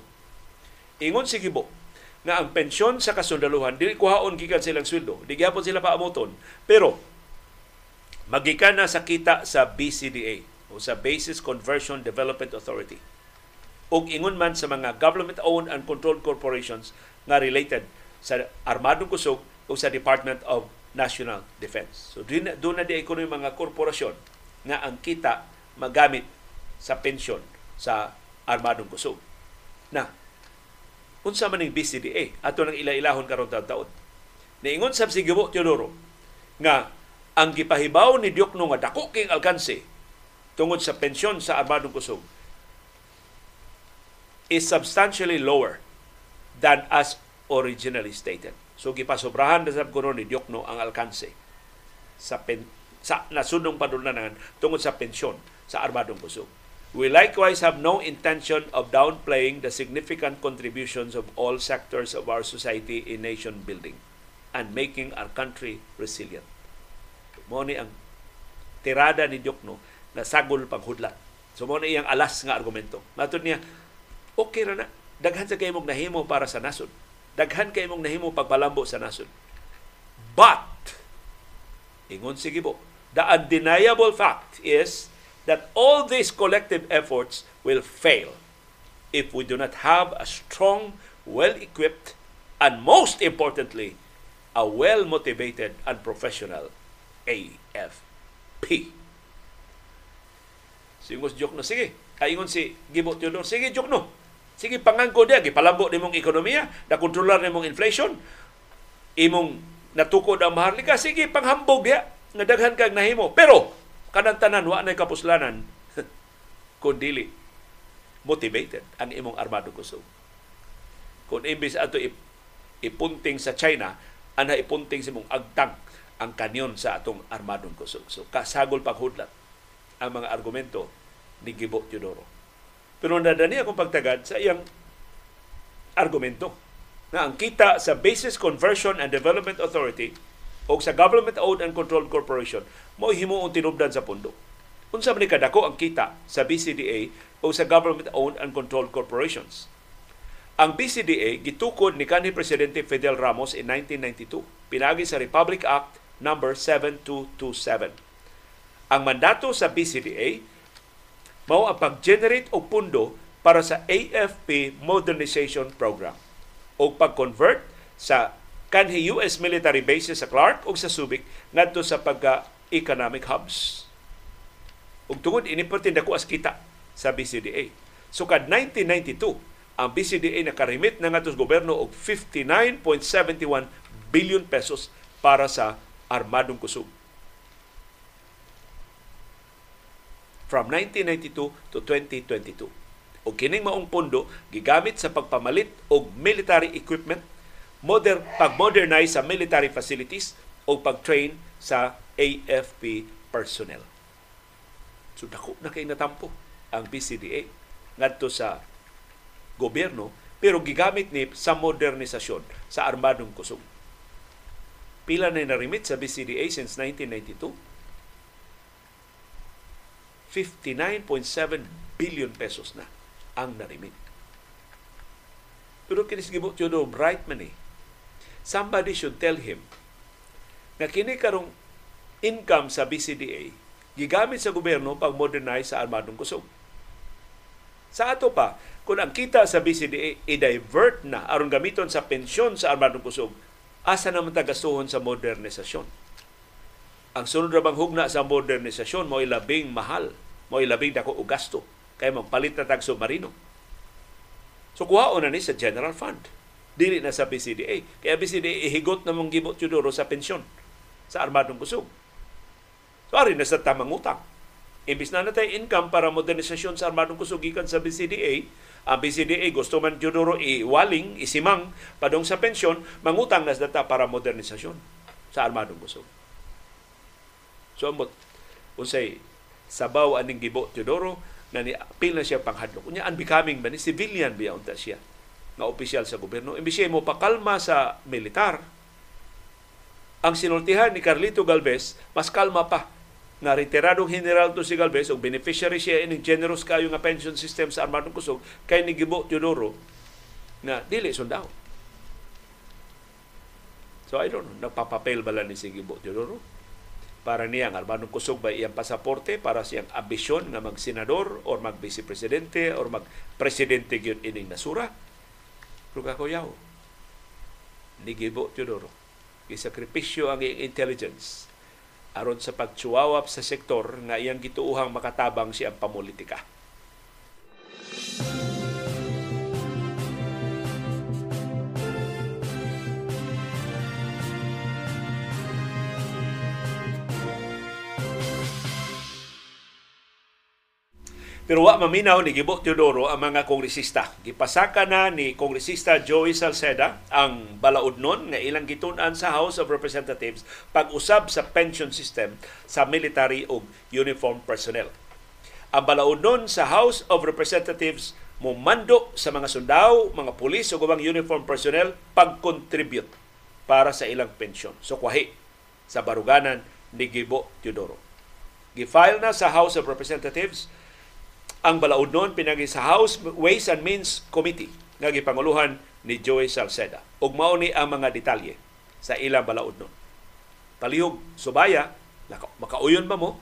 Ingon si Gibo nga ang pensyon sa kasundaluhan dili kuhaon gikan silang sweldo, di gyapon sila paamoton, pero magikan na sa kita sa BCDA o sa Basis Conversion Development Authority ug ingon man sa mga government-owned and controlled corporations nga related sa armadong kusog o sa Department of National Defense. So doon na, na di ko mga korporasyon nga ang kita magamit sa pensyon sa armadong kusog. Na, unsa man ning BCDA ato nang ila-ilahon karon taon-taon. Niingon sa si Gibo Teodoro nga ang gipahibaw ni Diokno nga dako king alkanse tungod sa pensyon sa armadong kusog is substantially lower than as originally stated. So gipasobrahan na sab kuno ni Diokno ang alkanse sa pen, sa nasudong padulanan tungod sa pensyon sa armadong kusog. We likewise have no intention of downplaying the significant contributions of all sectors of our society in nation building and making our country resilient. Mo ang tirada ni Diokno na sagol paghudlat. So mo ni iyang alas nga argumento. Matod niya, okay ra na. Daghan sa kay mong nahimo para sa nasod. Daghan kay mong nahimo pagpalambo sa nasod. But, ingon sige po, the undeniable fact is that all these collective efforts will fail if we do not have a strong, well-equipped, and most importantly, a well-motivated and professional AFP. Singos joke no, sige. Kaingon si Gibo Teodor, sige joke no. Sige pangangko dia, gipalambo ni mong ekonomiya, na kontrolar ni mong inflation, imong natukod ang maharlika, sige panghambog dia, nga daghan kag nahimo. Pero, kanang tanan, wa na kapuslanan, kung dili motivated ang imong armado kusog. Kung imbis ato ipunting sa China, ana ipunting sa mong agtang ang kanyon sa atong armadong kusog. So kasagol paghudlat ang mga argumento ni Gibo Teodoro. Pero nadani akong pagtagad sa iyang argumento na ang kita sa Basis Conversion and Development Authority o sa Government Owned and Controlled Corporation mo himuong tinubdan sa pundo. Unsa man kadako ang kita sa BCDA o sa Government Owned and Controlled Corporations. Ang BCDA gitukod ni kanhi presidente Fidel Ramos in 1992 pinagi sa Republic Act number 7227. Ang mandato sa BCDA mao ang pag-generate og pundo para sa AFP Modernization Program o pag-convert sa kanhi US military bases sa Clark o sa Subic ngadto sa pagka economic hubs. Ug tungod ini ko as kita sa BCDA. So kad 1992 ang BCDA nakarimit na nga gobyerno og 59.71 billion pesos para sa armadong kusog. From 1992 to 2022. O kining maong pondo gigamit sa pagpamalit og military equipment, modern pag-modernize sa military facilities o pag-train sa AFP personnel. So dako na kay natampo ang BCDA ngadto sa gobyerno pero gigamit ni sa modernisasyon sa armadong kusog. Pila na narimit sa BCDA since 1992? 59.7 billion pesos na ang narimit. Pero kinis gibot yun bright man eh. Somebody should tell him nga kini karong income sa BCDA gigamit sa gobyerno pag modernize sa armadong kusog. Sa ato pa, kung ang kita sa BCDA i-divert na aron gamiton sa pensyon sa armadong kusog, asa naman tagasuhon sa modernisasyon? Ang sunod ra bang hugna sa modernisasyon mo labing mahal, mo labing dako og gasto kay magpalit na tag submarino. So kuhaon na ni sa general fund. Dili na sa BCDA. Kaya BCDA ihigot na mong gibot yudoro sa pensyon sa armadong kusog. So ari na sa tamang utang Imbis na natay income para modernisasyon sa armadong kusugikan sa BCDA, ang BCDA gusto man judoro iwaling, isimang padong sa pensyon, mangutang nas data para modernisasyon sa armadong kusog. So amot unsay sabaw aning gibo Teodoro na ni na siya panghadlok. Unya unbecoming ba ni civilian biya unta siya nga opisyal sa gobyerno. Imbis siya mo pakalma sa militar, ang sinultihan ni Carlito Galvez mas kalma pa nga retiradong general to si Galvez o beneficiary siya ining generous kayo nga pension system sa Armadong Kusog kay ni Gibo Teodoro na dili sundao. So I don't know, nagpapapel bala ni si Gibo Teodoro para niya ang Armadong Kusog ba iyang pasaporte para siyang ambisyon nga mag-senador or mag-vice-presidente or mag-presidente gyud ining nasura. Pero kako yaw, ni Gibo Teodoro, isakripisyo ang iyang intelligence. Aron sa pagtsuwawap sa sektor nga iyang gituuhang makatabang siyang pamulitika. Pero wa maminaw ni Gibo Teodoro ang mga kongresista. Gipasaka na ni kongresista Joey Salceda ang balaod nun nga ilang gitun-an sa House of Representatives pag-usab sa pension system sa military o uniform personnel. Ang balaod nun sa House of Representatives mo mando sa mga sundao, mga pulis o gubang uniform personnel pag-contribute para sa ilang pensyon. So kwahi sa baruganan ni Gibo Teodoro. Gifile na sa House of Representatives ang balaod noon pinagi sa House Ways and Means Committee nga gipanguluhan ni Joey Salceda. Ug mao ni ang mga detalye sa ilang balaod noon. Palihog subaya, makauyon ba mo?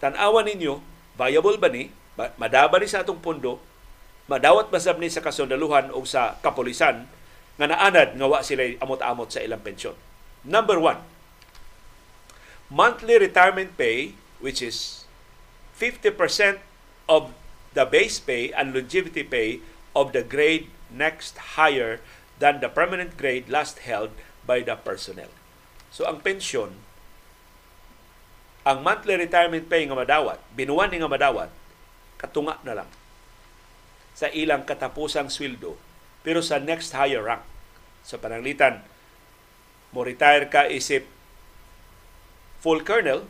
Tan-awan ninyo, viable ba ni? Madaba ni sa atong pondo, madawat basab ni sa kasundaluhan o sa kapulisan nga naanad nga wa sila amot-amot sa ilang pensyon. Number one, monthly retirement pay, which is 50% of the base pay and longevity pay of the grade next higher than the permanent grade last held by the personnel. So ang pensyon, ang monthly retirement pay nga madawat, binuwan ni nga madawat, katunga na lang sa ilang katapusang sweldo pero sa next higher rank. Sa pananglitan, mo retire ka isip full colonel,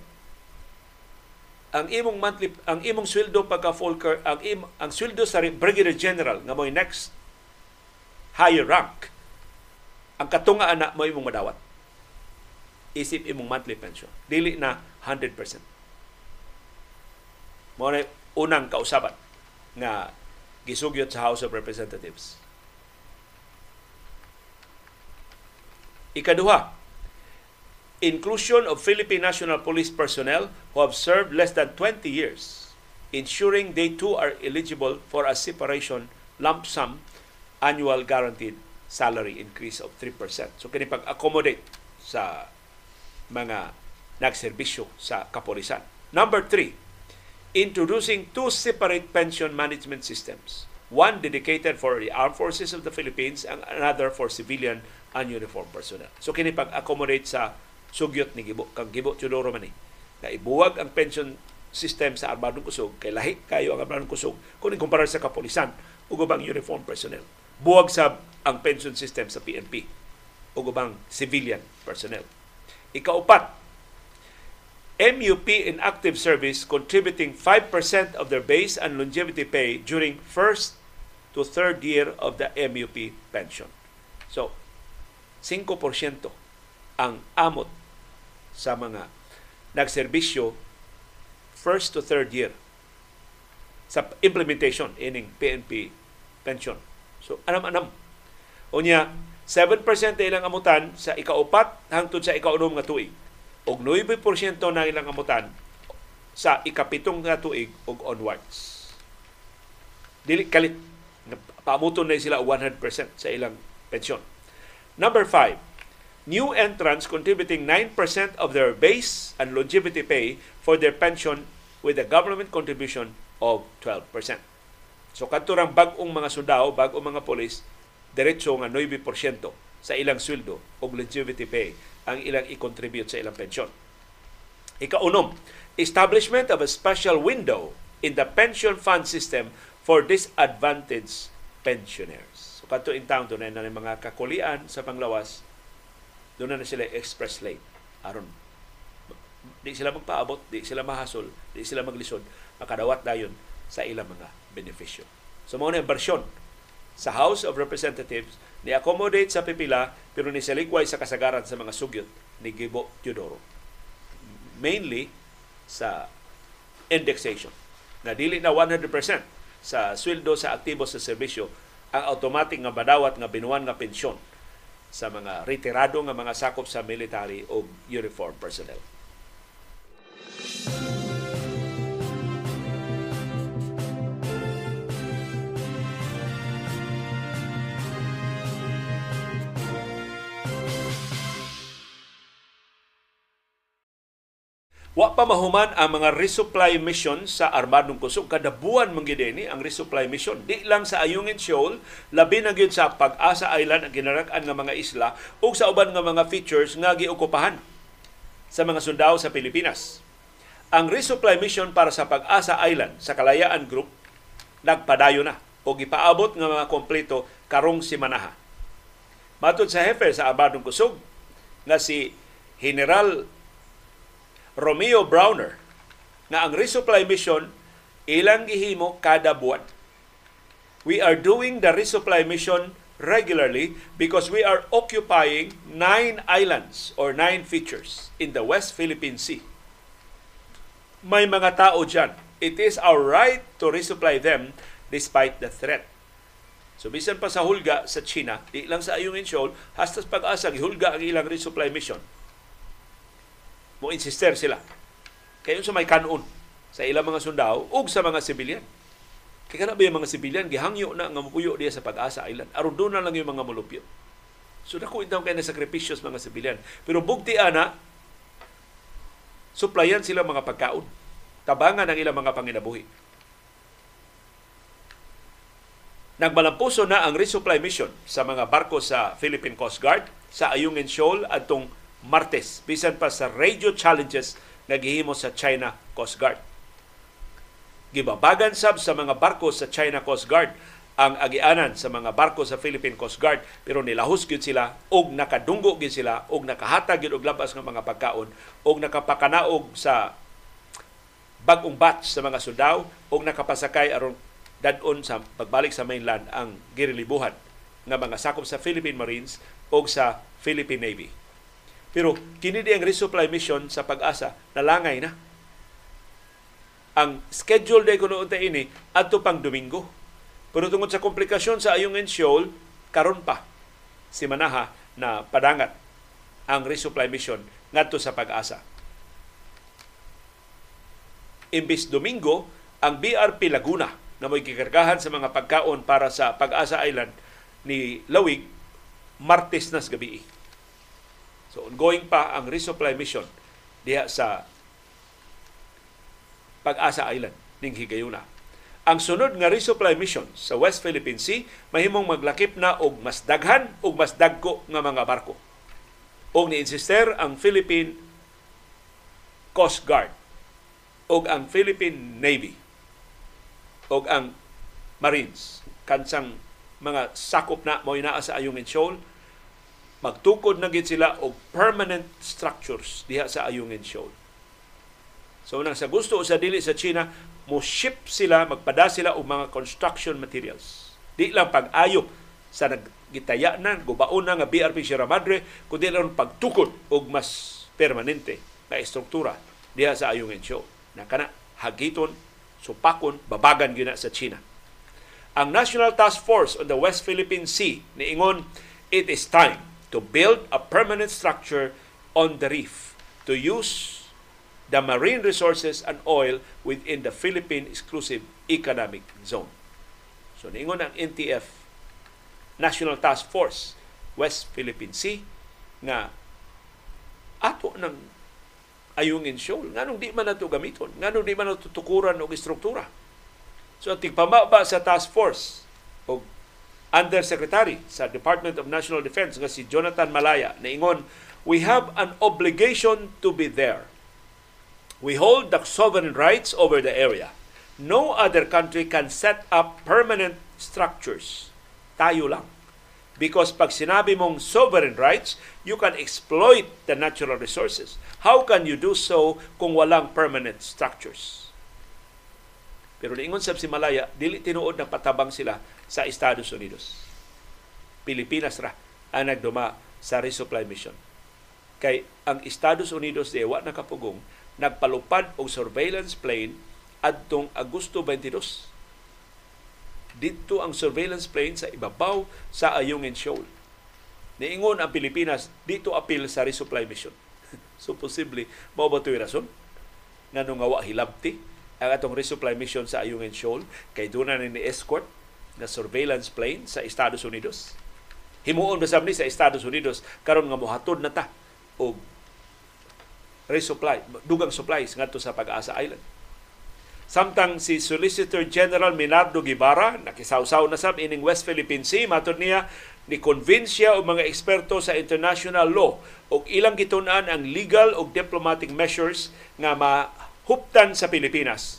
ang imong monthly ang imong sweldo pagka full ang im, ang sweldo sa brigadier general nga mo'y next higher rank. Ang katunga ana mo imong madawat. Isip imong monthly pension. Dili na 100% mo na unang kausaban nga gisugyot sa House of Representatives. Ikaduha, inclusion of Philippine National Police personnel who have served less than 20 years, ensuring they too are eligible for a separation lump sum annual guaranteed salary increase of 3%. So kini pag-accommodate sa mga nagserbisyo sa kapolisan. Number three, introducing two separate pension management systems. One dedicated for the armed forces of the Philippines and another for civilian and uniform personnel. So kini pag-accommodate sa sugyot ni Gibo, kang Gibo Teodoro man na ibuwag ang pension system sa armadong kusog kay lahi kayo ang armadong kusog kung ikumpara sa kapolisan ug ubang uniform personnel. Buwag sa ang pension system sa PNP ug ubang civilian personnel. Ikaupat, MUP in active service contributing 5% of their base and longevity pay during first to third year of the MUP pension. So, 5% ang amot sa mga nagserbisyo first to third year sa implementation ining PNP pension. So, anam-anam. Unya, 7% na ilang amutan sa ikaupat hangtod sa ikaunom nga tuig. Og 9% na ilang amutan sa ikapitong nga tuig og onwards. Dili kalit paamuton na sila 100% sa ilang pensyon. Number 5, new entrants contributing 9% of their base and longevity pay for their pension with a government contribution of 12%. So kanturang bag-ong mga sundao, bag-ong mga polis, diretso nga 9% sa ilang sweldo o longevity pay ang ilang i-contribute sa ilang pensyon. Ikaunom, establishment of a special window in the pension fund system for disadvantaged pensioners. So kanto in town doon na mga kakulian sa panglawas doon na sila express lane. Aron di sila magpaabot, di sila mahasol, di sila maglisod, makadawat dayon sa ilang mga benepisyo. So mo na bersyon sa House of Representatives ni accommodate sa pipila pero ni salikway sa kasagaran sa mga sugyot ni Gibo Teodoro. Mainly sa indexation na dili na 100% sa sweldo sa aktibo sa serbisyo ang automatic nga badawat nga binuan nga pensyon sa mga retirado nga mga sakop sa military o uniform personnel. Wa pa mahuman ang mga resupply mission sa armadong kusog kada buwan man ni ang resupply mission. Di lang sa Ayungin Shoal, labi na gyud sa Pag-asa Island ang ginarak-an nga mga isla ug sa uban nga mga features nga giokupahan sa mga sundao sa Pilipinas. Ang resupply mission para sa Pag-asa Island sa Kalayaan Group nagpadayo na o gipaabot nga mga kompleto karong simanaha. Matod sa hefe sa Armadong Kusog nga si General Romeo Browner na ang resupply mission ilang gihimo kada buwan. We are doing the resupply mission regularly because we are occupying nine islands or nine features in the West Philippine Sea. May mga tao dyan. It is our right to resupply them despite the threat. So bisan pa sa hulga sa China, di lang sa Ayungin Shoal, hasta pag-asa, hulga ang ilang resupply mission mo insister sila. Kayo sa may kanon sa ilang mga sundao ug sa mga sibilyan. Kaya na ba yung mga sibilyan, gihangyo na nga mupuyo diya sa pag-asa island. Aron doon na lang yung mga mulupyo. So dako intaw kay na sakripisyo sa mga sibilyan. Pero bugti ana, suplayan sila mga pagkaon. Tabangan ang ilang mga panginabuhi. Nagmalampuso na ang resupply mission sa mga barko sa Philippine Coast Guard sa Ayungin Shoal atong Martes bisan pa sa radio challenges nga gihimo sa China Coast Guard. Gibabagan sab sa mga barko sa China Coast Guard ang agianan sa mga barko sa Philippine Coast Guard pero nilahos gyud sila og nakadunggo gyud sila og nakahatag gyud og labas nga mga pagkaon og nakapakanaog sa bagong batch sa mga sundao og nakapasakay aron dadon sa pagbalik sa mainland ang girilibuhan nga mga sakop sa Philippine Marines o sa Philippine Navy. Pero kini di ang resupply mission sa pag-asa nalangay na. Ang schedule day kuno unta ini adto pang Domingo. Pero tungod sa komplikasyon sa Ayungin Shoal, karon pa si Manaha na padangat ang resupply mission ngadto sa pag-asa. Imbis Domingo, ang BRP Laguna na may kikargahan sa mga pagkaon para sa Pag-asa Island ni Lawig, Martes nas gabi. So ongoing pa ang resupply mission diha sa Pag-asa Island ning Higayuna. Ang sunod nga resupply mission sa West Philippine Sea mahimong maglakip na og mas daghan og mas dagko nga mga barko. Og ni-insister ang Philippine Coast Guard og ang Philippine Navy og ang Marines kansang mga sakop na mo naa sa Ayungin Shoal magtukod na gid sila og permanent structures diha sa Ayungin Shoal. So nang sa gusto o sa dili sa China, mo ship sila, magpada sila og mga construction materials. Di lang pag-ayo sa naggitaya na, gubaon na nga BRP Sierra Madre, kundi lang pagtukod og mas permanente na estruktura diha sa Ayungin Shoal. Na kana hagiton, supakon, babagan gina sa China. Ang National Task Force on the West Philippine Sea niingon, it is time to build a permanent structure on the reef to use the marine resources and oil within the Philippine Exclusive Economic Zone. So niingon ang NTF National Task Force West Philippine Sea nga ato ng ayungin shoal. Nganong di man nato gamiton? Nganong di man nato tukuran og istruktura? So ang tigpamaba sa task force Undersecretary sa Department of National Defense nga si Jonathan Malaya naingon, we have an obligation to be there We hold the sovereign rights over the area. No other country can set up permanent structures. Tayo lang. Because pag sinabi mong sovereign rights, you can exploit the natural resources. How can you do so kung walang permanent structures? Pero niingon sab si Malaya, dili tinuod na patabang sila sa Estados Unidos. Pilipinas ra ang nagduma sa resupply mission. Kay ang Estados Unidos di wa nakapugong nagpalupad og surveillance plane adtong Agosto 22. Dito ang surveillance plane sa ibabaw sa Ayungin Shoal. Niingon ang Pilipinas dito apil sa resupply mission. so posible mao ba to'y rason nga nga wa hilabti ang atong resupply mission sa Ayungin Shoal kay doon ni escort na surveillance plane sa Estados Unidos. Himuon ba ni sa Estados Unidos karon nga mohatod na ta og resupply, dugang supplies ngadto sa Pag-asa Island. Samtang si Solicitor General Minardo Guevara, nakisawsaw na sab ining West Philippine Sea, matod niya, ni convince siya og mga eksperto sa international law og ilang gitun-an ang legal og diplomatic measures nga mahuptan sa Pilipinas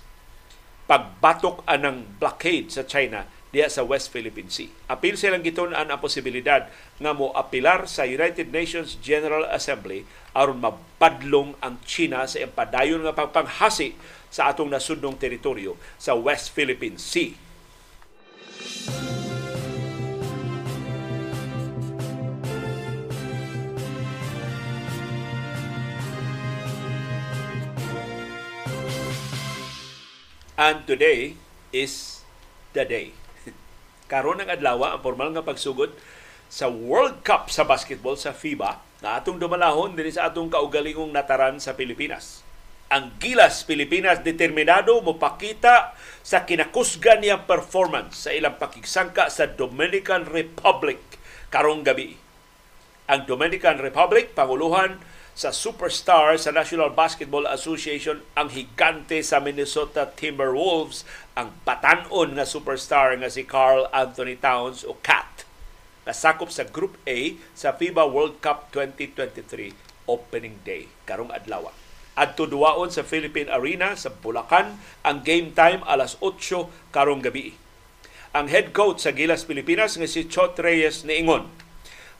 pagbatok anang blockade sa China diya sa West Philippine Sea. Apil silang gitun-an ang posibilidad nga mo apilar sa United Nations General Assembly aron mapadlong ang China sa impadayon nga pagpanghasi sa atong nasudnong teritoryo sa West Philippine Sea. And today is the day karon ang adlaw ang formal nga pagsugod sa World Cup sa basketball sa FIBA na atong dumalahon dinhi sa atong kaugalingong nataran sa Pilipinas. Ang Gilas Pilipinas determinado mo pakita sa kinakusgan niyang performance sa ilang pakigsangka sa Dominican Republic karong gabi. Ang Dominican Republic panguluhan sa superstar sa National Basketball Association ang higante sa Minnesota Timberwolves ang batanon nga superstar nga si Carl Anthony Towns o KAT kasakop sa Group A sa FIBA World Cup 2023 opening day karong adlaw. Adto duwaon sa Philippine Arena sa Bulacan ang game time alas 8 karong gabi. Ang head coach sa Gilas Pilipinas nga si Chot Reyes niingon,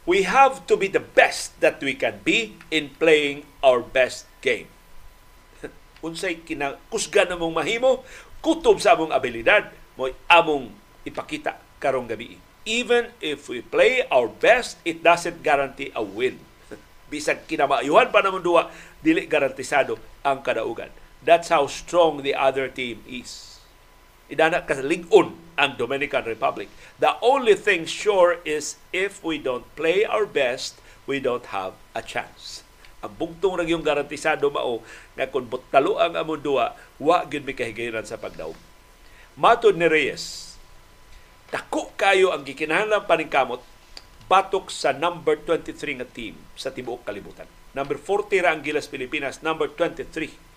we have to be the best that we can be in playing our best game. Unsay kinakusgan na mong mahimo, kutob sa among abilidad, mo among ipakita karong gabi. Even if we play our best, it doesn't guarantee a win. Bisag kinamaayuhan pa naman duwa, dili garantisado ang kadaugan. That's how strong the other team is idana ka ligon ang Dominican Republic. The only thing sure is if we don't play our best, we don't have a chance. Ang bugtong ra yung garantisado mao nga kung butalo ang among duwa, wa gyud mi kahigayon sa pagdaog. Matod ni Reyes, dako kayo ang gikinahanglan paningkamot batok sa number 23 nga team sa tibuok kalibutan. Number 40 ra ang Gilas Pilipinas, number 23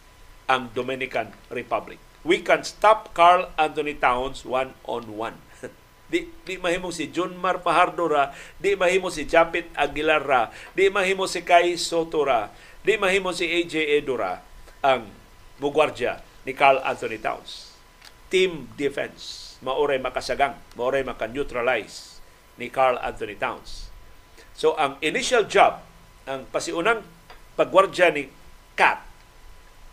ang Dominican Republic. We can stop Carl Anthony Towns one on one. Di, di mahimo si John Mar Fajardo ra, di mahimo si Japit Aguilar ra, di mahimo si Kai Soto ra, di mahimo si AJ Edora ang mugwardya ni Carl Anthony Towns. Team defense, maoray makasagang, maoray maka-neutralize ni Carl Anthony Towns. So ang initial job, ang pasiunang pagwardya ni Cat,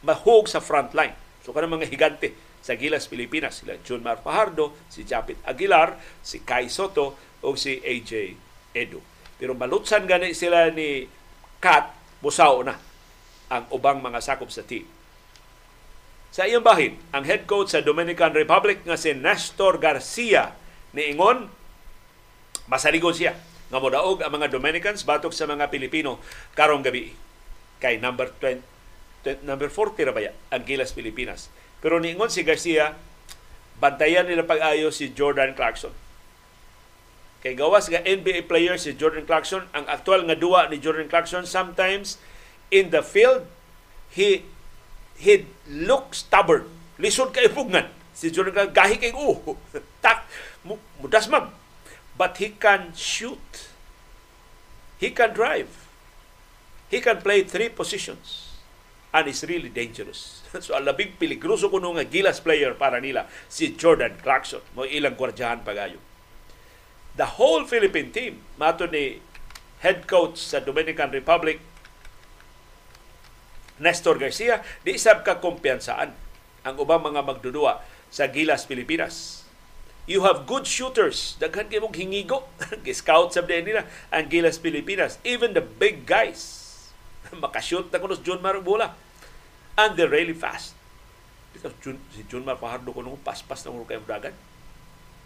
mahog sa front line. So kanang mga higante sa Gilas Pilipinas. Sila John Mar Fajardo, si Japit Aguilar, si Kai Soto o si AJ Edu. Pero malutsan gani sila ni Kat, busaw na ang ubang mga sakop sa team. Sa iyong bahin, ang head coach sa Dominican Republic nga si Nestor Garcia ni Ingon, masaligon siya nga modaog ang mga Dominicans batok sa mga Pilipino karong gabi kay number 20, number 40 ra ba ang Gilas Pilipinas pero niingon si Garcia, bantayan nila pag-ayo si Jordan Clarkson. Kay gawas nga NBA player si Jordan Clarkson, ang aktual nga duwa ni Jordan Clarkson sometimes in the field he he look stubborn. Lisod kay pugnan. Si Jordan Clarkson gahi kay uh, tak mudasmag. But he can shoot. He can drive. He can play three positions and is really dangerous. so ang labing peligroso kuno nga gilas player para nila si Jordan Clarkson mo ilang gwardyahan pagayo. The whole Philippine team mato ni head coach sa Dominican Republic Nestor Garcia di sab ka kumpiyansaan ang ubang mga magdudua sa Gilas Pilipinas. You have good shooters. Daghan kay mong hingigo. Scout sab nila ang Gilas Pilipinas. Even the big guys makashoot na kuno John Marubula. And they're really fast. Because Jun, si Jun Marfajardo ko nung paspas na muro kayong dagan.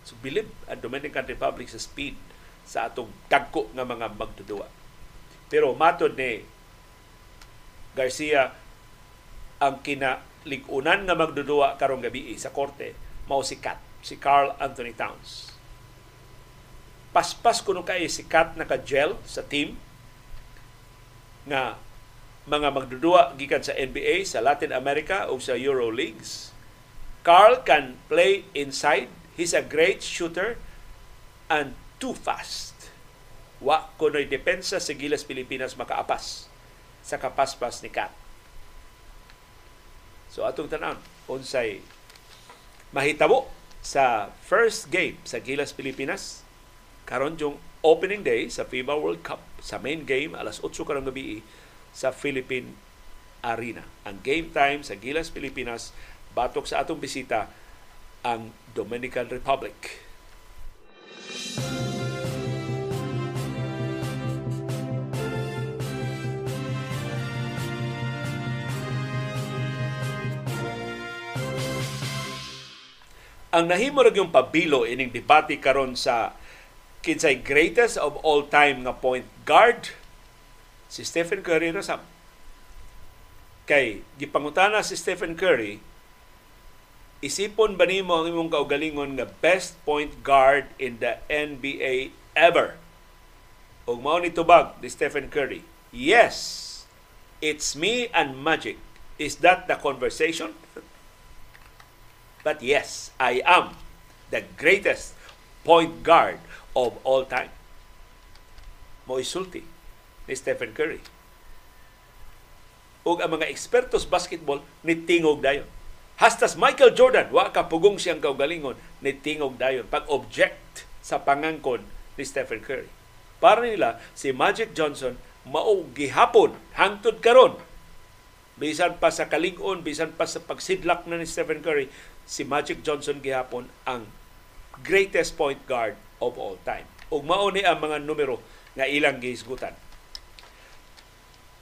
So bilib ang Dominican Republic sa speed sa atong dagko nga mga magdudua. Pero matod ni Garcia ang kinaligunan nga magdudua karong gabi sa korte mao si Kat, si Carl Anthony Towns. Paspas kuno kay si Kat naka-gel sa team nga mga magdudua gikan sa NBA, sa Latin America o sa Euro Leagues. Carl can play inside. He's a great shooter and too fast. Wa kuno'y depensa sa Gilas Pilipinas makaapas sa kapaspas ni Kat. So atong tanan unsay mahitabo sa first game sa Gilas Pilipinas karon yung opening day sa FIBA World Cup sa main game alas 8 karong gabi sa Philippine Arena. Ang game time sa Gilas, Pilipinas, batok sa atong bisita ang Dominican Republic. Ang nahimo ra yung pabilo ining debate karon sa kinsay greatest of all time nga point guard si Stephen Curry na sam. Kay gipangutana si Stephen Curry, isipon ba nimo ang imong kaugalingon nga best point guard in the NBA ever? Ug mao ni tubag ni Stephen Curry. Yes. It's me and Magic. Is that the conversation? But yes, I am the greatest point guard of all time. Mo isulti ni Stephen Curry. Ug ang mga ekspertos basketball ni tingog dayon. Hastas Michael Jordan, wa ka pugong siyang kaugalingon ni tingog dayon pag-object sa pangangkon ni Stephen Curry. Para nila, si Magic Johnson mao gihapon hangtod karon bisan pa sa kalig-on, bisan pa sa pagsidlak na ni Stephen Curry, si Magic Johnson gihapon ang greatest point guard of all time. Ug mao ni ang mga numero nga ilang gihisgutan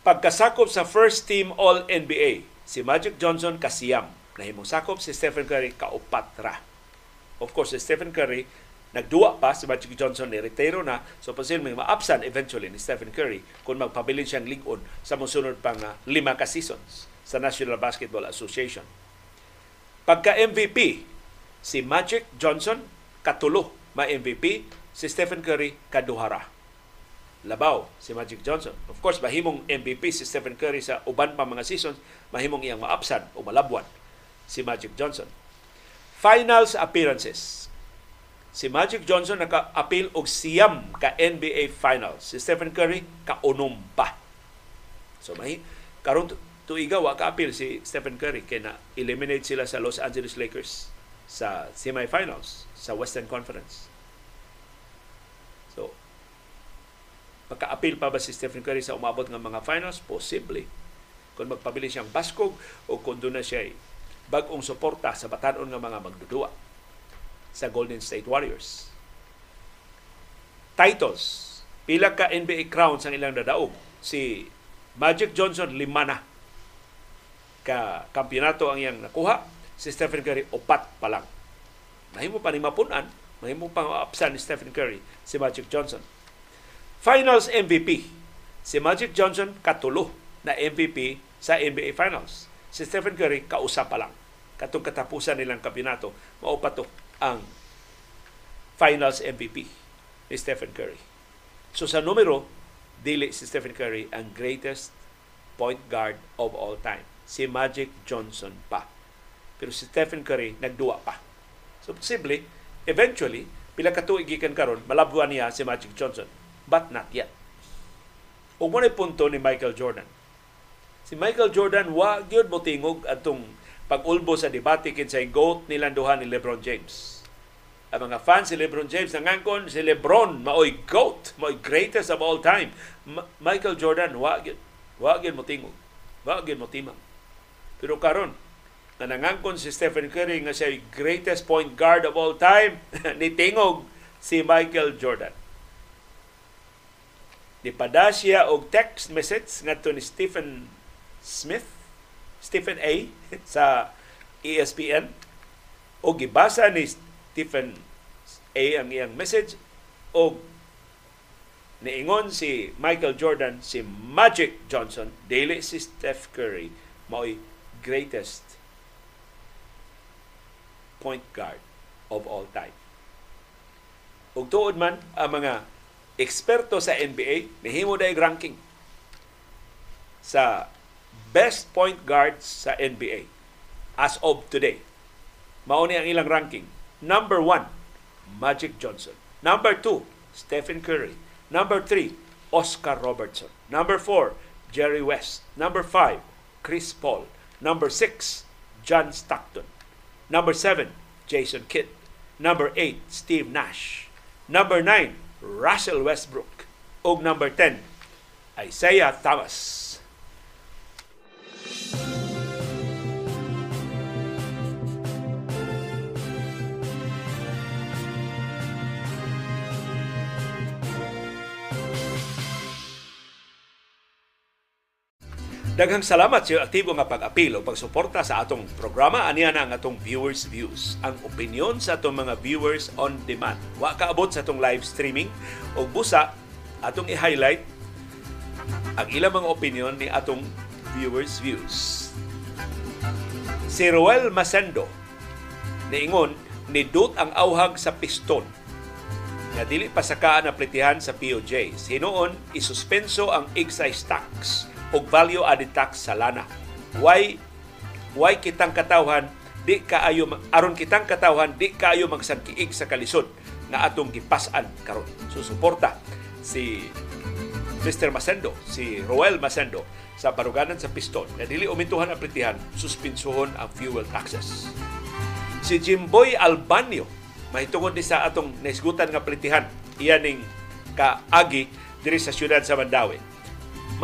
pagkasakop sa first team All-NBA, si Magic Johnson kasiyam. Nahimong sakop si Stephen Curry kaupat ra. Of course, si Stephen Curry Nagduwa pa si Magic Johnson ni retiro na so posibleng ma-absent eventually ni Stephen Curry kung magpabilin siyang ligon sa musunod pang uh, lima ka seasons sa National Basketball Association. Pagka MVP, si Magic Johnson katulo ma MVP, si Stephen Curry kaduhara. Labaw si Magic Johnson. Of course, mahimong MVP si Stephen Curry sa uban pa mga seasons, mahimong iyang maabsan o malabwan si Magic Johnson. Finals appearances Si Magic Johnson naka-appeal og siyam ka NBA Finals. Si Stephen Curry kaunom pa. So may karon tuiga wa ka-appeal si Stephen Curry kay na eliminate sila sa Los Angeles Lakers sa semifinals sa Western Conference. So maka-appeal pa ba si Stephen Curry sa umabot ng mga finals? Posible. Kung magpabili siyang baskog o kung doon na siya bag-ong suporta sa batanon nga mga magdudua sa Golden State Warriors. Titles. Pila ka NBA crowns ang ilang nadaog. Si Magic Johnson, lima na ka kampyonato ang iyang nakuha. Si Stephen Curry, upat pa lang. Mahimo pa ni mapunan, mahimo pang apsan ni Stephen Curry, si Magic Johnson. Finals MVP. Si Magic Johnson, katulo na MVP sa NBA Finals. Si Stephen Curry, kausa pa lang. Katong katapusan nilang kampyonato, maupatok ang Finals MVP ni Stephen Curry. So sa numero, dili si Stephen Curry ang greatest point guard of all time. Si Magic Johnson pa. Pero si Stephen Curry nagduwa pa. So posible, eventually, pila ka tuig gikan karon, malabuan niya si Magic Johnson. But not yet. Ug mo punto ni Michael Jordan. Si Michael Jordan wa gyud mo tingog atong pag-ulbo sa debate kinsay GOAT nilang duha ni LeBron James. Ang mga fans si LeBron James nangangkon si LeBron maoy GOAT, maoy greatest of all time. Ma- Michael Jordan wa gyud wa gyud mo tingog. Wa gyud mo timang. Pero karon na nangangkon si Stephen Curry nga siya greatest point guard of all time, ni tingog si Michael Jordan. Nipada siya og text message ngadto ni Stephen Smith Stephen A. sa ESPN o gibasa ni Stephen A. ang iyang message o niingon si Michael Jordan si Magic Johnson dili si Steph Curry mao'y greatest point guard of all time. Ug tuod man ang mga eksperto sa NBA nihimo dayeg ranking sa best point guards sa NBA as of today. Mauni ang ilang ranking. Number one, Magic Johnson. Number two, Stephen Curry. Number three, Oscar Robertson. Number four, Jerry West. Number five, Chris Paul. Number six, John Stockton. Number seven, Jason Kidd. Number eight, Steve Nash. Number nine, Russell Westbrook. Og number 10, Isaiah Thomas. Daghang salamat sa aktibo nga pag-apil o pagsuporta sa atong programa. Aniya na ang atong viewers' views. Ang opinion sa atong mga viewers on demand. Wa kaabot sa atong live streaming o busa atong i-highlight ang ilang mga opinion ni atong viewers' views. Si Roel Masendo niingon ni Dut ang auhag sa piston nga dili pasakaan na plitihan sa POJ. Hinuon isuspenso ang excise tax og value added tax sa lana. Why why kitang katawhan di kaayo aron kitang katawhan di kaayo magsangkiig sa kalisod nga atong gipasan karon. Susuporta si Mr. Masendo, si Roel Masendo sa baruganan sa piston na dili umintuhan ang pritihan, suspinsuhon ang fuel taxes. Si Jimboy Albanio, mahitungod ni sa atong naisgutan nga pritihan, iyaning kaagi diri sa syudad sa Mandawi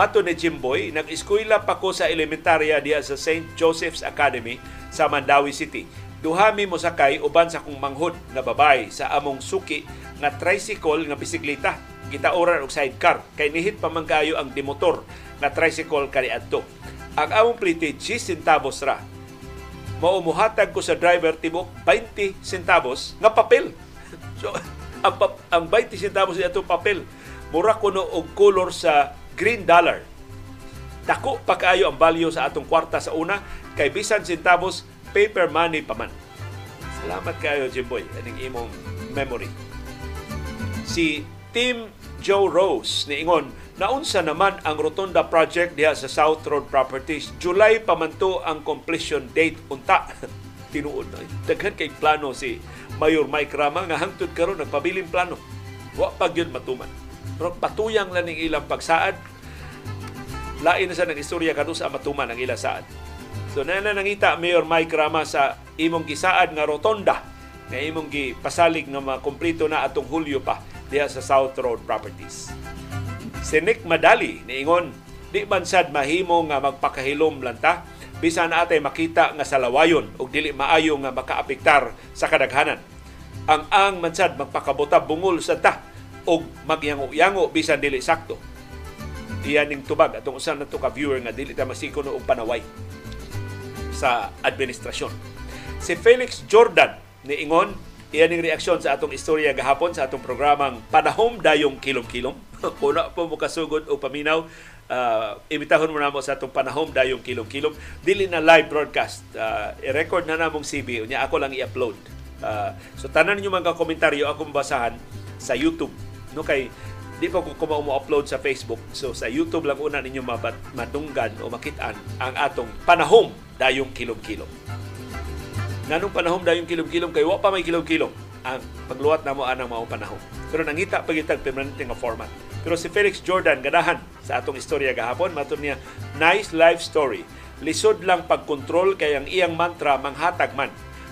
Mato ni Jimboy, nag-eskwela pa ko sa elementarya diya sa St. Joseph's Academy sa Mandawi City. Duhami mo sakay uban sa kong manghod na babay sa among suki nga tricycle nga bisikleta. Kita oran og sidecar kay nihit pa man kayo ang dimotor nga tricycle kaniadto. Ang among plite 10 centavos ra. Mao muhatag ko sa driver tibok 20 centavos nga papel. So ang, ang 20 centavos atong papel mura kuno og color sa green dollar. Dako pa kaayo ang value sa atong kwarta sa una kay bisan centavos paper money pa man. Salamat kayo Jimboy aning imong memory. Si Tim Joe Rose niingon naunsa naman ang Rotunda project diha sa South Road Properties. July pa man to ang completion date unta. Tinuod na. Daghan kay plano si Mayor Mike Rama nga hangtod karon nagpabiling plano. Wa pa gyud matuman. Pero patuyang lang ning ilang pagsaad. Lain na sa nang istorya kadto sa matuman ang ilang saad. So na na nangita Mayor Mike Rama sa imong gisaad nga rotonda nga imong gipasalig nga makumpleto na atong Hulyo pa diha sa South Road Properties. Si Nick Madali niingon, di man sad mahimo nga magpakahilom lanta bisan atay makita nga salawayon ug dili maayo nga makaapektar sa kadaghanan. Ang ang mansad magpakabuta bungol sa ta og magyango-yango bisan dili sakto. Iyan ning tubag. Atong usa nato ka viewer nga dili ta masikono og panaway sa administrasyon. Si Felix Jordan niingon iyan ning reaksyon sa atong istorya gahapon sa atong programang Panahom Dayong Kilom-Kilom. Una po mo kasugod o paminaw uh, imitahon mo na mo sa atong panahom dayong kilom-kilom. Dili na live broadcast. Uh, i-record na namong CB unya ako lang i-upload. Uh, so tanan niyo mga komentaryo akong basahan sa YouTube. No kay di pa ko kuma upload sa Facebook so sa YouTube lang una ninyo mabat madunggan o makitaan ang atong panahom dayong kilom-kilom nganong panahom dayong kilom-kilom kay wa pa may kilom-kilom ang pagluwat na mo anang mao panahon pero nangita pagitag permanente nga format pero si Felix Jordan, ganahan sa atong istorya gahapon, matun niya, nice life story. Lisod lang pagkontrol kay ang iyang mantra manghatag man.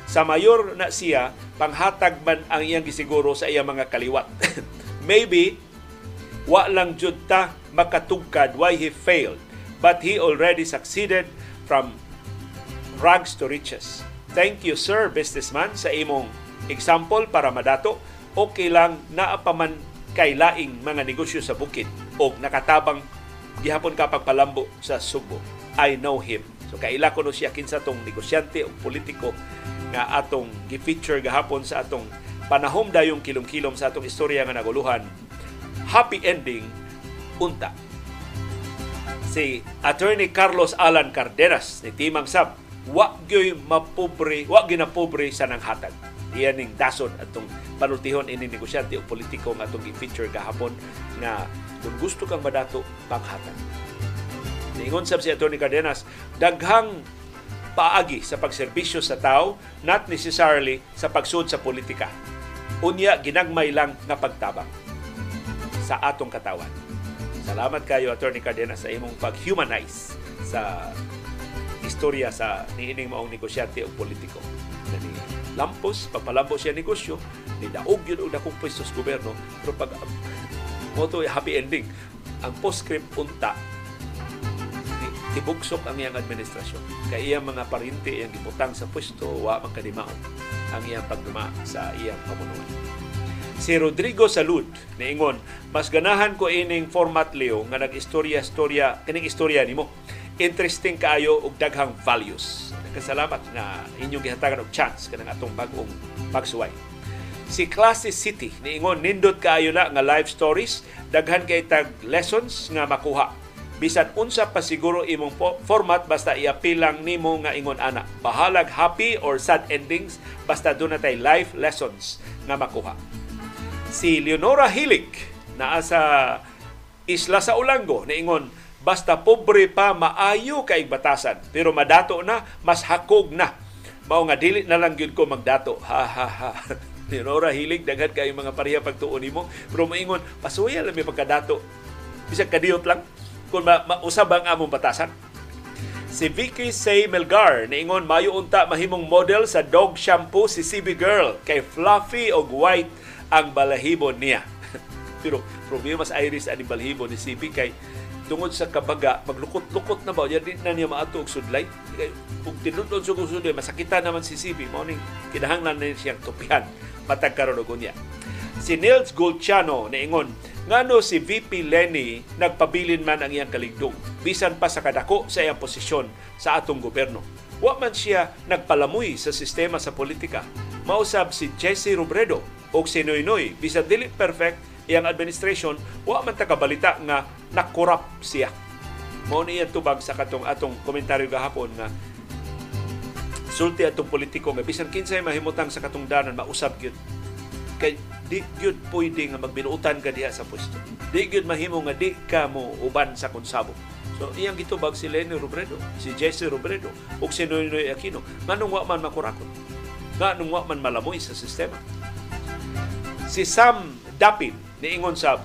Sa mayor na siya, panghatag man ang iyang gisiguro sa iyang mga kaliwat. Maybe, wa lang jud ta makatugkad why he failed, but he already succeeded from rags to riches. Thank you, sir, businessman, sa imong example para madato. Okay lang naapaman kay laing mga negosyo sa bukid o nakatabang gihapon ka pagpalambo sa Subo. I know him. So kaila ko no siya kinsa tong negosyante o politiko nga atong gi-feature gahapon sa atong panahom dayong kilom-kilom sa atong istorya nga naguluhan. Happy ending unta. Si Attorney Carlos Alan Cardenas ni Timang Sab wa gyoy mapobre, wa ginapobre sa nang hatag Iyan ning dason atong panultihon ini negosyante o politiko nga atong i-feature gahapon nga kung gusto kang madato panghatag. Ningon sab si Atty. Cardenas, daghang paagi sa pagserbisyo sa tao, not necessarily sa pagsud sa politika. Unya, ginagmay lang nga pagtabang sa atong katawan. Salamat kayo, Atty. Cardenas, sa imong pag-humanize sa istorya sa niining maong negosyante o politiko. Na lampos, papalampos siya negosyo, ni daog yun og dakong pwesto sa gobyerno, pero pag mo happy ending, ang postscript unta tibugsok ang iyang administrasyon. Kay iyang mga parinti iyang gibutang sa pwesto, wa man ang iyang pagduma sa iyang pamunuan. Si Rodrigo Salud niingon, mas ganahan ko ining format Leo nga nag-istorya-istorya kining istorya nimo. Interesting kaayo og daghang values Kasalamat na inyong gihatagan og chance kanang atong bag-ong pagsuway. Si Classy City niingon nindot kaayo na nga live stories daghan kay tag lessons nga makuha bisan unsa pa siguro imong format basta iapilang nimo nga ingon ana bahalag happy or sad endings basta doon natay life lessons nga makuha si Leonora Hilik naa sa isla sa Ulango niingon Basta pobre pa, maayo kay batasan. Pero madato na, mas hakog na. Mao nga dili na lang gyud ko magdato. Ha ha ha. Ni Nora hilig daghan kay mga pareha pagtuon nimo. Pero moingon, pasuya lang may pagkadato. Bisag kadiyot lang kung ma- mausab ang among batasan. Si Vicky Say Melgar niingon mayo unta mahimong model sa dog shampoo si CB Girl kay fluffy og white ang balahibo niya. Pero problema sa iris ani balahibo ni CB kay tungod sa kabaga, maglukot-lukot na ba? Yan din na niya maato og sudlay. Kung tinudod sa sudlay, masakita naman si Sibi. Mao ning kinahanglan na siyang tupihan. Matag karon unya. Si Nils Golciano niingon, ngano si VP Lenny nagpabilin man ang iyang kaligdong bisan pa sa kadako sa iyang posisyon sa atong gobyerno. Wa man siya nagpalamuy sa sistema sa politika. Mausab si Jesse Robredo og si Noynoy. Bisan dili perfect, iyang administration, wa man ta kabalita nga nakorap siya. Mao ni tubag sa katong atong komentaryo gahapon nga sulti atong politiko nga bisan kinsay mahimutang sa katungdanan mausab gyud kay di gyud pwede nga magbinuutan ka diha sa pwesto. Di gyud mahimo nga di ka mo uban sa konsabo. So iyang gitubag si Lenny Robredo, si Jesse Robredo, ug si Noynoy Aquino. Manong wa man makurakot. Nga nung wa man malamoy sa sistema. Si Sam Dapin niingon sab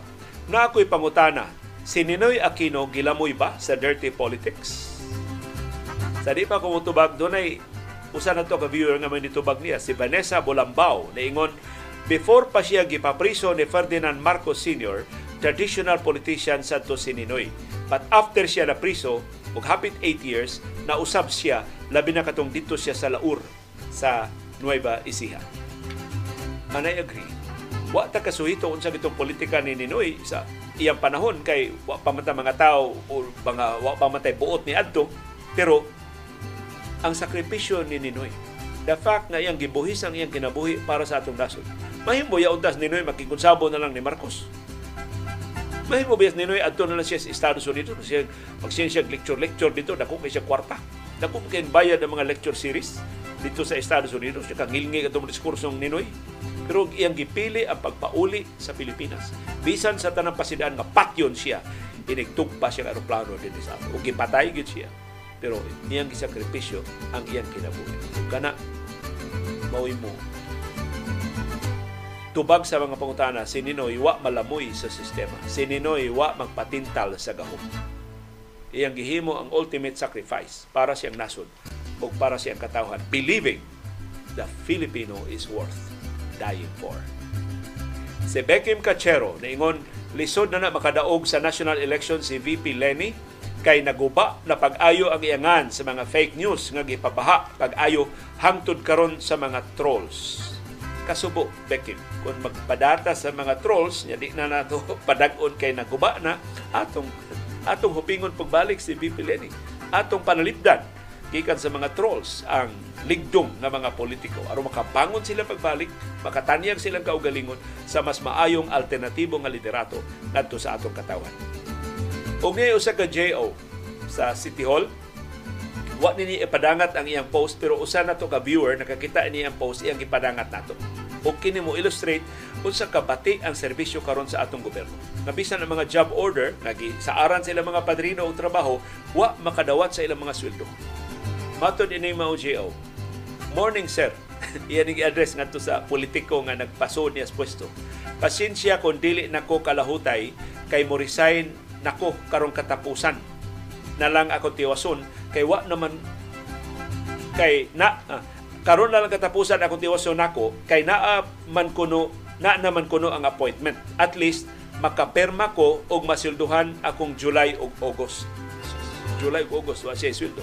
na ako'y pangutana si Ninoy Aquino gilamoy ba sa dirty politics? Sa di pa kumutubag, doon ay usa na to ka viewer nga may nitubag niya si Vanessa Bolambao niingon Before pa siya gipapriso ni Ferdinand Marcos Sr., traditional politician sa to si Ninoy. But after siya na priso, ug hapit 8 years, nausab siya labi na katong dito siya sa Laur sa Nueva Ecija. Manay agree. Wa ta kasuhito unsa gitong politika ni Ninoy sa iyang panahon kay wa pa mga tao o mga wa pa man buot ni adto pero ang sakripisyo ni Ninoy the fact na iyang gibuhis ang iyang kinabuhi para sa atong nasod Mahimo ya untas ni Noy makikonsabo na lang ni Marcos. Mahimo biyas ni Noy adto na lang siya sa Estados Unidos. Siya magsiyan siya lecture lecture dito dako kay siya kwarta. Dako kay bayad ng mga lecture series dito sa Estados Unidos. Siya kangilngi atong diskurso ni Noy. Pero iyang gipili ang pagpauli sa Pilipinas. Bisan sa tanang pasidaan nga patyon siya, inigtugpa siya ang aeroplano din sa ato. O gipatay gid siya. Pero iyang gisakripisyo ang iyang kinabuhi. Kana, mawin mo tubag sa mga pangutana, si Ninoy wa malamoy sa sistema. Si Ninoy wa magpatintal sa gahom. Iyang gihimo ang ultimate sacrifice para siyang nasod o para siyang katawhan, believing the Filipino is worth dying for. Si Beckham Cachero, naingon, lisod na na makadaog sa national election si VP Lenny kay naguba na pag-ayo ang iangan sa mga fake news nga gipabaha pag-ayo hangtod karon sa mga trolls kasubo Beckham. Kung magpadata sa mga trolls, nya di na nato padag-on kay naguba na atong atong hupingon pagbalik si VP Lenny. Atong panalipdan gikan sa mga trolls ang ligdong nga mga politiko aron makabangon sila pagbalik makatanyag silang kaugalingon sa mas maayong alternatibo nga liderato ngadto sa atong katawan. Og ni usa ka JO sa City Hall wa nini ipadangat ang iyang post pero usa na to ka viewer nakakita ni ang post iyang ipadangat nato o kini mo illustrate unsa kabati ang serbisyo karon sa atong gobyerno. Nabisan ang mga job order, nagi saaran sa ilang mga padrino og trabaho, wa makadawat sa ilang mga sweldo. Matod ini mao GO. Morning sir. Iyan ang address ngadto sa politiko nga nagpasod niya sa pwesto. Pasensya kung dili nako kalahutay kay mo resign nako karong katapusan na lang ako tiwason. Kay wa naman kay na ah, karon na lang katapusan akong tiwason nako kay naa man kuno na naman kuno ang appointment. At least makaperma ko og masilduhan akong July ug August. July ug August wa siya sweldo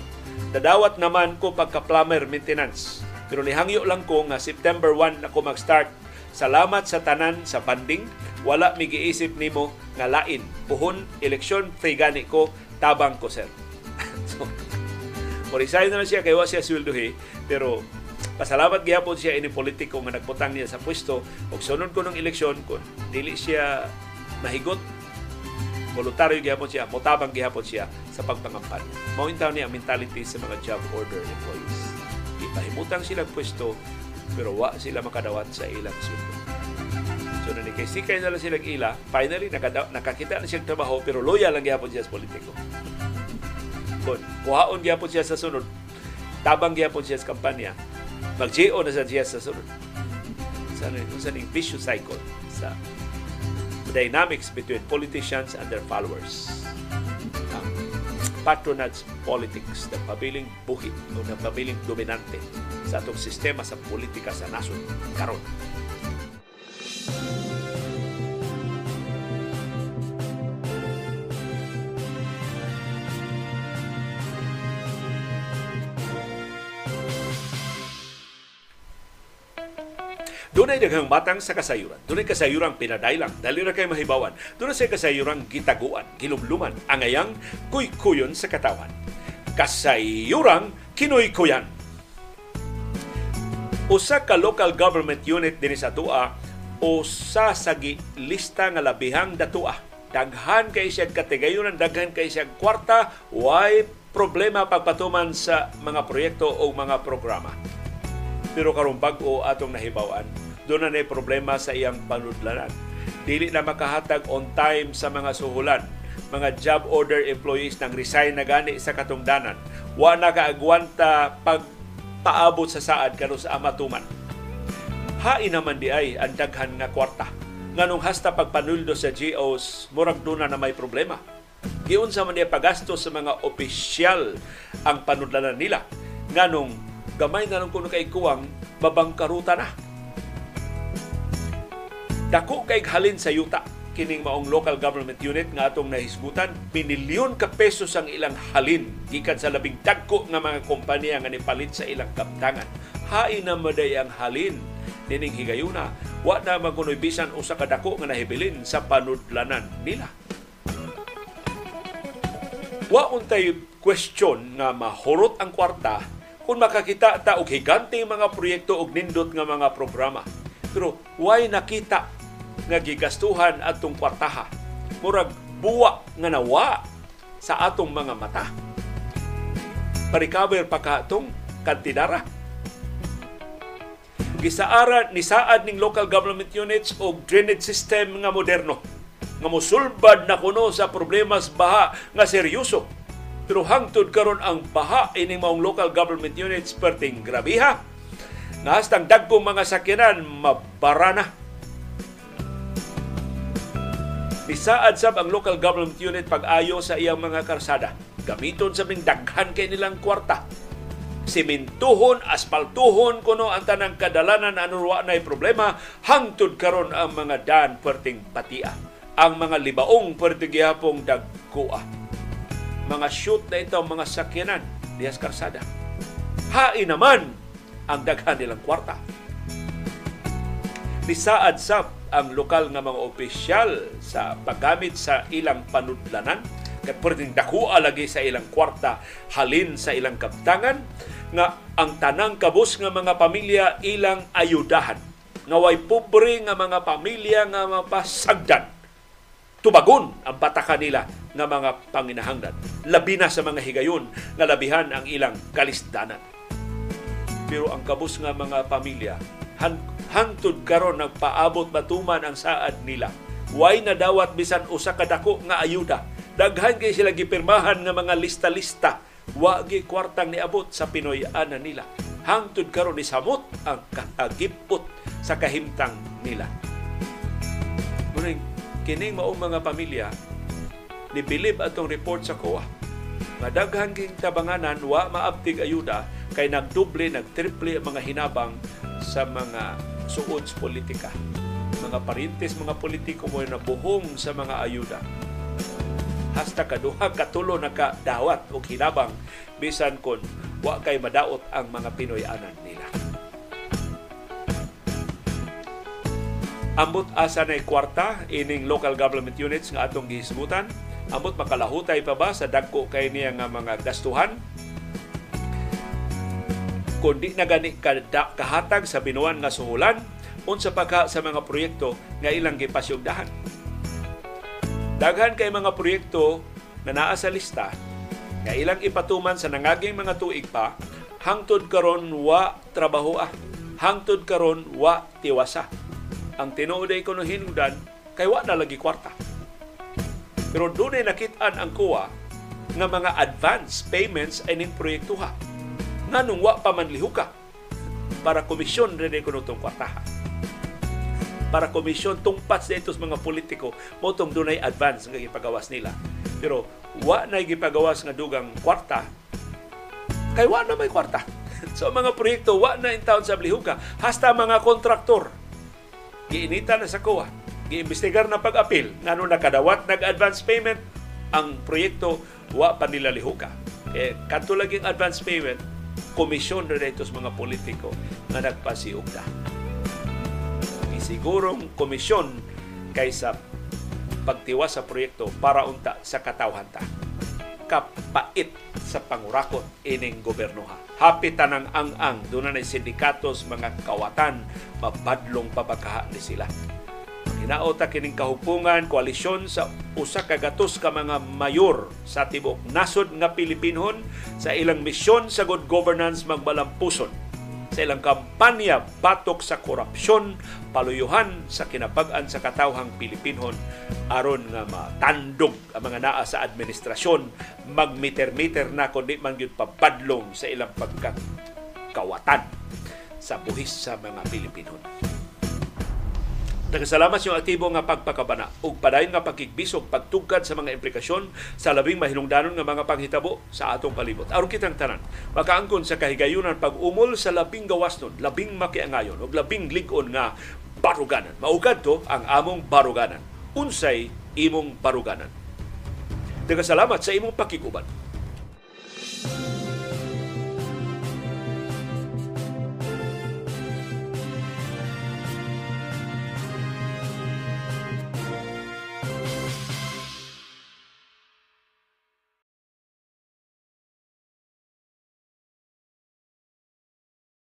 dadawat naman ko pagka plumber maintenance. Pero nihangyo lang ko nga September 1 ako mag-start. Salamat sa tanan sa banding. Wala mi giisip nimo nga lain. Puhon eleksyon free gani ko tabang ko sir. So, Morisay na siya kay wa siya sweldohi pero pasalamat gyapon siya ini politiko nga nagputang niya sa pwesto ug sunod ko ng eleksyon kun dili siya mahigot voluntaryo gyapon siya motabang gyapon siya sa pagpangampan mao intaw ni ang mentality sa mga job order employees. Ipahimutang sila pwesto pero wa sila makadawat sa ilang sweldo So na ni kay sikay na lang silang ila, finally nakada, nakakita na siyang trabaho pero loyal lang gyapon siya sa politiko. Kon kuhaon gyapon siya sa sunod. Tabang gyapon siya sa kampanya. mag-GO na sa siya sa sunod. Sa sa ning vicious cycle sa dynamics between politicians and their followers patronage politics na pabiling buhit o na pabiling dominante sa atong sistema sa politika sa nasod karon Dunay daghang matang sa kasayuran. Dunay kasayuran pinadailang, dali ra kay mahibawan. Dunay sa kasayuran gitaguan, gilumluman, angayang kuykuyon sa katawan. Kasayuran kinoy-kuyan. Usa ka local government unit dinhi sa Tua usa sa lista nga labihang datua. Daghan kay siya katigayon, daghan kay siya kwarta, why problema pagpatuman sa mga proyekto o mga programa. Pero karong bag-o atong nahibawan, doon na problema sa iyang panudlanan. Dili na makahatag on time sa mga suhulan. Mga job order employees nang resign na gani sa katungdanan. Wa na kaagwanta pag paabot sa saad kano sa amatuman. Hain naman di ay ang daghan nga kwarta. Nganong hasta pagpanuldo sa GOs, murag doon na may problema Giunsa man niya pagasto sa mga opisyal ang panudlanan nila. Nganong gamay na lang kuno kay kuwang mabangkaruta na. Dako kay halin sa yuta. Kining maong local government unit nga atong nahisgutan pinilyon ka pesos ang ilang halin. Gikan sa labing dagko nga mga kompanya nga nipalit sa ilang kaptangan. Hain na maday ang halin. Nining higayuna wa na magunoy bisan usa ka dako nga nahibilin sa panudlanan nila. Wa untay question nga mahurot ang kwarta kung makakita ta og higante mga proyekto og nindot nga mga programa. Pero why nakita nga gigastuhan atong kwartaha? Murag buwa nga nawa sa atong mga mata. Parikaber pa ka atong kantidara. Gisaara ni saad ning local government units og drainage system nga moderno nga mosulbad na kuno sa problemas baha nga seryoso. Pero hangtod karon ang baha ining maong local government units perting grabiha. Nga hastang dagkong mga sakyanan mabara Bisaad sab ang local government unit pag-ayo sa iyang mga karsada. Gamiton sa ming daghan kay nilang kwarta simintuhon, aspaltuhon kuno ang tanang kadalanan ano wa problema hangtod karon ang mga dan perting patia ang mga libaong pwede gihapong dagkua. Mga shoot na ito, mga sakyanan, diyas karsada. Hain naman ang daghan nilang kwarta. Bisaad sab ang lokal nga mga opisyal sa paggamit sa ilang panudlanan kay pwedeng dakua lagi sa ilang kwarta halin sa ilang kaptangan nga ang tanang kabus nga mga pamilya ilang ayudahan nga way pobre nga mga pamilya nga mapasagdan tubagon ang bataka nila nga mga panginahanglan. Labi na sa mga higayon nga labihan ang ilang kalisdanan. Pero ang kabus nga mga pamilya, hangtod karon nagpaabot matuman ang saad nila. Way na dawat bisan usa ka dako nga ayuda. Daghan kay sila gipirmahan nga mga lista-lista. Wa gi kwartang niabot sa Pinoy ana nila. Hangtod karon ni samot ang kahagipot sa kahimtang nila. Muning kining maong mga pamilya nibilib atong report sa COA nga daghan king tabanganan wa maabtig ayuda kay nagduble nagtriple ang mga hinabang sa mga suod politika mga parintes mga politiko mo na buhong sa mga ayuda hasta kaduha katulo na ka dawat og hinabang bisan kon wa kay madaot ang mga Pinoy anan nila Ambot asa na kwarta ining local government units nga atong gihisgutan. Ambot makalahutay pa ba sa dagko kay niya nga mga gastuhan? Kung di na gani kahatag sa binuan nga suhulan, unsa pa ka sa mga proyekto nga ilang gipasyugdahan. Daghan kay mga proyekto na naa sa lista nga ilang ipatuman sa nangaging mga tuig pa hangtod karon wa trabaho ah hangtod karon wa tiwasa ang tinuod ay kuno hinungdan kay wa na lagi kwarta. Pero doon ay nakitaan ang kuwa nga mga advance payments ay ning proyektuha. Nga nung wa pa man lihuka para komisyon rin ay kuno kwartaha. Para komisyon tungpat sa itos mga politiko mo tong dunay advance nga gipagawas nila. Pero wa na gipagawas nga dugang kwarta kay wa na may kwarta. so mga proyekto wa na in town sa lihuka hasta mga kontraktor giinita na sa COA, giimbestigar na pag-apil, ngano nakadawat nag-advance payment, ang proyekto wa pa nila lihuka. Eh, kanto laging advance payment, komisyon na dito sa mga politiko nga nagpasiugda. Isigurong komisyon kaysa pagtiwa sa proyekto para unta sa katawhan ta. makapait sa pangurakot ining goberno ha. Happy tanang ang-ang doon na sindikatos mga kawatan mabadlong pabagkaha ni sila. Hinaota kining kahupungan koalisyon sa usa ka gatos ka mga mayor sa tibok nasod nga Pilipinhon sa ilang misyon sa good governance magbalampuson sa ilang kampanya batok sa korupsyon, paluyuhan sa kinabag-an sa katawhang Pilipinhon aron nga matandog ang mga naa sa administrasyon magmeter-meter na kundi man gyud papadlong sa ilang pagkakawatan sa buhis sa mga Pilipinhon. Nagasalamat yung aktibo nga pagpakabana ug padayon nga pagkigbisog pagtugkad sa mga implikasyon sa labing mahinungdanon nga mga panghitabo sa atong palibot. Aron kitang tanan, makaangkon sa kahigayunan pag-umol sa labing gawasnon, labing makiangayon ug labing lig-on nga baruganan. Maugad to ang among baruganan. Unsay imong baruganan. Nagasalamat sa imong pakikuban.